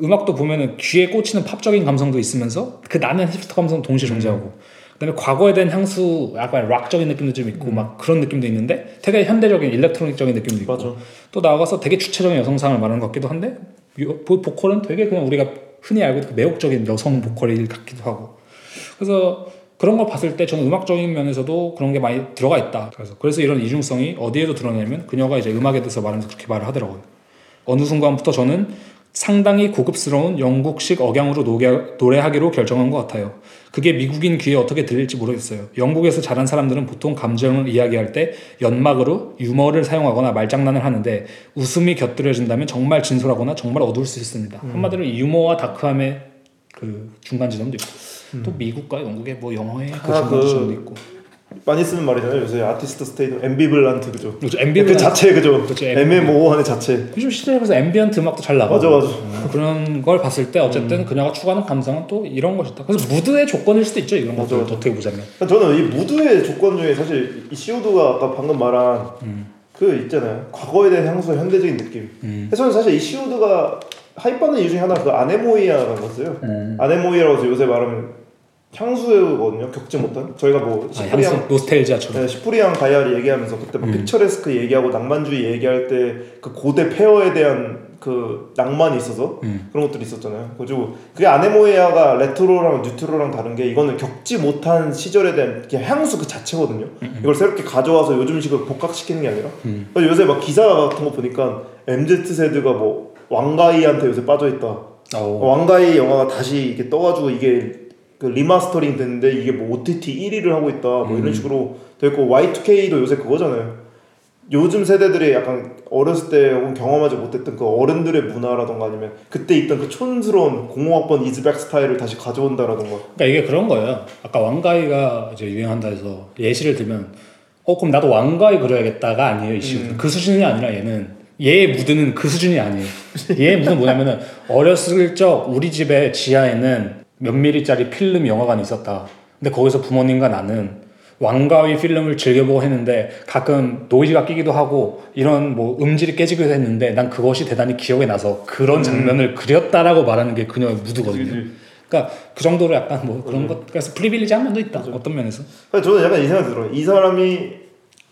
[SPEAKER 2] 음악도 보면은 귀에 꽂히는 팝적인 감성도 있으면서 그 나는 힙스터 감성 동시에 존재하고 음. 그다음에 과거에 대한 향수 약간 락적인 느낌도 좀 있고 음. 막 그런 느낌도 있는데 되게 현대적인 일렉트로닉적인 느낌도 있고 맞아. 또 나아가서 되게 주체적인 여성상을 말하는 것 같기도 한데 보컬은 되게 그냥 우리가 흔히 알고 있는 그 매혹적인 여성 보컬일 같기도 하고 그래서 그런 걸 봤을 때 저는 음악적인 면에서도 그런 게 많이 들어가 있다 그래서 그래서 이런 이중성이 어디에도 드러내면 그녀가 이제 음악에 대해서 말하면서 그렇게 말을 하더라고요 어느 순간부터 저는 상당히 고급스러운 영국식 억양으로 노래하기로 결정한 것 같아요. 그게 미국인 귀에 어떻게 들릴지 모르겠어요. 영국에서 자란 사람들은 보통 감정을 이야기할 때 연막으로 유머를 사용하거나 말장난을 하는데 웃음이 곁들여진다면 정말 진솔하거나 정말 어두울 수 있습니다. 음. 한마디로 유머와 다크함의 그 중간 지점도 있고 음. 또 미국과 영국의 뭐 영어의 아, 그 중간 그 지점도
[SPEAKER 1] 있고 많이 쓰는 말이잖아요. 요새 아티스트 스테이도 엠비블란트 그죠. 그렇죠. 엠비블그 자체 그죠. 그렇죠. 애매모호한 자체.
[SPEAKER 2] 요즘 시대에서 앰비언트 음악도 잘 나고. 맞아 맞아. 그런 걸 봤을 때 어쨌든 음. 그녀가 추구하는 감성은 또 이런 것이다. 그래서 무드의 조건일 수도 있죠. 이런 것들 어떻게
[SPEAKER 1] 보자면. 그러니까 저는 이 무드의 조건 중에 사실 이 시오도가 아까 방금 말한 음. 그 있잖아요. 과거에 대한 향수 현대적인 느낌. 음. 저는 사실 이 시오도가 하이파는 이유 중에 하나 그 아네모이아라는 거였어요. 음. 아네모이아라고 요새 말하면 향수거든요. 겪지 못한. 저희가
[SPEAKER 2] 뭐시 아, 향수 노스텔지아처럼.
[SPEAKER 1] 네, 시프리앙 가이아를 얘기하면서 그때 막 뭐 음. 픽처레스크 얘기하고 낭만주의 얘기할 때 그 고대 폐허에 대한 그 낭만이 있어서 음. 그런 것들이 있었잖아요. 그리고 그게 아네모에아가 레트로랑 뉴트로랑 다른 게 이거는 겪지 못한 시절에 대한 그냥 향수 그 자체거든요. 음. 음. 이걸 새롭게 가져와서 요즘식으로 복각시키는 게 아니라 음. 요새 막 기사 같은 거 보니까 MZ 세대가 뭐 왕가이한테 요새 빠져 있다. 어. 왕가이 영화가 다시 이게 떠가지고 이게 그 리마스터링 됐는데 이게 뭐 OTT 1위를 하고 있다 뭐 음. 이런 식으로 됐고 Y2K도 요새 그거잖아요. 요즘 세대들이 약간 어렸을 때 혹은 경험하지 못했던 그 어른들의 문화라던가 아니면 그때 있던 그 촌스러운 공호학번 이즈백 스타일을 다시 가져온다라던가
[SPEAKER 2] 그러니까 이게 그런 거예요 아까 왕가위가 이제 유행한다 해서 예시를 들면 어 그럼 나도 왕가위 그려야겠다가 아니에요 이슈는 음. 그 수준이 아니라 얘는 얘의 무드는 그 수준이 아니에요 얘의 무드는 뭐냐면은 어렸을 적 우리 집의 지하에는 몇 미리짜리 필름 영화관이 있었다. 근데 거기서 부모님과 나는 왕가위 필름을 즐겨보고 했는데 가끔 노이즈가 끼기도 하고 이런 뭐 음질이 깨지기도 했는데 난 그것이 대단히 기억에 나서 그런 음. 장면을 그렸다라고 말하는 게 그녀의 무드거든요. 그치, 그치. 그러니까 그 정도로 약간 뭐 그런 음. 것 그래서 프리빌리지한 면도 있다 맞아. 어떤 면에서.
[SPEAKER 1] 저는 약간 이 생각 들어요. 이 사람이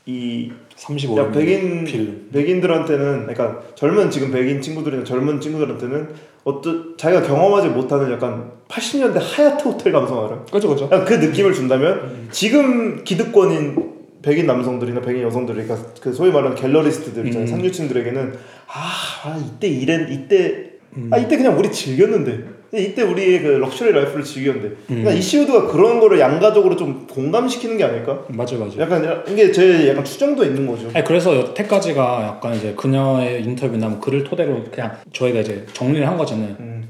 [SPEAKER 1] 이 35. 야 백인 필름. 백인들한테는 그러 그러니까 젊은 지금 백인 친구들이나 젊은 친구들한테는 어떤 자기가 경험하지 못하는 약간 80년대 하얏트 호텔 감성 알아? 그죠 그죠. 그 느낌을 음. 준다면 음. 지금 기득권인 백인 남성들이나 백인 여성들이 그러니까 그 소위 말하는 갤러리스트들 있잖아요. 음. 상류층들에게는 아, 아 이때 이랬 이때 아, 음. 아 이때 그냥 우리 즐겼는데 근데 이때 우리그 럭셔리 라이프를 즐겼는데 음. 이시우드가 그런 거를 양가적으로 좀 공감시키는 게 아닐까? 맞아 맞아. 약간 이게 제 약간 추정도 있는 거죠.
[SPEAKER 2] 아니, 그래서 여태까지가 약간 이제 그녀의 인터뷰나 뭐 글을 토대로 그냥 저희가 이제 정리를 한 거잖아요. 음.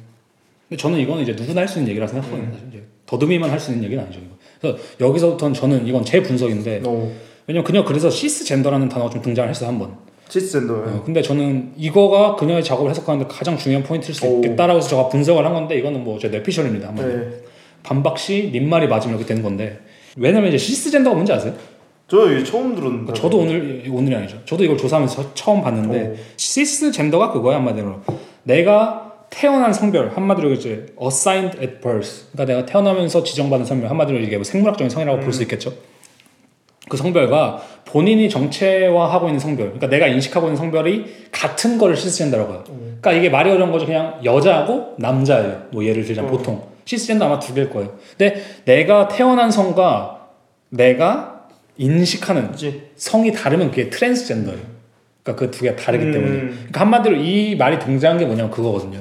[SPEAKER 2] 근데 저는 이건 이제 누구나 할 수 있는 얘기라 생각하거든요. 음. 이제 더듬이만 할 수 있는 얘기는 아니죠. 이거. 그래서 여기서부터는 저는 이건 제 분석인데 오. 왜냐면 그녀 그래서 시스 젠더라는 단어가 좀 등장했어 을한 번.
[SPEAKER 1] 시스템도. 어,
[SPEAKER 2] 근데 저는 이거가 그녀의 작업을 해석하는데 가장 중요한 포인트일 수 있겠다라고 해서 제가 분석을 한 건데 이거는 뭐제 내피셜입니다 한마디 네. 반박시 님 말이 맞으면 이렇게 되는 건데 왜냐면 이제 시스젠더가 뭔지 아세요?
[SPEAKER 1] 저 이게 처음 들었는데.
[SPEAKER 2] 저도 오늘 오늘이 아니죠. 저도 이걸 조사하면서 처음 봤는데 오. 시스젠더가 그거야 한마디로 내가 태어난 성별 한마디로 이제 assigned at birth 그러니까 내가 태어나면서 지정받은 성별 한마디로 이게 뭐 생물학적인 성이라고 음. 볼수 있겠죠. 그 성별과 본인이 정체화하고 있는 성별, 그러니까 내가 인식하고 있는 성별이 같은 거를 시스젠더라고 요 음. 그러니까 이게 말이 어려운 거죠. 그냥 여자하고 남자예요. 뭐 예를 들자면 음. 보통 시스젠더 아마 두 개일 거예요. 근데 내가 태어난 성과 내가 인식하는 그치. 성이 다르면 그게 트랜스젠더예요. 그러니까 그 두 개가 다르기 음. 때문에. 그러니까 한마디로 이 말이 등장한 게 뭐냐면 그거거든요.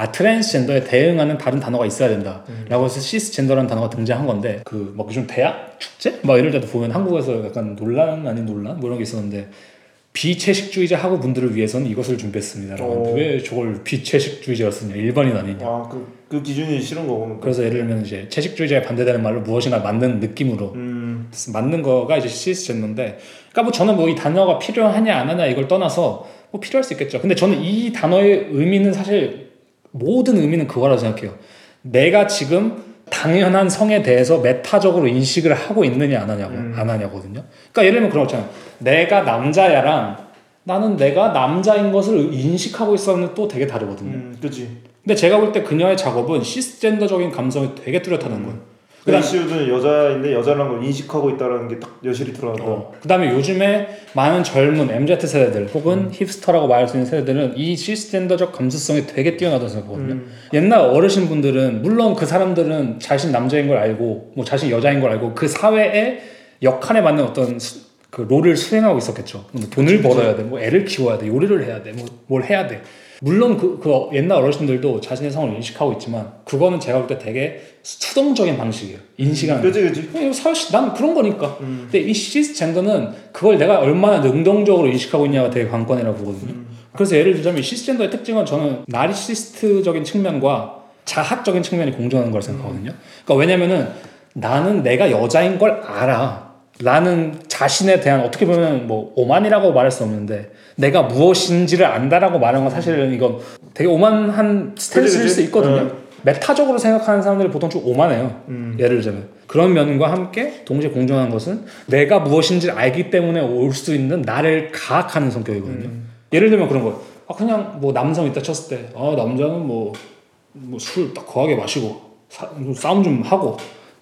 [SPEAKER 2] 아 트랜스젠더에 대응하는 다른 단어가 있어야 된다라고 음. 해서 시스젠더라는 단어가 등장한 건데 그뭐 요즘 대학 축제 막 이럴 때도 보면 한국에서 약간 논란 아닌 논란 뭐 이런 게 있었는데 비채식주의자 하고 분들을 위해서는 이것을 준비했습니다왜 저걸 비채식주의자였으냐 일반인 아니냐
[SPEAKER 1] 아그 그 기준이 싫은 거고
[SPEAKER 2] 그래서 예를 들면 이제 채식주의자에 반대되는 말로 무엇이나 맞는 느낌으로 음. 맞는 거가 이제 시스젠더인데 그러니까 뭐 저는 뭐 이 단어가 필요하냐 안 하냐 이걸 떠나서 뭐 필요할 수 있겠죠 근데 저는 이 단어의 의미는 사실 모든 의미는 그거라고 생각해요. 내가 지금 당연한 성에 대해서 메타적으로 인식을 하고 있느냐 안 하냐고 음. 안 하냐거든요. 그러니까 예를 들면 그런 거잖아요. 내가 남자야랑 나는 내가 남자인 것을 인식하고 있었는데 또 되게 다르거든요.
[SPEAKER 1] 음, 그렇지.
[SPEAKER 2] 근데 제가 볼 때 그녀의 작업은 시스젠더적인 감성이 되게 뚜렷하는 음. 거예요.
[SPEAKER 1] 그 이슈든 여자인데 여자라는 걸 인식하고 있다는 라게딱 여실히 드러난다. 어.
[SPEAKER 2] 그다음에 요즘에 많은 젊은 MZ 세대들 혹은 음. 힙스터라고 말할 수 있는 세대들은 이시스템더적 감수성이 되게 뛰어나다고 생각하거든요. 음. 옛날 어르신 분들은 물론 그 사람들은 자신 남자인 걸 알고 뭐 자신 여자인 걸 알고 그 사회의 역할에 맞는 어떤 수, 그 롤을 수행하고 있었겠죠. 뭐 돈을 벌어야 돼, 뭐 애를 키워야 돼, 요리를 해야 돼, 뭐 뭘 해야 돼. 물론 그, 그 옛날 어르신들도 자신의 상황을 인식하고 있지만 그거는 제가 볼 때 되게 수동적인 방식이에요. 인식하는. 그지
[SPEAKER 1] 그지. 어,
[SPEAKER 2] 사실 난 그런 거니까. 음. 근데 이 시스젠더는 그걸 내가 얼마나 능동적으로 인식하고 있냐가 되게 관건이라고 보거든요. 음. 그래서 예를 들자면 시스젠더의 특징은 저는 나리시스트적인 측면과 자학적인 측면이 공존하는 걸 생각하거든요. 음. 그러니까 왜냐면은 나는 내가 여자인 걸 알아. 나는 자신에 대한 어떻게 보면 뭐 오만이라고 말할 수 없는데 내가 무엇인지를 안다라고 말하는 건 사실은 이건 되게 오만한 스탠스일 수 있거든요. 어. 메타적으로 생각하는 사람들이 보통 좀 오만해요. 음. 예를 들면 그런 면과 함께 동시에 공존한 것은 내가 무엇인지 를 알기 때문에 올 수 있는 나를 가악하는 성격이거든요. 음. 예를 들면 그런 거예요. 아 그냥 뭐 남성 있다 쳤을 때, 아 남자는 뭐술딱 뭐 거하게 마시고 사, 싸움 좀 하고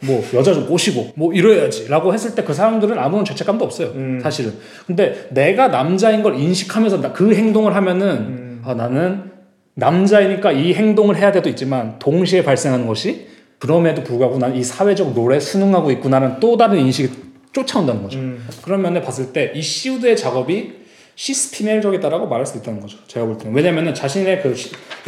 [SPEAKER 2] 뭐 여자 좀 꼬시고 뭐 이래야지라고 했을 때 그 사람들은 아무런 죄책감도 없어요. 음. 사실은. 근데 내가 남자인 걸 인식하면서 그 행동을 하면은 음. 아, 나는 남자이니까 이 행동을 해야 돼도 있지만 동시에 발생하는 것이 그럼에도 불구하고 난 이 사회적 노래에 순응하고 있구나는 또 다른 인식이 쫓아온다는 거죠. 음. 그런 면에 봤을 때 이 시우드의 작업이 시스피멜적이다라고 말할 수 있다는 거죠. 제가 볼 때는 왜냐면은 자신의 그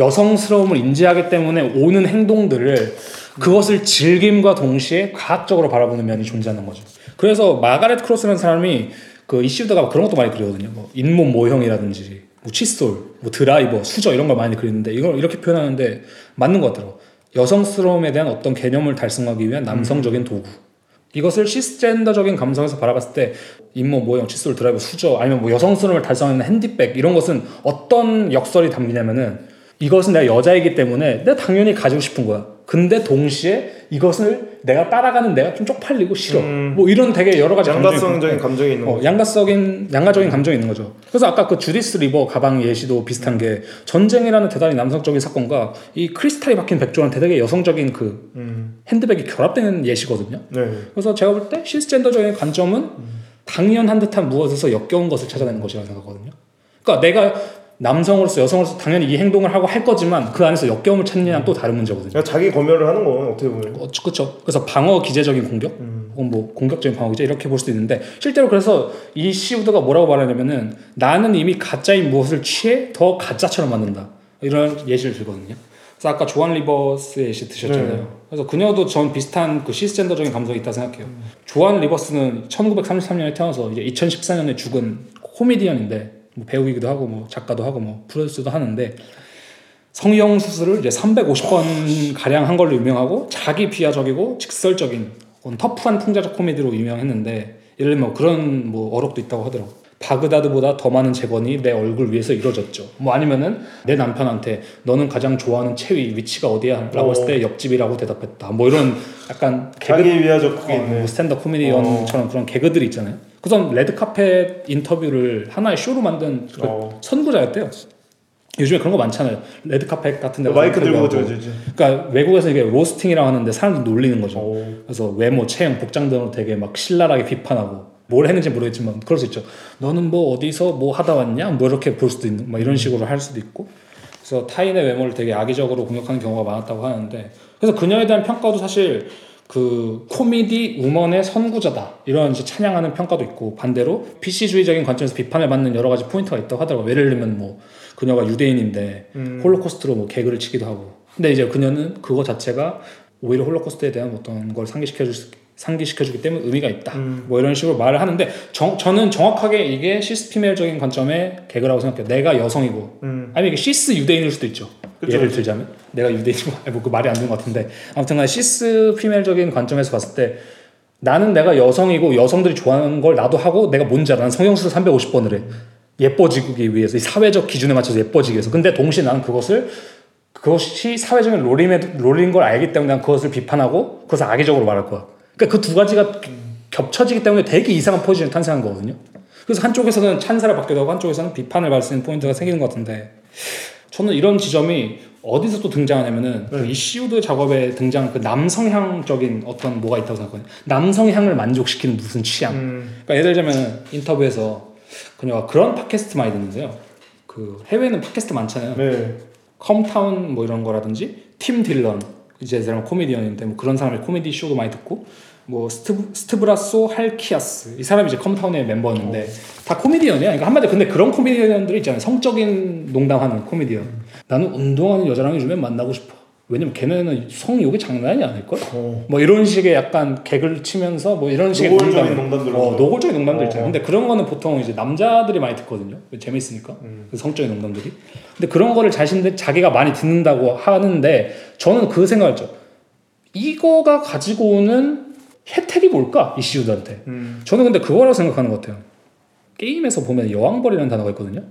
[SPEAKER 2] 여성스러움을 인지하기 때문에 오는 행동들을 그것을 즐김과 동시에 과학적으로 바라보는 면이 존재하는 거죠. 그래서 마가렛 크로스라는 사람이 그이슈우드가 그런 것도 많이 그리거든요. 뭐 잇몸 모형이라든지 뭐 칫솔, 뭐 드라이버, 수저 이런 걸 많이 그리는데 이걸 이렇게 표현하는데 맞는 것 같더라고. 여성스러움에 대한 어떤 개념을 달성하기 위한 남성적인 음. 도구. 이것을 시스젠더적인 감성에서 바라봤을 때 잇몸 모형, 칫솔, 드라이버, 수저 아니면 뭐 여성스러움을 달성하는 핸디백 이런 것은 어떤 역설이 담기냐면은 이것은 내가 여자이기 때문에 내가 당연히 가지고 싶은 거야. 근데 동시에 이것을 내가 따라가는 내가 좀 쪽팔리고 싫어. 음. 뭐 이런 되게 여러 가지
[SPEAKER 1] 양가성적인 감정이, 있는
[SPEAKER 2] 어, 양가적인 양가적인 감정이 있는 거죠. 그래서 아까 그 주디스 리버 가방 예시도 비슷한 음. 게 전쟁이라는 대단히 남성적인 사건과 이 크리스탈이 박힌 백조한테 되게 여성적인 그 음. 핸드백이 결합되는 예시거든요. 네. 그래서 제가 볼 때 시스젠더적인 관점은 당연한 듯한 무엇에서 역겨운 것을 찾아내는 것이라고 생각하거든요. 그러니까 내가 남성으로서 여성으로서 당연히 이 행동을 하고 할 거지만 그 안에서 역겨을 찾느냐는 또 다른 문제거든요.
[SPEAKER 1] 그러니까 자기 검열을 하는 건 어떻게 보면.
[SPEAKER 2] 그렇죠. 그래서 방어 기제적인 공격 음. 혹은 뭐 공격적인 방어 기제 이렇게 볼 수도 있는데 실제로 그래서 이 시우드가 뭐라고 말하냐면은 나는 이미 가짜인 무엇을 취해 더 가짜처럼 만든다 이런 예시를 들거든요. 그래서 아까 조한 리버스 예시 드셨잖아요. 네. 그래서 그녀도 전 비슷한 그 시스젠더적인 감성이 있다 생각해요. 음. 조한 리버스는 1933년에 태어나서 이제 2014년에 죽은 코미디언인데 뭐 배우이기도 하고 뭐 작가도 하고 뭐 프로듀스도 하는데 성형 수술을 이제 3 5 0번 가량 한 걸로 유명하고 자기 비하적이고 직설적인 터프한 풍자적 코미디로 유명했는데 예를 들면 뭐 그런 뭐 어록도 있다고 하더라고. 바그다드보다 더 많은 재건이 내 얼굴 위에서 이루어졌죠. 뭐 아니면은 내 남편한테 너는 가장 좋아하는 체위 위치가 어디야? 라고 했을 때 어. 옆집이라고 대답했다. 뭐 이런 약간
[SPEAKER 1] 개그 자기 위하적 어,
[SPEAKER 2] 뭐 스탠드 코미디언처럼 어. 그런 개그들이 있잖아요. 그전 레드카펫 인터뷰를 하나의 쇼로 만든 그 어. 선구자였대요. 요즘에 그런 거 많잖아요. 레드카펫 같은
[SPEAKER 1] 데 마이크 들고 저지. 그러니까
[SPEAKER 2] 외국에서 이게 로스팅이라고 하는데 사람들 놀리는 거죠. 오. 어. 그래서 외모, 체형, 복장 등으로 되게 막 신랄하게 비판하고 뭘 했는지 모르겠지만 그럴 수 있죠. 너는 뭐 어디서 뭐 하다 왔냐? 뭐 이렇게 볼 수도 있는 막 이런 음. 식으로 할 수도 있고. 그래서 타인의 외모를 되게 악의적으로 공격하는 경우가 많았다고 하는데 그래서 그녀에 대한 평가도 사실 그 코미디 우먼의 선구자다 이런 이제 찬양하는 평가도 있고 반대로 PC주의적인 관점에서 비판을 받는 여러 가지 포인트가 있다고 하더라고요. 예를 들면 뭐 그녀가 유대인인데 음. 홀로코스트로 뭐 개그를 치기도 하고 근데 이제 그녀는 그거 자체가 오히려 홀로코스트에 대한 어떤 걸 상기시켜 줄 상기시켜주기 때문에 의미가 있다. 음. 뭐 이런 식으로 말을 하는데 정, 저는 정확하게 이게 시스피멜적인 관점의 개그라고 생각해요. 내가 여성이고 음. 아니면 이게 시스 유대인일 수도 있죠. 그쵸, 예를 들자면 내가 유대인이고 뭐그 말이 안 되는 것 같은데 아무튼간 시스피멜적인 관점에서 봤을 때 나는 내가 여성이고 여성들이 좋아하는 걸 나도 하고 내가 뭔지 알아. 난 성형수술 350번을 해. 예뻐지기 위해서 이 사회적 기준에 맞춰서 예뻐지기 위해서. 근데 동시에 나는 그것을 그것이 사회적인 롤임에, 롤인 걸 알기 때문에 난 그것을 비판하고 그것을 악의적으로 말할 거야. 그러니까 그두 가지가 겹쳐지기 때문에 되게 이상한 포지션이 탄생한 거거든요. 그래서 한쪽에서는 찬사를 받게 되고 한쪽에서는 비판을 받을 수 있는 포인트가 생기는 것 같은데 저는 이런 지점이 어디서 또 등장하냐면은 네. 이 시우드 작업에 등장한 그 남성향적인 어떤 뭐가 있다고 생각해요 남성향을 만족시키는 무슨 취향. 음. 그러니까 예를 들면 자 인터뷰에서 그녀가 그런 팟캐스트 많이 듣는데요. 그 해외에는 팟캐스트 많잖아요. 네. 컴타운 뭐 이런 거라든지 팀 딜런 이제 사람 코미디언인데 뭐 그런 사람의 코미디 쇼도 많이 듣고 뭐 스트, 스트브라소 할키아스 이 사람이 이제 컴타운의 멤버였는데 오. 다 코미디언이야. 그러니까 한마디로 근데 그런 코미디언들이 있잖아요. 성적인 농담하는 코미디언. 음. 나는 운동하는 여자랑 요즘에 만나고 싶어. 왜냐면 걔네는 성욕이 장난이 아닐걸? 어. 뭐 이런 식의 약간 개그를 치면서 뭐 이런 식의 노골적인 농담들 어, 노골적인 농담들 있잖아요. 어. 근데 그런 거는 보통 이제 남자들이 많이 듣거든요. 재밌으니까 음. 그 성적인 농담들이. 근데 그런 거를 자신들 자기가 많이 듣는다고 하는데 저는 그 생각했죠. 을 이거가 가지고 오는 혜택이 뭘까 이슈들한테 음. 저는 근데 그거라고 생각하는 것 같아요 게임에서 보면 여왕벌이라는 단어가 있거든요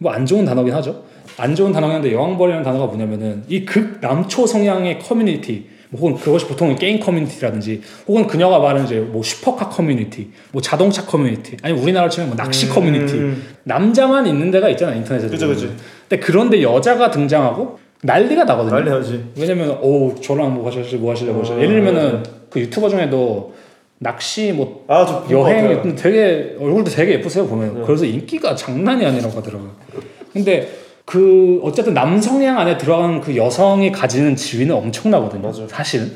[SPEAKER 2] 뭐 안 좋은 단어긴 하죠 안 좋은 단어긴 데 여왕벌이라는 단어가 뭐냐면은 이 극 남초 성향의 커뮤니티 뭐 혹은 그것이 보통은 게임 커뮤니티라든지 혹은 그녀가 말하는 이제 뭐 슈퍼카 커뮤니티 뭐 자동차 커뮤니티 아니 우리나라 치면 뭐 낚시 음. 커뮤니티 남자만 있는 데가 있잖아 인터넷에 그죠 그죠 근데 그런데 여자가 등장하고 난리가 나거든요
[SPEAKER 1] 난리 나지
[SPEAKER 2] 왜냐면 오 저랑 뭐 하실래 뭐 하실래 뭐 하실래 어. 예를 들면은 그 유튜버 중에도 낚시 뭐 아, 여행 되게 얼굴도 되게 예쁘세요 보면 네. 그래서 인기가 장난이 아니라고 하더라고요. 근데 그 어쨌든 남성향 안에 들어간 그 여성이 가지는 지위는 엄청나거든요. 맞아. 사실은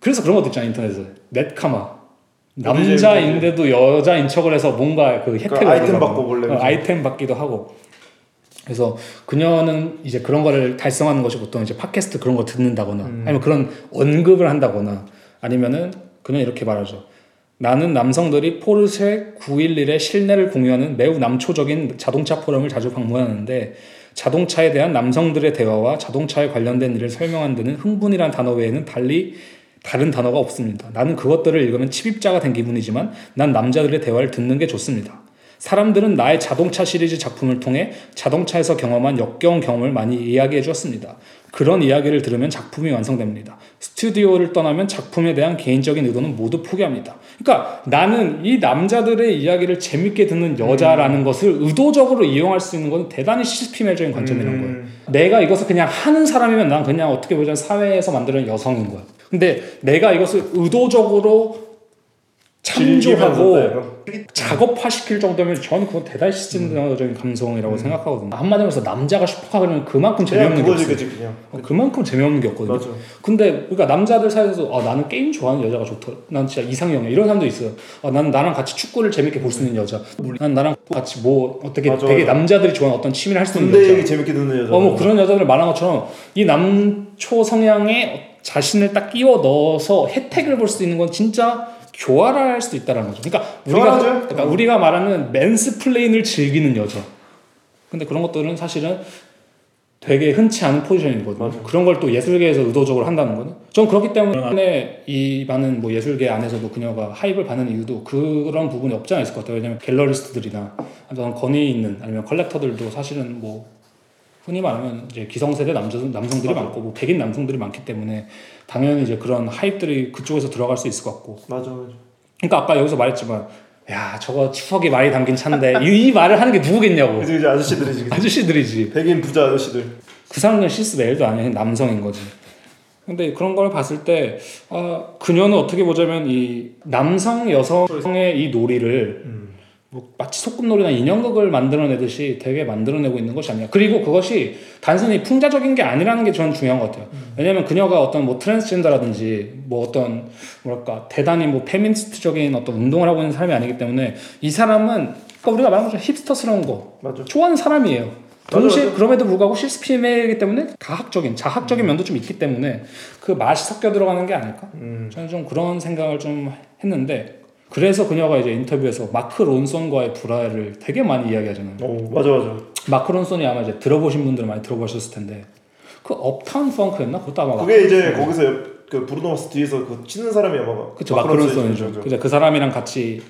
[SPEAKER 2] 그래서 그런 것도 있잖아요 인터넷에 넷카마 어, 남자인데도 여자 인척을 해서 뭔가 그, 그 혜택을 그 아이템 받고 원래 어, 아이템 받기도 하고 그래서 그녀는 이제 그런 거를 달성하는 것이 보통 이제 팟캐스트 그런 거 듣는다거나 음. 아니면 그런 언급을 한다거나 아니면은 그는 이렇게 말하죠. 나는 남성들이 포르쉐 911의 실내를 공유하는 매우 남초적인 자동차 포럼을 자주 방문하는데 자동차에 대한 남성들의 대화와 자동차에 관련된 일을 설명한 데는 흥분이란 단어 외에는 달리 다른 단어가 없습니다. 나는 그것들을 읽으면 칩입자가 된 기분이지만 난 남자들의 대화를 듣는 게 좋습니다. 사람들은 나의 자동차 시리즈 작품을 통해 자동차에서 경험한 역경 경험을 많이 이야기해 주었습니다. 그런 이야기를 들으면 작품이 완성됩니다. 스튜디오를 떠나면 작품에 대한 개인적인 의도는 모두 포기합니다. 그러니까 나는 이 남자들의 이야기를 재밌게 듣는 여자라는 음. 것을 의도적으로 이용할 수 있는 건 대단히 시스템적인 관점이란 음. 거예요. 내가 이것을 그냥 하는 사람이면 난 그냥 어떻게 보자면 사회에서 만드는 여성인 거야. 근데 내가 이것을 의도적으로 참조하고 작업화 시킬 정도면 저는 그건 대단히 시스템적인 감성이라고 음. 생각하거든요. 한마디로 해서 남자가 슈퍼카 그러면 그만큼 재미없는 게 없어요. 그치, 그냥. 어, 그만큼 재미없는 게 없거든요. 맞아. 근데 그러니까 남자들 사이에서 아, 나는 게임 좋아하는 여자가 좋다. 난 진짜 이상형이야. 이런 사람도 있어요. 아, 난 나랑 같이 축구를 재밌게 볼 수 있는 여자. 난 나랑 같이 뭐 어떻게 맞아, 되게 맞아. 남자들이 좋아하는 어떤 취미를 할 수 있는 여자. 재밌게 듣는 여자. 어, 뭐 그런 여자들 말한 것처럼 이 남초 성향에 자신을 딱 끼워 넣어서 혜택을 볼 수 있는 건 진짜 교활할 수도 있다라는 거죠. 그러니까 우리가 그러니까 어. 우리가 말하는 맨스플레인을 즐기는 여자. 근데 그런 것들은 사실은 되게 흔치 않은 포지션이거든요. 맞아요. 그런 걸 또 예술계에서 의도적으로 한다는 거는. 전 그렇기 때문에 이 많은 뭐 예술계 안에서도 그녀가 하입을 받는 이유도 그런 부분이 없지 않을것 같아요. 왜냐면 갤러리스트들이나 아니면 권위 있는 아니면 컬렉터들도 사실은 뭐 흔히 말하면 이제 기성세대 남자 남성들이 맞아요. 많고 뭐 백인 남성들이 많기 때문에 당연히 이제 그런 하입들이 그쪽에서 들어갈 수 있을 것 같고.
[SPEAKER 1] 맞아, 맞아.
[SPEAKER 2] 그러니까 아까 여기서 말했지만 야 저거 추석이 많이 담긴 차인데 이, 이, 말을 하는 게 누구겠냐고.
[SPEAKER 1] 그치, 그치 아저씨들이지. 그치.
[SPEAKER 2] 아저씨들이지.
[SPEAKER 1] 백인 부자 아저씨들.
[SPEAKER 2] 구상은 시스메도 아니야 남성인 거지. 근데 그런 걸 봤을 때 아, 그녀는 어떻게 보자면 이 남성 여성의 이 놀이를 음. 뭐 마치 소꿉놀이나 인형극을 만들어내듯이 되게 만들어내고 있는 것이 아니라 그리고 그것이 단순히 풍자적인 게 아니라는 게 저는 중요한 것 같아요. 음. 왜냐하면 그녀가 어떤 뭐 트랜스젠더라든지 뭐 어떤 뭐랄까 대단히 뭐 페미니스트적인 어떤 운동을 하고 있는 사람이 아니기 때문에 이 사람은 그러니까 우리가 말한 것처럼 힙스터스러운 거 맞아. 좋아 사람이에요. 동시에 맞아, 맞아. 그럼에도 불구하고 실스피메이기 때문에 가학적인 자학적인 음. 면도 좀 있기 때문에 그 맛이 섞여 들어가는 게 아닐까. 음. 저는 좀 그런 생각을 좀 했는데 그래서 그녀가 이제 인터뷰에서 마크 론손과의 불화를 되게 많이 이야기하잖아요.
[SPEAKER 1] 어, 맞아 맞아.
[SPEAKER 2] 마크 론손이 아마 이제 들어보신 분들은 많이 들어보셨을 텐데 그 업타운 펑크였나? 그것도 아마
[SPEAKER 1] 그게 이제 거기서 그 브루노마스 뒤에서 그 치는 사람이 아마
[SPEAKER 2] 그쵸
[SPEAKER 1] 마크
[SPEAKER 2] 론손이죠. 그죠 그 사람이랑 같이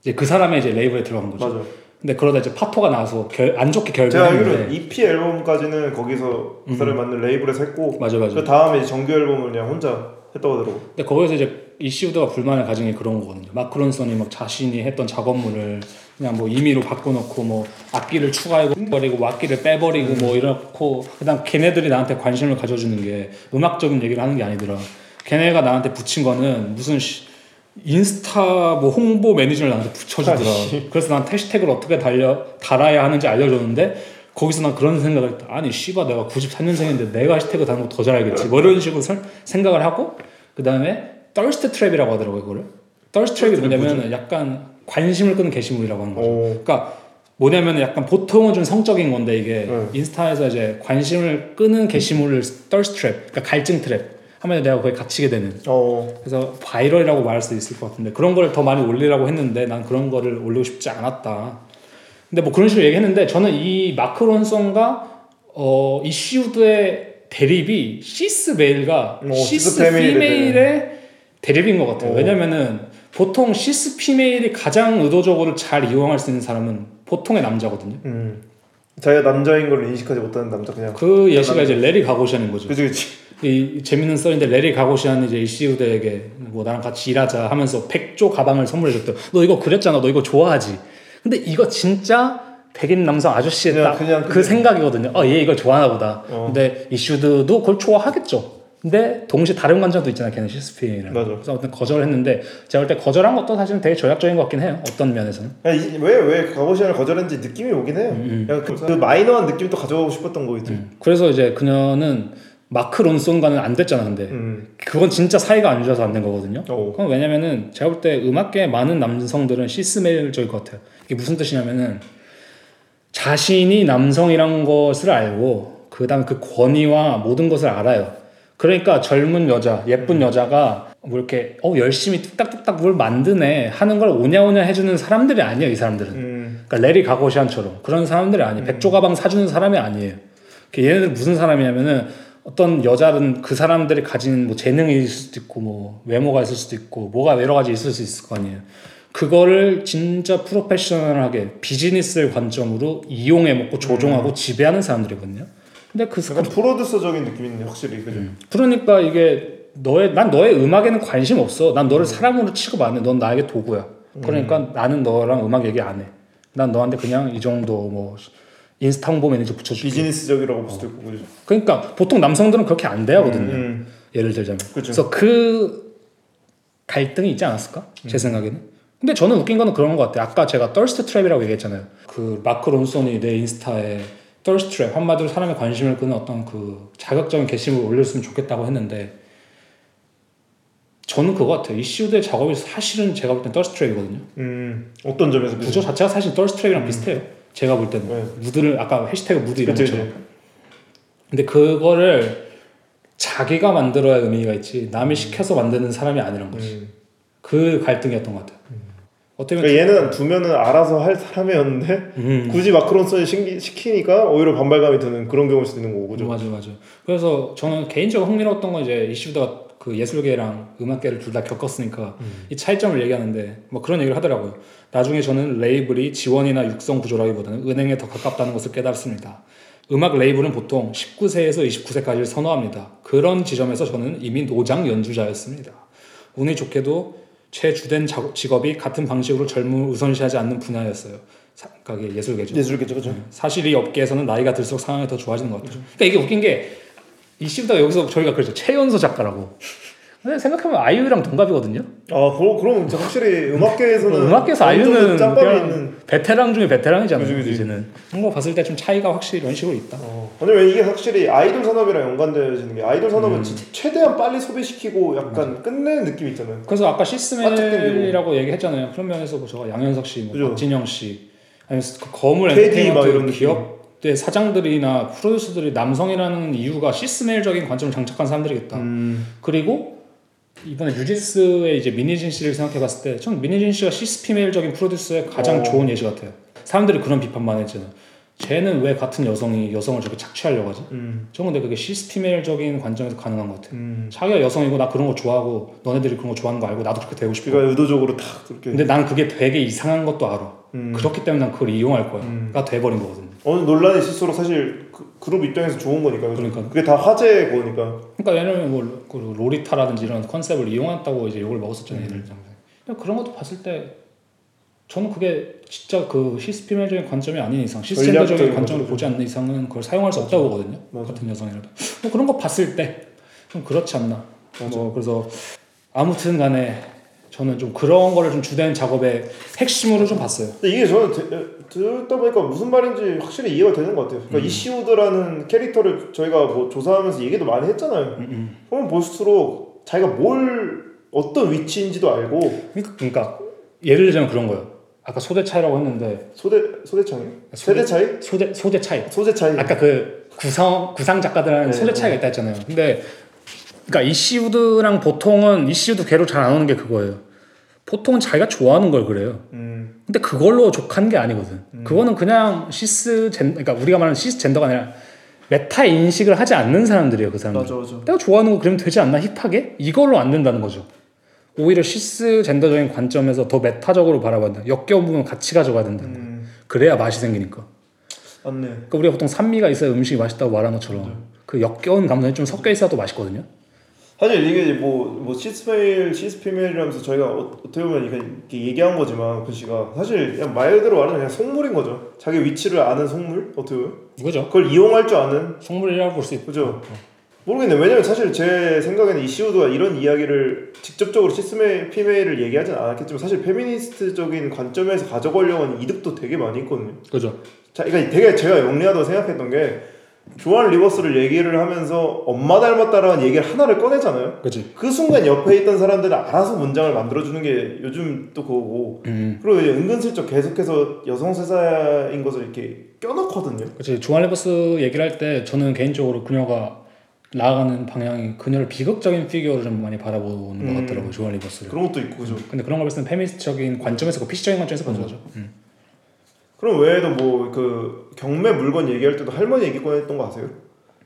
[SPEAKER 2] 이제 그 사람의 이제 레이블에 들어간 거죠. 맞아. 근데 그러다 이제 파토가 나서 결, 안 좋게 결별 제가
[SPEAKER 1] 알기로 EP 앨범까지는 거기서 그 사람을 음. 만든 레이블에서 했고 맞아 맞아. 그 다음에 정규 앨범을 그냥 혼자 했다고 들어.
[SPEAKER 2] 근데 거기서 이제 이슈드가 불만을 가진 게 그런 거거든요. 마크론슨이 막 자신이 했던 작업물을 그냥 뭐 임의로 바꿔놓고 뭐 악기를 추가하고 버리고 악기를 빼버리고 뭐 이렇고 그다음 걔네들이 나한테 관심을 가져주는 게 음악적인 얘기를 하는 게 아니더라. 걔네가 나한테 붙인 거는 무슨 인스타 뭐 홍보 매니저를 나한테 붙여주더라. 그래서 난 해시태그를 어떻게 달려 달아야 하는지 알려줬는데 거기서 난 그런 생각을 했다. 아니 씨바 내가 94년생인데 내가 해시태그 다는 거더 잘 알겠지. 뭐 이런 식으로 설, 생각을 하고 그 다음에 t 스트트랩이라고 하더라고요, 그거를. t h 트 r s 이 뭐냐면 약간 관심을 끄는 게시물이라고 하는 거죠. 오. 그러니까 뭐냐면 약간 보통은 좀 성적인 건데 이게 네. 인스타에서 이제 관심을 끄는 게시물을 t 스트 트랩, 그러니까 갈증 트랩. 하면 내가 거기 갇히게 되는. 오. 어. 그래서 바이럴이라고 말할 수 있을 것 같은데 그런 걸 더 많이 올리라고 했는데 난 그런 거를 올리고 싶지 않았다. 근데 뭐 그런 식으로 얘기했는데 저는 이마크론송과 어, 이슈드의 대립이 시스 메일과 오, 어, 시스, 시스 메일의 대립인 것 같아요. 오. 왜냐면은 보통 시스 피메일이 가장 의도적으로 잘 이용할 수 있는 사람은 보통의 남자거든요. 음.
[SPEAKER 1] 자기가 남자인 걸 인식하지 못하는 남자 그냥.
[SPEAKER 2] 그 예시가 남자. 이제 레리 가고시하는 거죠.
[SPEAKER 1] 그치 그치. 이
[SPEAKER 2] 재밌는 썰인데 레리 가고시하는 이제 이시우드에게 뭐 나랑 같이 일하자 하면서 백조 가방을 선물해줬대. 너 이거 그랬잖아. 너 이거 좋아하지. 근데 이거 진짜 백인 남성 아저씨의 딱그 생각이거든요. 어, 얘 이걸 좋아하나 보다. 어. 근데 이슈드도 그걸 좋아하겠죠. 근데 동시에 다른 관점도 있잖아요. 걔는 셰스피어는 맞아. 그래서 어떤 거절했는데 을 제가 볼 때 거절한 것도 사실은 되게 절약적인 것 같긴 해요. 어떤 면에서는. 왜
[SPEAKER 1] 왜 가보시안을 거절했는지 느낌이 오긴 해요. 음, 음. 그러니까 그, 그, 마이너한 느낌도 가져오고 싶었던 거였죠. 음.
[SPEAKER 2] 그래서 이제 그녀는 마크 론슨과는 안 됐잖아 근데 음. 그건 진짜 사이가 안 좋아서 안 된 거거든요 오. 어. 그건 왜냐면은 제가 볼 때 음악계 많은 남성들은 시스메일적일 것 같아요 이게 무슨 뜻이냐면은 자신이 남성이란 것을 알고 그 다음에 그 권위와 모든 것을 알아요 그러니까 젊은 여자, 예쁜 음. 여자가 뭐 이렇게 어 열심히 뚝딱뚝딱 뭘 만드네 하는 걸 오냐오냐 해주는 사람들이 아니에요이 사람들은. 음. 그러니까 레리 가고시안처럼 그런 사람들이 아니에요. 음. 백조 가방 사주는 사람이 아니에요. 그러니까 얘네들 무슨 사람이냐면은 어떤 여자는 그 사람들이 가진 뭐재능일 수도 있고 뭐 외모가 있을 수도 있고 뭐가 여러 가지 있을 수 있을 거 아니에요. 그거를 진짜 프로페셔널하게 비즈니스의 관점으로 이용해 먹고 조종하고 음. 지배하는 사람들이거든요. 근데 그
[SPEAKER 1] 약간 프로듀서적인 느낌이 있네 확실히
[SPEAKER 2] 그죠. 음. 그러니까 이게 너의 난 너의 음악에는 관심 없어. 난 너를 음. 사람으로 취급 안 해. 넌 나에게 도구야. 음. 그러니까 음. 나는 너랑 음악 얘기 안 해. 난 너한테 그냥 이 정도 뭐 인스타 홍보 매니저 붙여줄게.
[SPEAKER 1] 비즈니스적이라고 볼 수도 어. 있고 그죠.
[SPEAKER 2] 그러니까 보통 남성들은 그렇게 안돼하거든요 음, 음. 예를 들자면. 그죠. 그래서 그 갈등이 있지 않았을까? 제 생각에는. 근데 저는 웃긴 거는 그런 것 같아요. 아까 제가 떨스트 트랩이라고 얘기했잖아요. 그 마크 론슨이 내 인스타에 thirst 한마디로 사람의 관심을 끄는 어떤 그 자극적인 게시물을 올렸으면 좋겠다고 했는데 저는 그거 같아요. 이슈들의 작업이 사실은 제가 볼땐 thirst 이거든요
[SPEAKER 1] 음, 어떤 점에서
[SPEAKER 2] 구조 그치? 자체가 사실 thirst 이랑 음. 비슷해요. 제가 볼 때는 네. 무드를 아까 해시태그 무드 이런 것처럼. 근데 그거를 자기가 만들어야 의미가 있지 남이 시켜서 만드는 사람이 아니란 거지. 음. 그 갈등이었던 것 같아요. 음.
[SPEAKER 1] 어떻게 그러니까 얘는 두면은 알아서 할 사람이었는데 음. 굳이 마크론스를 시키니까 오히려 반발감이 드는 그런 경우일 수도 있는
[SPEAKER 2] 거고 죠 맞아 맞아. 그래서 저는 개인적으로 흥미로웠던 건 이제 이슈다 그 예술계랑 음악계를 둘 다 겪었으니까 음. 이 차이점을 얘기하는데 뭐 그런 얘기를 하더라고요. 나중에 저는 레이블이 지원이나 육성 구조라기보다는 은행에 더 가깝다는 것을 깨달습니다. 음악 레이블은 보통 19세에서 29세까지를 선호합니다. 그런 지점에서 저는 이미 노장 연주자였습니다. 운이 좋게도 최주된 직업이 같은 방식으로 젊음을 우선시하지 않는 분야였어요. 각의 그러니까 예술계죠.
[SPEAKER 1] 예술계죠, 그죠. 네.
[SPEAKER 2] 사실 이 업계에서는 나이가 들수록 상황이 더 좋아지는 것 같아요. 그렇죠. 그러니까 이게 웃긴 게이시부다 여기서 저희가 그랬죠. 최연소 작가라고. 생각해보면 아이유랑 동갑이거든요.
[SPEAKER 1] 아, 그럼 그럼 진짜 확실히 음악계에서는 음, 음악계에서
[SPEAKER 2] 아이유는 있는 베테랑 중에 베테랑이잖아요. 그치, 그치. 이제는 그런 뭐 봤을 때 좀 차이가 확실히 이런 식으로 있다. 어.
[SPEAKER 1] 왜냐면 이게 확실히 아이돌 산업이랑 연관되어지는 게 아이돌 산업은 음. 최대한 빨리 소비시키고 약간 맞아. 끝내는 느낌 있잖아요.
[SPEAKER 2] 그래서 아까 시스멜이라고 얘기했잖아요. 그런 면에서 보셔 뭐 양현석 씨, 뭐 박진영 씨, 아니면 그 거물 엔터테인먼트 이런 기업 느낌. 때 사장들이나 프로듀서들이 남성이라는 이유가 시스멜적인 관점을 장착한 사람들이겠다. 음. 그리고 이번에 유진스의 이제 미니진 씨를 생각해봤을 때전미니진 씨가 시스피메일적인 프로듀스의 가장 오. 어. 좋은 예시 같아요. 사람들이 그런 비판만 했잖아요. 쟤는 왜 같은 여성이 여성을 저렇게 착취하려고 하지? 음. 저 근데 그게 시스템적인 관점에서 가능한 것 같아. 음. 자기가 여성이고 나 그런 거 좋아하고 너네들이 그런 거 좋아하는 거 알고 나도 그렇게 되고 싶어. 그러니까
[SPEAKER 1] 의도적으로 탁 그렇게.
[SPEAKER 2] 근데 난 그게 되게 이상한 것도 알아. 음. 그렇기 때문에 난 그걸 이용할 거야가 음. 돼버린 거거든.
[SPEAKER 1] 어느 논란이 스수로 사실 그, 그룹 입장에서 좋은 거니까. 그러니까 그게 다 화제의 거니까.
[SPEAKER 2] 그러니까 왜얘면뭐그 로리타라든지 이런 컨셉을 이용했다고 이제 욕을 먹었었잖아요. 음. 그런 것도 봤을 때 저는 그게 진짜 그 시스템적인 관점이 아닌 이상 시스템적인 관점으로 보지 않는 이상은 그걸 사용할 수 없다고 보거든요. 맞아. 같은 여성이라도 뭐 그런 거 봤을 때 좀 그렇지 않나. 맞아. 뭐 그래서 아무튼간에 저는 좀 그런 거를 좀 주된 작업의 핵심으로 좀 봤어요.
[SPEAKER 1] 이게 저는 되, 듣다 어, 보니까 무슨 말인지 확실히 이해가 되는 것 같아요. 그러니까 음. 이시우드라는 캐릭터를 저희가 뭐 조사하면서 얘기도 많이 했잖아요. 음, 보면 음. 볼수록 자기가 뭘 어떤 위치인지도 알고
[SPEAKER 2] 그러니까, 그러니까 예를 들자면 그런 거예요. 아까 소대 차이라고 했는데
[SPEAKER 1] 소대 소대 차이 소대, 차이
[SPEAKER 2] 소대 소대 차이
[SPEAKER 1] 소대 차이
[SPEAKER 2] 아까 그 구성 구상 작가들은 네, 소대 네. 차이가 있다 했잖아요. 근데 그러니까 이시우드랑 보통은 이시우드 괴로 잘 안 오는 게 그거예요. 보통은 자기가 좋아하는 걸 그래요. 음. 근데 그걸로 족한 게 아니거든. 음. 그거는 그냥 시스 젠 그러니까 우리가 말하는 시스 젠더가 아니라 메타 인식을 하지 않는 사람들이에요. 그 사람들. 맞아, 맞아. 내가 좋아하는 거 그러면 되지 않나 힙하게 이걸로 안 된다는 거죠. 오히려 시스젠더적인 관점에서 더 메타적으로 바라봐야 된 역겨운 부분 같이 가져가야 된다. 음. 그래야 맛이 생기니까.
[SPEAKER 1] 맞네.
[SPEAKER 2] 그러니까 우리가 보통 산미가 있어야 음식이 맛있다고 말하는 것처럼 맞그 네. 역겨운 감성이좀 섞여 있어야 또 맛있거든요.
[SPEAKER 1] 사실 이게 뭐 뭐 시스페일 시스피메일이라면서 저희가 어, 떻게 보면 이렇게 얘기한 거지만 그 씨가 사실 그냥 말 그대로 말하면 그냥 속물인 거죠. 자기 위치를 아는 속물 어떻게 보면. 그죠. 그걸 이용할 줄 아는
[SPEAKER 2] 속물이라고 볼 수
[SPEAKER 1] 있죠. 그죠. 어. 모르겠네. 왜냐면 사실 제 생각에는 이시우드가 이런 이야기를 직접적으로 시스메 피메이를 얘기하진 않았겠지만 사실 페미니스트적인 관점에서 가져가려고 하는 이득도 되게 많이 있거든요.
[SPEAKER 2] 그죠.
[SPEAKER 1] 자, 그러니까 되게 제가 영리하다고 생각했던 게 조한 리버스를 얘기를 하면서 엄마 닮았다라는 얘기를 하나를 꺼내잖아요. 그치. 그 순간 옆에 있던 사람들은 알아서 문장을 만들어주는 게 요즘 또 그거고. 음. 그리고 이제 은근슬쩍 계속해서 여성 세사인 것을 이렇게 껴놓거든요
[SPEAKER 2] 그치. 조한 리버스 얘기를 할 때 저는 개인적으로 그녀가 나아가는 방향이 그녀를 비극적인 피규어로 좀 많이 바라보는 음. 것 같더라고요. 조안 리버스를.
[SPEAKER 1] 그런 것도 있고 그죠.
[SPEAKER 2] 음. 근데 그런 걸 봤을 때는 페미니스트적인 관점에서 그 피시적인 관점에서 보는 음. 거죠.
[SPEAKER 1] 음. 그럼 외에도 뭐 그 경매 물건 얘기할 때도 할머니 얘기 꺼냈던 거 아세요?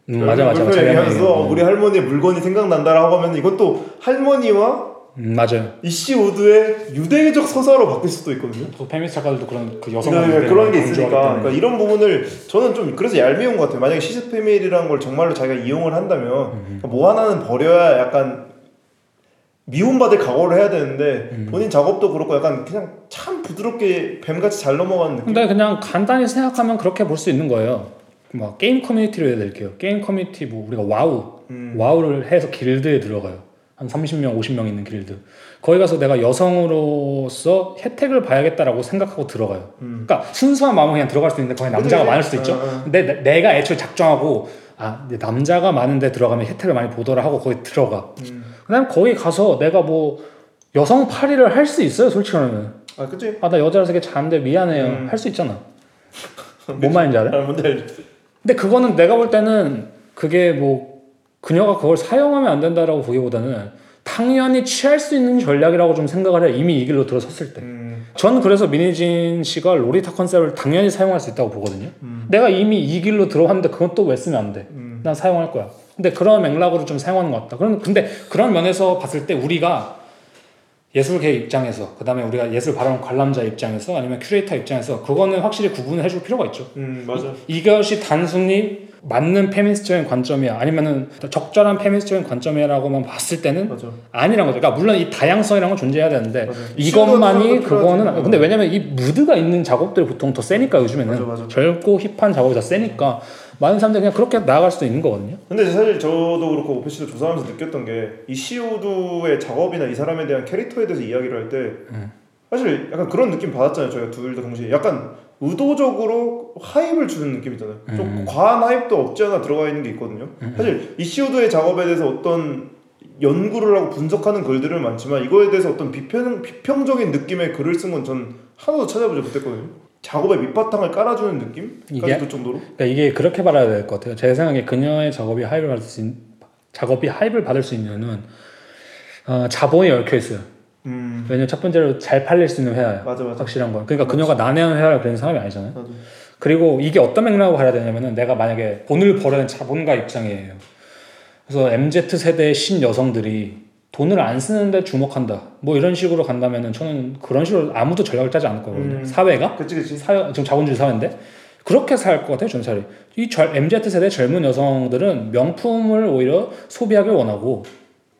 [SPEAKER 1] 음, 맞아 맞아. 물건 얘기하면서 우리 할머니 의 물건이 생각난다라고 하면 이것도 할머니와 음, 맞아요. 이씨 우드의 유대적 서사로 바뀔 수도 있거든요.
[SPEAKER 2] 또 페미스 작가들도 그런 그 여성 네,
[SPEAKER 1] 그런 게 있으니까 그러니까 이런 부분을 저는 좀 그래서 얄미운 것 같아요. 만약에 시스페밀이라는 걸 정말로 자기가 이용을 한다면 음. 음. 그러니까 뭐 하나는 버려야 약간 미움받을 각오를 해야 되는데 음. 본인 작업도 그렇고 약간 그냥 참 부드럽게 뱀같이 잘 넘어가는
[SPEAKER 2] 느낌. 근데 그냥 간단히 생각하면 그렇게 볼 수 있는 거예요. 막 게임 커뮤니티로 해야 될게요. 게임 커뮤니티 뭐 우리가 와우 음. 와우를 해서 길드에 들어가요. 한 30명, 50명 있는 길드. 거기 가서 내가 여성으로서 혜택을 봐야겠다라고 생각하고 들어가요. 음. 그러니까 순수한 마음으로 그냥 들어갈 수 있는데 거기 남자가 그치? 많을 수도 있죠. 아. 근데 내, 가 애초에 작정하고 아, 남자가 많은데 들어가면 혜택을 많이 보더라 하고 거기 들어가. 음. 그다음 거기 가서 내가 뭐 여성 파리를 할 수 있어요, 솔직히 말하면. 아,
[SPEAKER 1] 그치?
[SPEAKER 2] 아, 나 여자라서 이게 자는데 미안해요. 음. 할수 있잖아. 뭔 말인지 알아? 아, 뭔지 알지. 근데 그거는 내가 볼 때는 그게 뭐 그녀가 그걸 사용하면 안 된다라고 보기보다는 당연히 취할 수 있는 전략이라고 좀 생각을 해요. 이미 이 길로 들어섰을 때. 음. 전 그래서 미니진 씨가 로리타 컨셉을 당연히 사용할 수 있다고 보거든요. 음. 내가 이미 이 길로 들어왔는데 그건 또 왜 쓰면 안 돼. 음. 난 사용할 거야. 근데 그런 맥락으로 좀 사용하는 것 같다. 그럼 근데 그런 면에서 봤을 때 우리가 예술계 입장에서 그다음에 우리가 예술 바라는 관람자 입장에서 아니면 큐레이터 입장에서 그거는 확실히 구분을 해줄 필요가 있죠. 음
[SPEAKER 1] 맞아.
[SPEAKER 2] 이것이 단순히 맞는 페미니스트적인 관점이야 아니면은 적절한 페미니스트적인 관점이라고만 봤을 때는 맞아. 아니란 거죠. 그러니까 물론 이 다양성이라는 건 존재해야 되는데 맞아. 이것만이 그거는 어. 근데 음. 왜냐면 이 무드가 있는 작업들이 보통 더 세니까 요즘에는 맞아, 젊고 힙한 작업이 더 세니까 많은 사람들이 그냥 그렇게 나아갈 수도 있는 거거든요.
[SPEAKER 1] 근데 사실 저도 그렇고 오피스도 조사하면서 느꼈던 게 이 시우드의 작업이나 이 사람에 대한 캐릭터에 대해서 이야기를 할때 음. 사실 약간 그런 느낌 받았잖아요. 저희가 둘 다 동시에 약간 의도적으로 하입을 주는 느낌이잖아요. 음. 좀 과한 하입도 없지 않아 들어가 있는 게 있거든요. 음. 사실 이시우드의 작업에 대해서 어떤 연구를 하고 분석하는 글들은 많지만 이거에 대해서 어떤 비평, 비평적인 느낌의 글을 쓴 건 전 하나도 찾아보지 못했거든요. 작업의 밑바탕을 깔아주는 느낌까지
[SPEAKER 2] 들 그 정도로. 그러니까 이게 그렇게 바라야 될 것 같아요. 제 생각에 그녀의 작업이 하입을 받을 수 있는 작업이 하입을 받을 수 있는 어, 자본이 얽혀 있어요. 음. 왜냐면 첫 번째로 잘 팔릴 수 있는 회화야. 맞아, 맞아. 확실한 건. 그러니까 그녀가 난해한 회화를 그리는 사람이 아니잖아요. 맞아. 그리고 이게 어떤 맥락으로 가야 되냐면은 내가 만약에 돈을 벌어낸 자본가 입장이에요. 그래서 MZ 세대의 신 여성들이 돈을 안 쓰는데 주목한다. 뭐 이런 식으로 간다면은 저는 그런 식으로 아무도 전략을 짜지 않을 거거든요. 음. 사회가? 그치, 그치. 사회, 지금 자본주의 사회인데. 그렇게 살 것 같아요, 전차리. 이 MZ 세대 젊은 여성들은 명품을 오히려 소비하길 원하고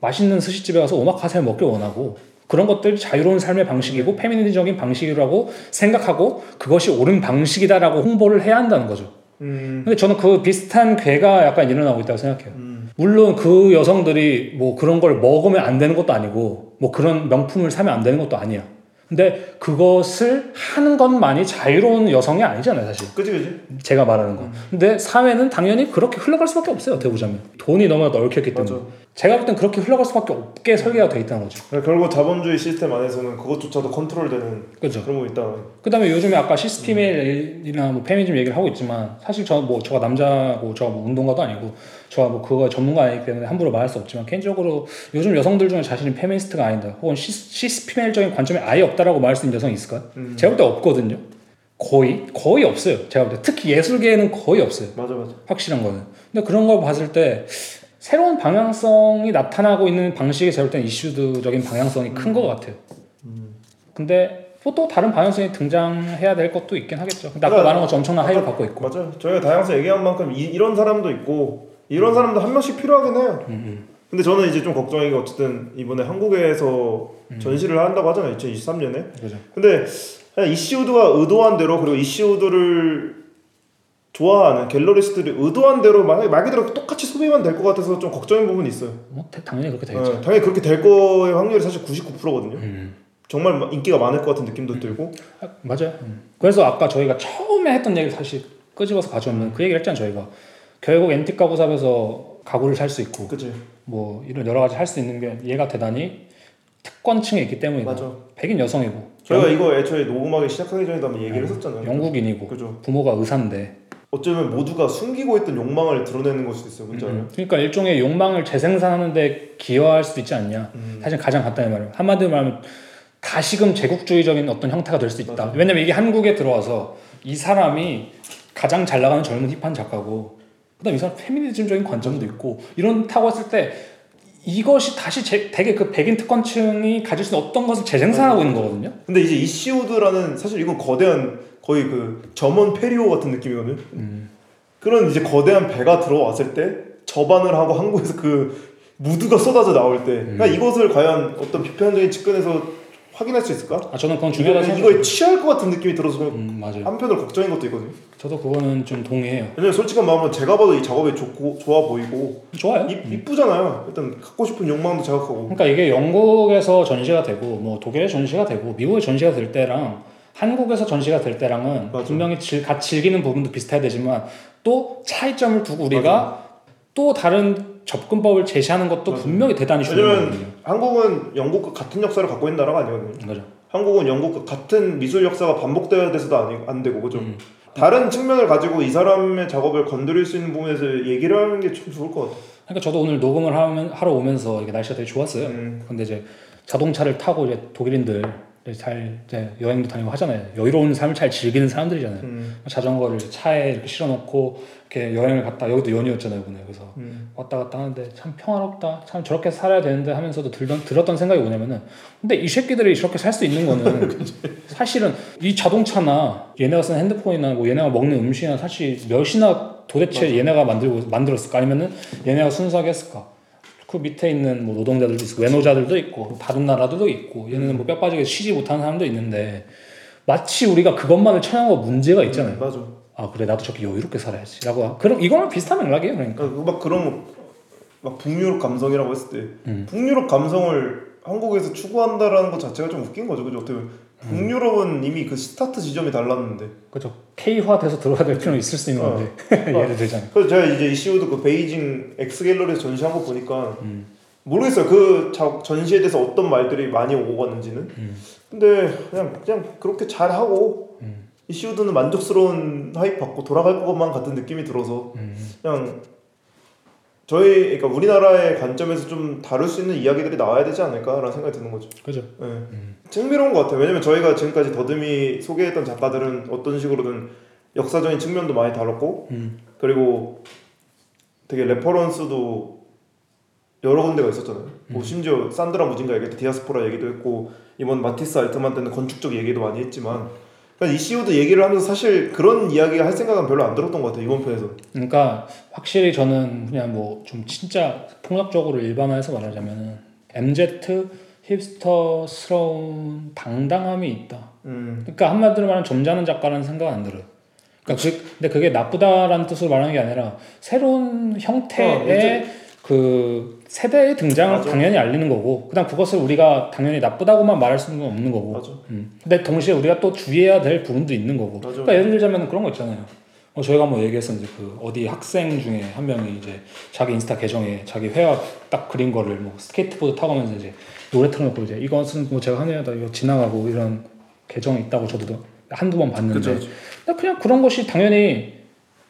[SPEAKER 2] 맛있는 스시집에 가서 오마카세 먹길 원하고 그런 것들이 자유로운 삶의 방식이고 네. 페미니즘적인 방식이라고 생각하고 그것이 옳은 방식이다라고 홍보를 해야 한다는 거죠. 음. 근데 저는 그 비슷한 괴가 약간 일어나고 있다고 생각해요. 음. 물론 그 여성들이 뭐 그런 걸 먹으면 안 되는 것도 아니고 뭐 그런 명품을 사면 안 되는 것도 아니야. 근데 그것을 하는 것만이 자유로운 여성이 아니잖아요, 사실. 그지, 그지. 제가 말하는 건. 음. 근데 사회는 당연히 그렇게 흘러갈 수밖에 없어요, 대보자면. 돈이 너무나 넓혔기 때문에. 맞아. 제가 볼 땐 그렇게 흘러갈 수밖에 없게 설계가 돼 있다는 거죠.
[SPEAKER 1] 그러니까 결국 자본주의 시스템 안에서는 그것조차도 컨트롤되는
[SPEAKER 2] 그죠.
[SPEAKER 1] 그런 거
[SPEAKER 2] 있다. 그다음에 요즘에 아까 시스템이나 뭐 페미니즘 얘기를 하고 있지만 사실 저 뭐 저가 남자고 저가 뭐 운동가도 아니고 저가뭐그거 전문가 아니기 때문에 함부로 말할 수 없지만 개인적으로 요즘 여성들 중에 자신이 페미니스트가 아니다 혹은 시스피멜적인 관점이 아예 없다라고 말할 수 있는 여성이 있을까요? 음. 제가 볼 때 없거든요. 거의 거의 없어요. 제가 볼 때 특히 예술계에는 거의 없어요. 맞아 맞아. 확실한 거는. 근데 그런 걸 봤을 때 새로운 방향성이 나타나고 있는 방식이 제가 볼 때는 이슈적인 방향성이 큰 것 같아요. 음. 근데 뭐 또 다른 방향성이 등장해야 될 것도 있긴 하겠죠. 나도 그러니까 아까
[SPEAKER 1] 것처럼 엄청난 하이를 받고 있고. 맞아요. 저희가 다양성 얘기한 만큼 이, 런 사람도 있고 이런 음. 사람도 한 명씩 필요하긴 해요. 음, 음. 근데 저는 이제 좀 걱정이 어쨌든 이번에 한국에서 전시를 한다고 하잖아요. 2023년에. 그죠. 근데 이시우드가 의도한 대로 그리고 이시우드를 좋아하는 갤러리스트들이 의도한 대로 만약에 말 그대로 똑같이 소비만 될 것 같아서 좀 걱정인 부분이 있어요. 어? 당연히 그렇게 되겠죠. 네, 당연히 그렇게 될 거의 확률이 사실 99%거든요. 음. 정말 인기가 많을 것 같은 느낌도 음. 들고.
[SPEAKER 2] 아, 맞아요. 음. 그래서 아까 저희가 처음에 했던 얘기를 사실 끄집어서 가져오면 그 얘기를 했잖아요. 저희가 결국 엔틱 가구 사에서 가구를 살 수 있고 그치. 뭐 이런 여러 가지 할 수 있는 게 얘가 대단히 특권층에 있기 때문이다. 맞아. 백인 여성이고.
[SPEAKER 1] 저희가 이거 애초에 녹음하기 시작하기 전에도 한번 얘기를 했었잖아요.
[SPEAKER 2] 영국인이고. 그죠. 부모가 의사인데.
[SPEAKER 1] 어쩌면 모두가 숨기고 있던 욕망을 드러내는 걸수 있어요. 문자 음, 음,
[SPEAKER 2] 그러니까 일종의 욕망을 재생산하는데 기여할 수도 있지 않냐. 음. 사실 가장 간단히 말이에요 한마디로 말하면 다시금 제국주의적인 어떤 형태가 될 수 있다. 맞아. 왜냐면 이게 한국에 들어와서 이 사람이 가장 잘 나가는 젊은 힙한 작가고 그다음 이 사람 페미니즘적인 관점도 있고 이런 타고 했을 때 이것이 다시 제, 되게 그 백인 특권층이 가질 수 있는 어떤 것을 재생산하고 있는 거거든요.
[SPEAKER 1] 근데 이제 이시우드라는 사실 이건 거대한 거의 그 점원 페리오 같은 느낌이거든요. 음. 그런 이제 거대한 배가 들어왔을 때 저반을 하고 한국에서 그 무드가 쏟아져 나올 때, 그러니까 음. 이것을 과연 어떤 비판적인 측근에서 확인할 수 있을까? 아 저는 그건 중요하다 생각. 이거에 취할 것 같은 느낌이 들어서 음, 맞아요. 한편으로 걱정인 것도 있거든요.
[SPEAKER 2] 저도 그거는 좀 동의해요.
[SPEAKER 1] 왜냐면 솔직한 마음으 제가 봐도 이 작업이 좋고 좋아 보이고 좋아요. 이, 음. 이쁘잖아요. 일단 갖고 싶은 욕망도 자극하고.
[SPEAKER 2] 그러니까 이게 영국에서 전시가 되고 뭐 독일에 전시가 되고 미국에 전시가 될 때랑 한국에서 전시가 될 때랑은 맞아. 분명히 질, 같이 즐기는 부분도 비슷해야 되지만 또 차이점을 두고 우리가 맞아. 또 다른 접근법을 제시하는 것도 맞아요. 분명히 대단히 중요해요.
[SPEAKER 1] 한국은 영국과 그 같은 역사를 갖고 있는 나라가 아니거든요. 맞아. 한국은 영국과 그 같은 미술 역사가 반복되어야 돼서도 아니, 안 되고 그죠. 음. 다른 측면을 가지고 이 사람의 작업을 건드릴 수 있는 부분에서 얘기를 하는 게참 좋을 것 같아요.
[SPEAKER 2] 그러니까 저도 오늘 녹음을 하면, 하러 오면서 이게 날씨가 되게 좋았어요. 음. 근데 이제 자동차를 타고 이제 독일인들 잘 이제 여행도 다니고 하잖아요. 여유로운 삶을 잘 즐기는 사람들이잖아요. 음. 자전거를 차에 이렇게 실어놓고 이렇게 여행을 갔다 여기도 연휴였잖아요 이번 그래서 음. 왔다 갔다 하는데 참 평화롭다 참 저렇게 살아야 되는데 하면서도 들던, 들었던 생각이 뭐냐면은 근데 이 새끼들이 저렇게 살 수 있는 거는 사실은 이 자동차나 얘네가 쓰는 핸드폰이나 뭐 얘네가 먹는 음식이나 사실 몇이나 도대체 맞아. 얘네가 만들고 만들었을까 아니면은 얘네가 순수하게 했을까 그 밑에 있는 뭐 노동자들도 있고 외노자들도 있고 다른 나라들도 있고 얘네는 뭐 뼈 빠지게 쉬지 못하는 사람도 있는데 마치 우리가 그것만을 찬양하 문제가 있잖아요 음, 맞아. 아 그래 나도 저렇게 여유롭게 살아야지라고 그럼 이거랑 비슷한 맥락이에요 그러니까.
[SPEAKER 1] 그러니까 막 그런 막 북유럽 감성이라고 했을 때 음. 북유럽 감성을 한국에서 추구한다라는 것 자체가 좀 웃긴 거죠 그죠 어떻게 보면 음. 북유럽은 음. 이미 그 스타트 지점이 달랐는데
[SPEAKER 2] 그죠 K화 돼서 들어가야 될 필요는 있을 수 있는 건데
[SPEAKER 1] 어. 예를 들자면 그래서 제가 이제 이시우드 그 베이징 엑스갤러리에서 전시한 거 보니까 음. 모르겠어요 그 자, 전시에 대해서 어떤 말들이 많이 오고 갔는지는 음. 근데 그냥 그냥 그렇게 잘 하고 이 시우드는 만족스러운 하입 받고 돌아갈 것만 같은 느낌이 들어서 음. 그냥 저희 그러니까 우리나라의 관점에서 좀 다룰 수 있는 이야기들이 나와야 되지 않을까라는 생각이 드는 거죠. 그죠. 네. 음. 흥미로운 것 같아요. 왜냐면 저희가 지금까지 더듬이 소개했던 작가들은 어떤 식으로든 역사적인 측면도 많이 다뤘고 음. 그리고 되게 레퍼런스도 여러 군데가 있었잖아요. 뭐 음. 뭐 심지어 산드라 무진가 얘기도 디아스포라 얘기도 했고 이번 마티스 알트만 때는 건축적 얘기도 많이 했지만 그러니까 이시우도 얘기를 하면서 사실 그런 이야기 할 생각은 별로 안 들었던 것 같아요 이번 편에서.
[SPEAKER 2] 그러니까 확실히 저는 그냥 뭐 좀 진짜 폭력적으로 일반화해서 말하자면은 MZ 힙스터스러운 당당함이 있다. 음. 그러니까 한마디로 말하면 점잖은 작가라는 생각 안 들어요. 그러니까 그, 근데 그게 나쁘다라는 뜻으로 말하는 게 아니라 새로운 형태의 어, 그 세대의 등장을 맞아. 당연히 알리는 거고 그다음 그것을 우리가 당연히 나쁘다고만 말할 수는 없는 거고 음. 근데 동시에 우리가 또 주의해야 될 부분도 있는 거고 맞아. 그러니까 예를 들자면 그런 거 있잖아요 어, 저희가 뭐 얘기했었는데 그 어디 학생 중에 한 명이 이제 자기 인스타 계정에 자기 회화 딱 그린 거를 뭐 스케이트보드 타고 가면서 이제 노래 틀어놓고 이제 이것은 뭐 제가 하느냐다 이거 지나가고 이런 계정이 있다고 저도 한두 번 봤는데 그쵸, 그쵸. 그냥 그런 것이 당연히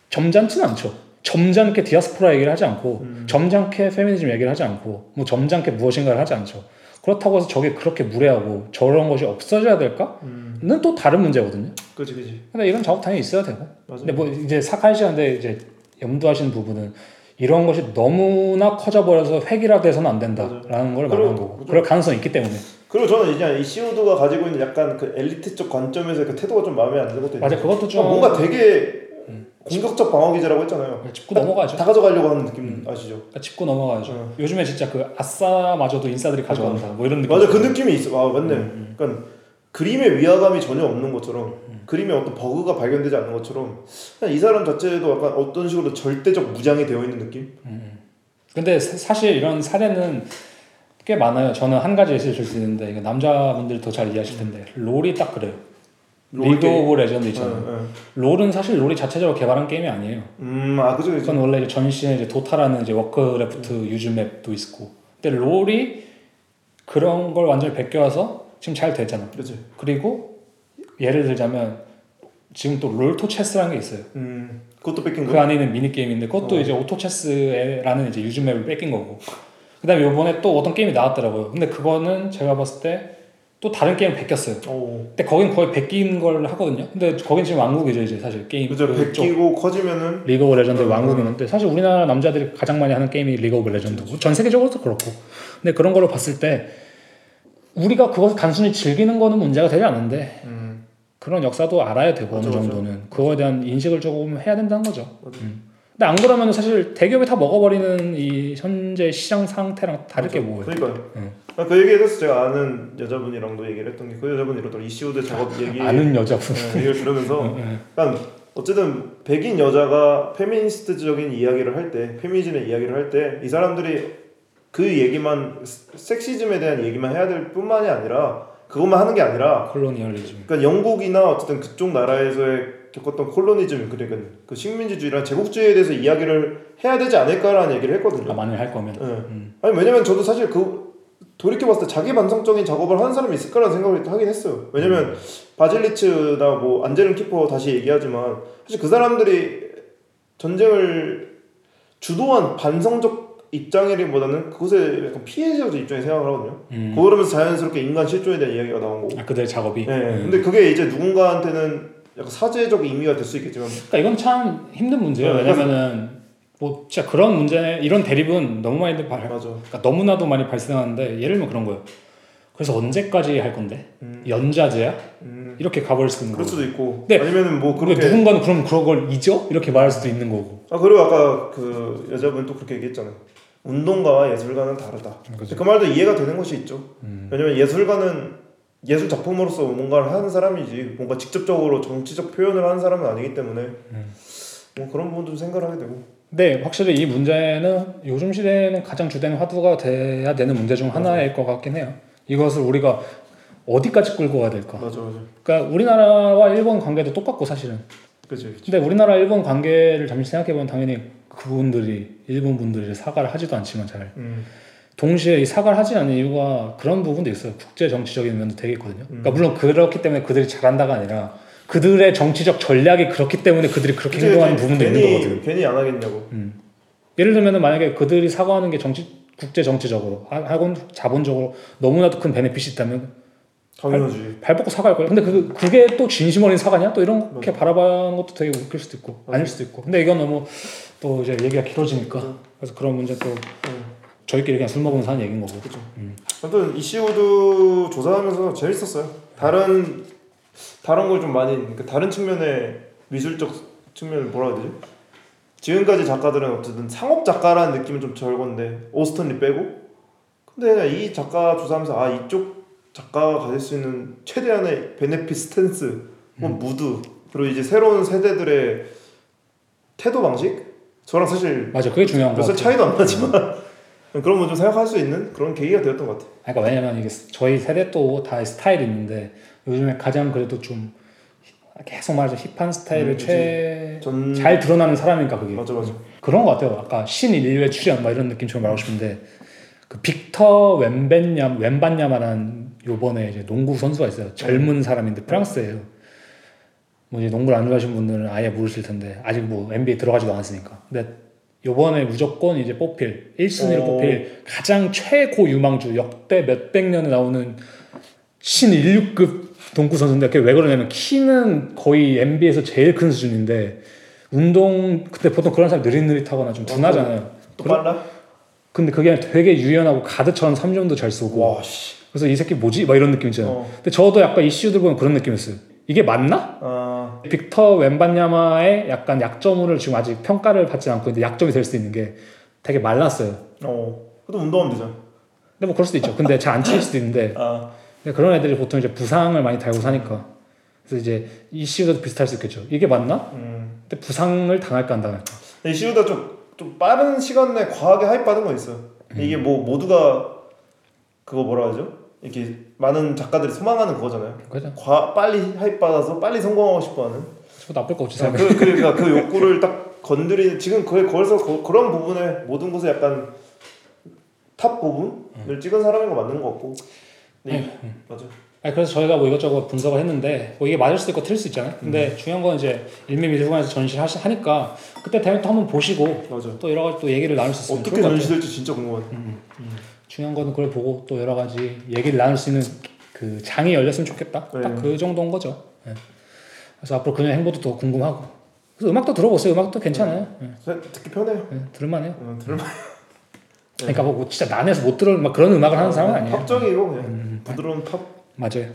[SPEAKER 2] 점잖지는 않죠 점잖게 디아스포라 얘기를 하지 않고 음. 점잖게 페미니즘 얘기를 하지 않고 뭐 점잖게 무엇인가를 하지 않죠. 그렇다고 해서 저게 그렇게 무례하고 저런 것이 없어져야 될까는 음. 또 다른 문제거든요. 그렇지, 그렇지. 근데 이런 작업 당연히 있어야 되고. 맞아. 근데 뭐 이제 사카이시한데 이제 염두하신 부분은 이런 것이 너무나 커져버려서 획일화돼서는 안 된다라는 맞아요. 걸 말하는 거고 그럴 가능성이 있기 때문에
[SPEAKER 1] 그리고 저는 이제 이 CO2가 가지고 있는 약간 그 엘리트적 관점에서 그 태도가 좀 마음에 안 드는 것도 맞아 그것도 좀 뭔가 되게 공격적 방어 기제라고 했잖아요. 네, 짚고 넘어가죠. 다 가져가려고 하는 느낌 음. 아시죠? 그러니까 짚고
[SPEAKER 2] 넘어가죠. 네. 요즘에 진짜 그 아싸마저도 인싸들이 그러니까. 가져간다.
[SPEAKER 1] 그러니까. 뭐 이런 느낌. 맞아 그 느낌이 있어. 아 맞네. 음, 음. 그러니까 그림의 위화감이 전혀 없는 것처럼 음. 그림에 어떤 버그가 발견되지 않는 것처럼 그냥 이 사람 자체도 약간 어떤 식으로 절대적 무장이 되어 있는 느낌. 음,
[SPEAKER 2] 근데 사실 이런 사례는 꽤 많아요. 저는 한 가지 예시를 줄 수 있는데 이거 남자분들이 더잘 이해하실 텐데 롤이 딱 그래요. 리도 오브 네, 레전드 있잖아요. 네, 네. 롤은 사실 롤이 자체적으로 개발한 게임이 아니에요. 음, 아 그죠. 그건 원래 이제 전신에 이제 도타라는 이제 워크래프트 음. 유즈 맵도 있고. 근데 롤이 그런 걸 완전히 베껴와서 지금 잘 되잖아. 그렇 그리고 예를 들자면 지금 또 롤토 체스라는 게 있어요. 음, 그것도 뺏긴 거. 그 안에 있는 미니 게임인데 그것도 어. 이제 오토 체스라는 이제 유즈 맵을 뺏긴 거고. 그다음에 요번에 또 어떤 게임이 나왔더라고요. 근데 그거는 제가 봤을 때또 다른 게임을 베꼈어요. 오. 근데 거긴 거의 베낀 걸 하거든요. 근데 거긴 지금 왕국이죠, 이제 사실 게임. 그죠, 베끼고 커지면은. 리그 오브 레전드 음. 왕국이는데 사실 우리나라 남자들이 가장 많이 하는 게임이 리그 오브 레전드고, 전 세계적으로도 그렇고. 근데 그런 걸로 봤을 때, 우리가 그것을 단순히 즐기는 거는 문제가 되지 않는데, 음. 그런 역사도 알아야 되고, 맞아, 어느 정도는. 맞아. 그거에 대한 인식을 조금 해야 된다는 거죠. 음. 근데 안 그러면 사실 대기업이 다 먹어버리는 이 현재 시장 상태랑 다를 게 뭐예요?
[SPEAKER 1] 그러니까요. 네. 예. 아, 그 얘기에 대해서 제가 아는 여자분이랑도 얘기를 했던 게 그 여자분이 이러 이시우드 e 작업 얘기 아는 여자분 네, 얘기를 들으면서 네. 그러 예, 어쨌든 백인 여자가 페미니스트적인 이야기를 할때 페미니즘의 이야기를 할 때 이 사람들이 그 얘기만 섹시즘에 대한 얘기만 해야 될 뿐만이 아니라 그것만 하는 게 아니라 콜로니얼리즘 그러니까 영국이나 어쨌든 그쪽 나라에서의 겪었던 콜로니즘 그러니그 그 식민지주의랑 제국주의에 대해서 이야기를 해야 되지 않을까라는 얘기를 했거든요. 아, 만약 할 거면. 네. 음. 아니 왜냐면 저도 사실 그 돌이켜봤을 때 자기 반성적인 작업을 하는 사람이 있을 까라는 생각을 하긴 했어요. 왜냐면 음. 바질리츠나 뭐 안젤름 키퍼 다시 얘기하지만 사실 그 사람들이 전쟁을 주도한 반성적 입장이라기보다는 그것에 약간 피해자로서 입장에 생각을 하거든요. 음. 그러면서 자연스럽게 인간 실존에 대한 이야기가 나온 거고. 아, 그들의 작업이. 네. 음. 근데 그게 이제 누군가한테는 약간 사제적 의미가 될 수 있겠지만
[SPEAKER 2] 그러니까 이건 참 힘든 문제예요. 네, 왜냐면은 뭐 진짜 그런 문제 이런 대립은 너무 많이 발 맞아. 그러니까 너무나도 많이 발생하는데 예를 들면 그런 거예요. 그래서 언제까지 할 건데 음. 연자제야 음. 이렇게 가버릴 수 있는 그럴 수도 있고 네. 아니면은 뭐 그렇게 누군가는 그럼 그런 걸 잊어 이렇게 말할 수도 있는 거고 아
[SPEAKER 1] 그리고 아까 그 여자분 또 그렇게 얘기했잖아 운동가와 예술가는 다르다 음, 그 말도 이해가 되는 것이 있죠 음. 왜냐면 예술가는 예술 작품으로서 뭔가를 하는 사람이지 뭔가 직접적으로 정치적 표현을 하는 사람은 아니기 때문에 음. 뭐 그런 부분도 생각하게 을 되고
[SPEAKER 2] 네 확실히 이 문제는 요즘 시대에는 가장 주된 화두가 돼야 되는 문제 중 하나일 것 같긴 해요 이것을 우리가 어디까지 끌고 가야 될까 맞아 맞아 그러니까 우리나라와 일본 관계도 똑같고 사실은 그치, 그치. 근데 우리나라 일본 관계를 잠시 생각해보면 당연히 그분들이 일본 분들이 사과를 하지도 않지만 잘 음. 동시에 이 사과를 하지 않는 이유가 그런 부분도 있어요. 국제 정치적인 면도 되겠거든요 그러니까 음. 물론 그렇기 때문에 그들이 잘한다가 아니라 그들의 정치적 전략이 그렇기 때문에 그들이 그렇게 행동하는
[SPEAKER 1] 부분도 괜히, 있는 거거든요. 괜히 안 하겠냐고. 음.
[SPEAKER 2] 예를 들면 만약에 그들이 사과하는 게 정치 국제 정치적으로 하건 자본적으로 너무나도 큰 베네핏이 있다면 당연하지. 발, 벗고 사과할 거예요. 근데 그, 그게 또 진심 어린 사과냐? 또 이렇게 뭐. 맞아. 바라보는 것도 되게 웃길 수도 있고 맞아. 아닐 음. 수도 있고. 근데 이건 너무 또 이제 얘기가 길어지니까 음. 그래서 그런 문제 또 응. 저희끼리 그냥 술 먹으면서 하는 얘기인 거고. 그렇죠. 음.
[SPEAKER 1] 아무튼 이시우도 조사하면서 재밌었어요. 다른 다른 걸 좀 많이 그러니까 다른 측면의 미술적 측면을 뭐라 해야 되지? 지금까지 작가들은 어쨌든 상업 작가라는 느낌은 좀 절건데 오스턴리 빼고 근데 이 작가 조사하면서 아 이쪽 작가가 가질 수 있는 최대한의 베네피스텐스뭐 음. 무드 그리고 이제 새로운 세대들의 태도 방식 저랑 사실 맞아 그게 중요한 거. 그래서 차이도 안 나지만 음. 그런 거좀 생각할 수 있는 그런 계기가 되었던 것 같아요.
[SPEAKER 2] 그러니까 왜냐면 이게 저희 세대 또다 스타일이 있는데 요즘에 가장 그래도 좀 계속 말해서 힙한 스타일을 음, 최... 전... 드러나는 사람이니까 그게 맞아 맞아 그런 것 같아요 아까 신 인류의 출현 막 이런 느낌처럼 말하고 싶은데 그 빅터 웬벤냐 웬반냐마라는 요번에 이제 농구 선수가 있어요 젊은 사람인데 프랑스예요 뭐 이제 농구를 안 좋아하시는 분들은 아예 모르실 텐데 아직 뭐 NBA 들어가지도 않았으니까 근데 요번에 무조건 이제 뽑힐 1순위로 오. 뽑힐 가장 최고 유망주 역대 몇백 년에 나오는 신 16급 동구 선수인데 그게 왜 그러냐면 키는 거의 NBA에서 제일 큰 수준인데 운동 그때 보통 그런 사람 느릿느릿하거나 좀 둔하잖아요. 또 빨라? 근데 그게 되게 유연하고 가드처럼 3점도 잘 쏘고. 와, 그래서 이 새끼 뭐지? 막 이런 느낌 이잖아요 어. 근데 저도 약간 이슈들 보면 그런 느낌이었어요. 이게 맞나? 어... 빅터 웬반야마의 약간 약점을 지금 아직 평가를 받지 않고 있는데 약점이 될 수 있는 게 되게 말랐어요. 어,
[SPEAKER 1] 그래도 운동하면 되죠.
[SPEAKER 2] 근데 뭐 그럴 수도 있죠. 근데 잘안칠 수도 있는데 아. 그런 애들이 보통 이제 부상을 많이 달고 사니까 그래서 이제 이슈도 비슷할 수 있겠죠. 이게 맞나? 음. 근데 부상을 당할까 안 당할까?
[SPEAKER 1] 이슈도 좀, 좀 빠른 시간 내에 과하게 하입 받은 거 있어. 요 음. 이게 뭐 모두가 그거 뭐라 하죠? 이렇게 많은 작가들이 소망하는 그거잖아요. 그죠. 과, 빨리 하입 받아서 빨리 성공하고 싶어하는. 저 나쁠 거 없지 그, 그, 그러니까 그 욕구를 딱 건드리는 지금 거의 거기서 거, 그런 부분에 모든 곳에 약간 탑 부분을 음. 찍은 사람인 거 맞는 거 같고. 네, 음.
[SPEAKER 2] 음. 맞아. 아 그래서 저희가 뭐 이것저것 분석을 했는데 뭐 이게 맞을 수도 있고 틀릴 수 있잖아요. 근데 음. 중요한 건 이제 일미미술관에서 전시하니까 그때 대면 또 한번 보시고 맞아. 또 여러 가지 또 얘기를 나눌 수
[SPEAKER 1] 있으면 어떻게 전시될지 진짜 궁금하다. 음. 음, 음.
[SPEAKER 2] 중요한 거는 그걸 보고 또 여러 가지 얘기를 나눌 수 있는 그 장이 열렸으면 좋겠다. 네. 딱그 정도인 거죠. 네. 그래서 앞으로 그녀의 행보도 더 궁금하고. 그래서 음악도 들어보세요. 음악도 괜찮아요.
[SPEAKER 1] 예. 네. 네. 듣기 편해요. 예,
[SPEAKER 2] 들을만해요. 어, 들을만. 해요 그러니까 뭐 진짜 난해서 못 들을 막 그런 음악을 하는 사람은 아니에요. 팝정이고 그 음,
[SPEAKER 1] 음, 부드러운 팝.
[SPEAKER 2] 맞아요.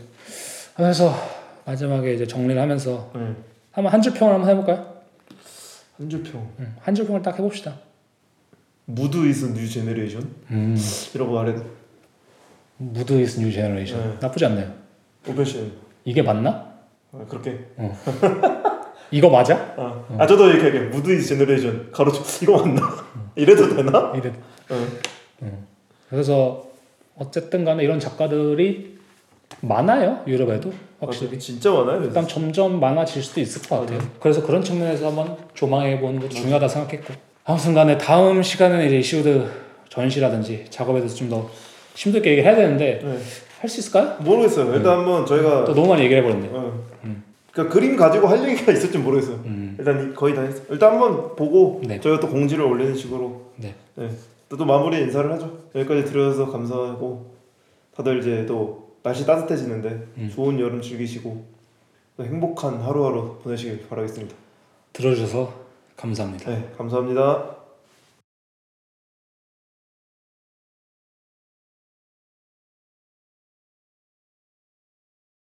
[SPEAKER 2] 하면서 마지막에 이제 정리를 하면서 네. 한번 한 줄 평을 한번 해볼까요?
[SPEAKER 1] 한 줄 평.
[SPEAKER 2] 음, 한줄 평을 딱 해봅시다.
[SPEAKER 1] 무드 이즈 뉴 제너레이션 이라고 말해
[SPEAKER 2] 무드 이즈 뉴 제너레이션 나쁘지 않네요 오펜션 이게 맞나?
[SPEAKER 1] 어, 그렇게 어.
[SPEAKER 2] 이거 맞아?
[SPEAKER 1] 어. 어. 아 저도 이렇게 무드 이즈 제너레이션 가로쳐 이거 맞나? 음. 이래도 되나?
[SPEAKER 2] 이래 어. 음. 그래서 어쨌든 간에 이런 작가들이 많아요 유럽에도 확실히
[SPEAKER 1] 아, 진짜 많아요
[SPEAKER 2] 일단 점점 많아질 수도 있을 것 아, 같아요 아, 네. 그래서 그런 측면에서 한번 조망해 보는 것도 중요하다 음. 생각했고 아무튼 간에 다음 시간에는 이제 이슈드 전시라든지 작업에 대해서 좀 더 심도있게 얘기를 해야 되는데 네. 할수 있을까요?
[SPEAKER 1] 모르겠어요. 일단 음. 한번 저희가
[SPEAKER 2] 또 너무 많이 얘기를 해버렸네. 어.
[SPEAKER 1] 음. 그러니까 그림 가지고 할 얘기가 있을지 모르겠어요. 음. 일단 거의 다 했어. 요 일단 한번 보고 네. 저희가 또 공지를 올리는 식으로 네. 네. 또, 마무리 인사를 하죠. 여기까지 들어줘서 감사하고 다들 이제 또 날씨 따뜻해지는데 음. 좋은 여름 즐기시고 행복한 하루하루 보내시길 바라겠습니다.
[SPEAKER 2] 들어주셔서 감사합니다.
[SPEAKER 1] 네, 감사합니다.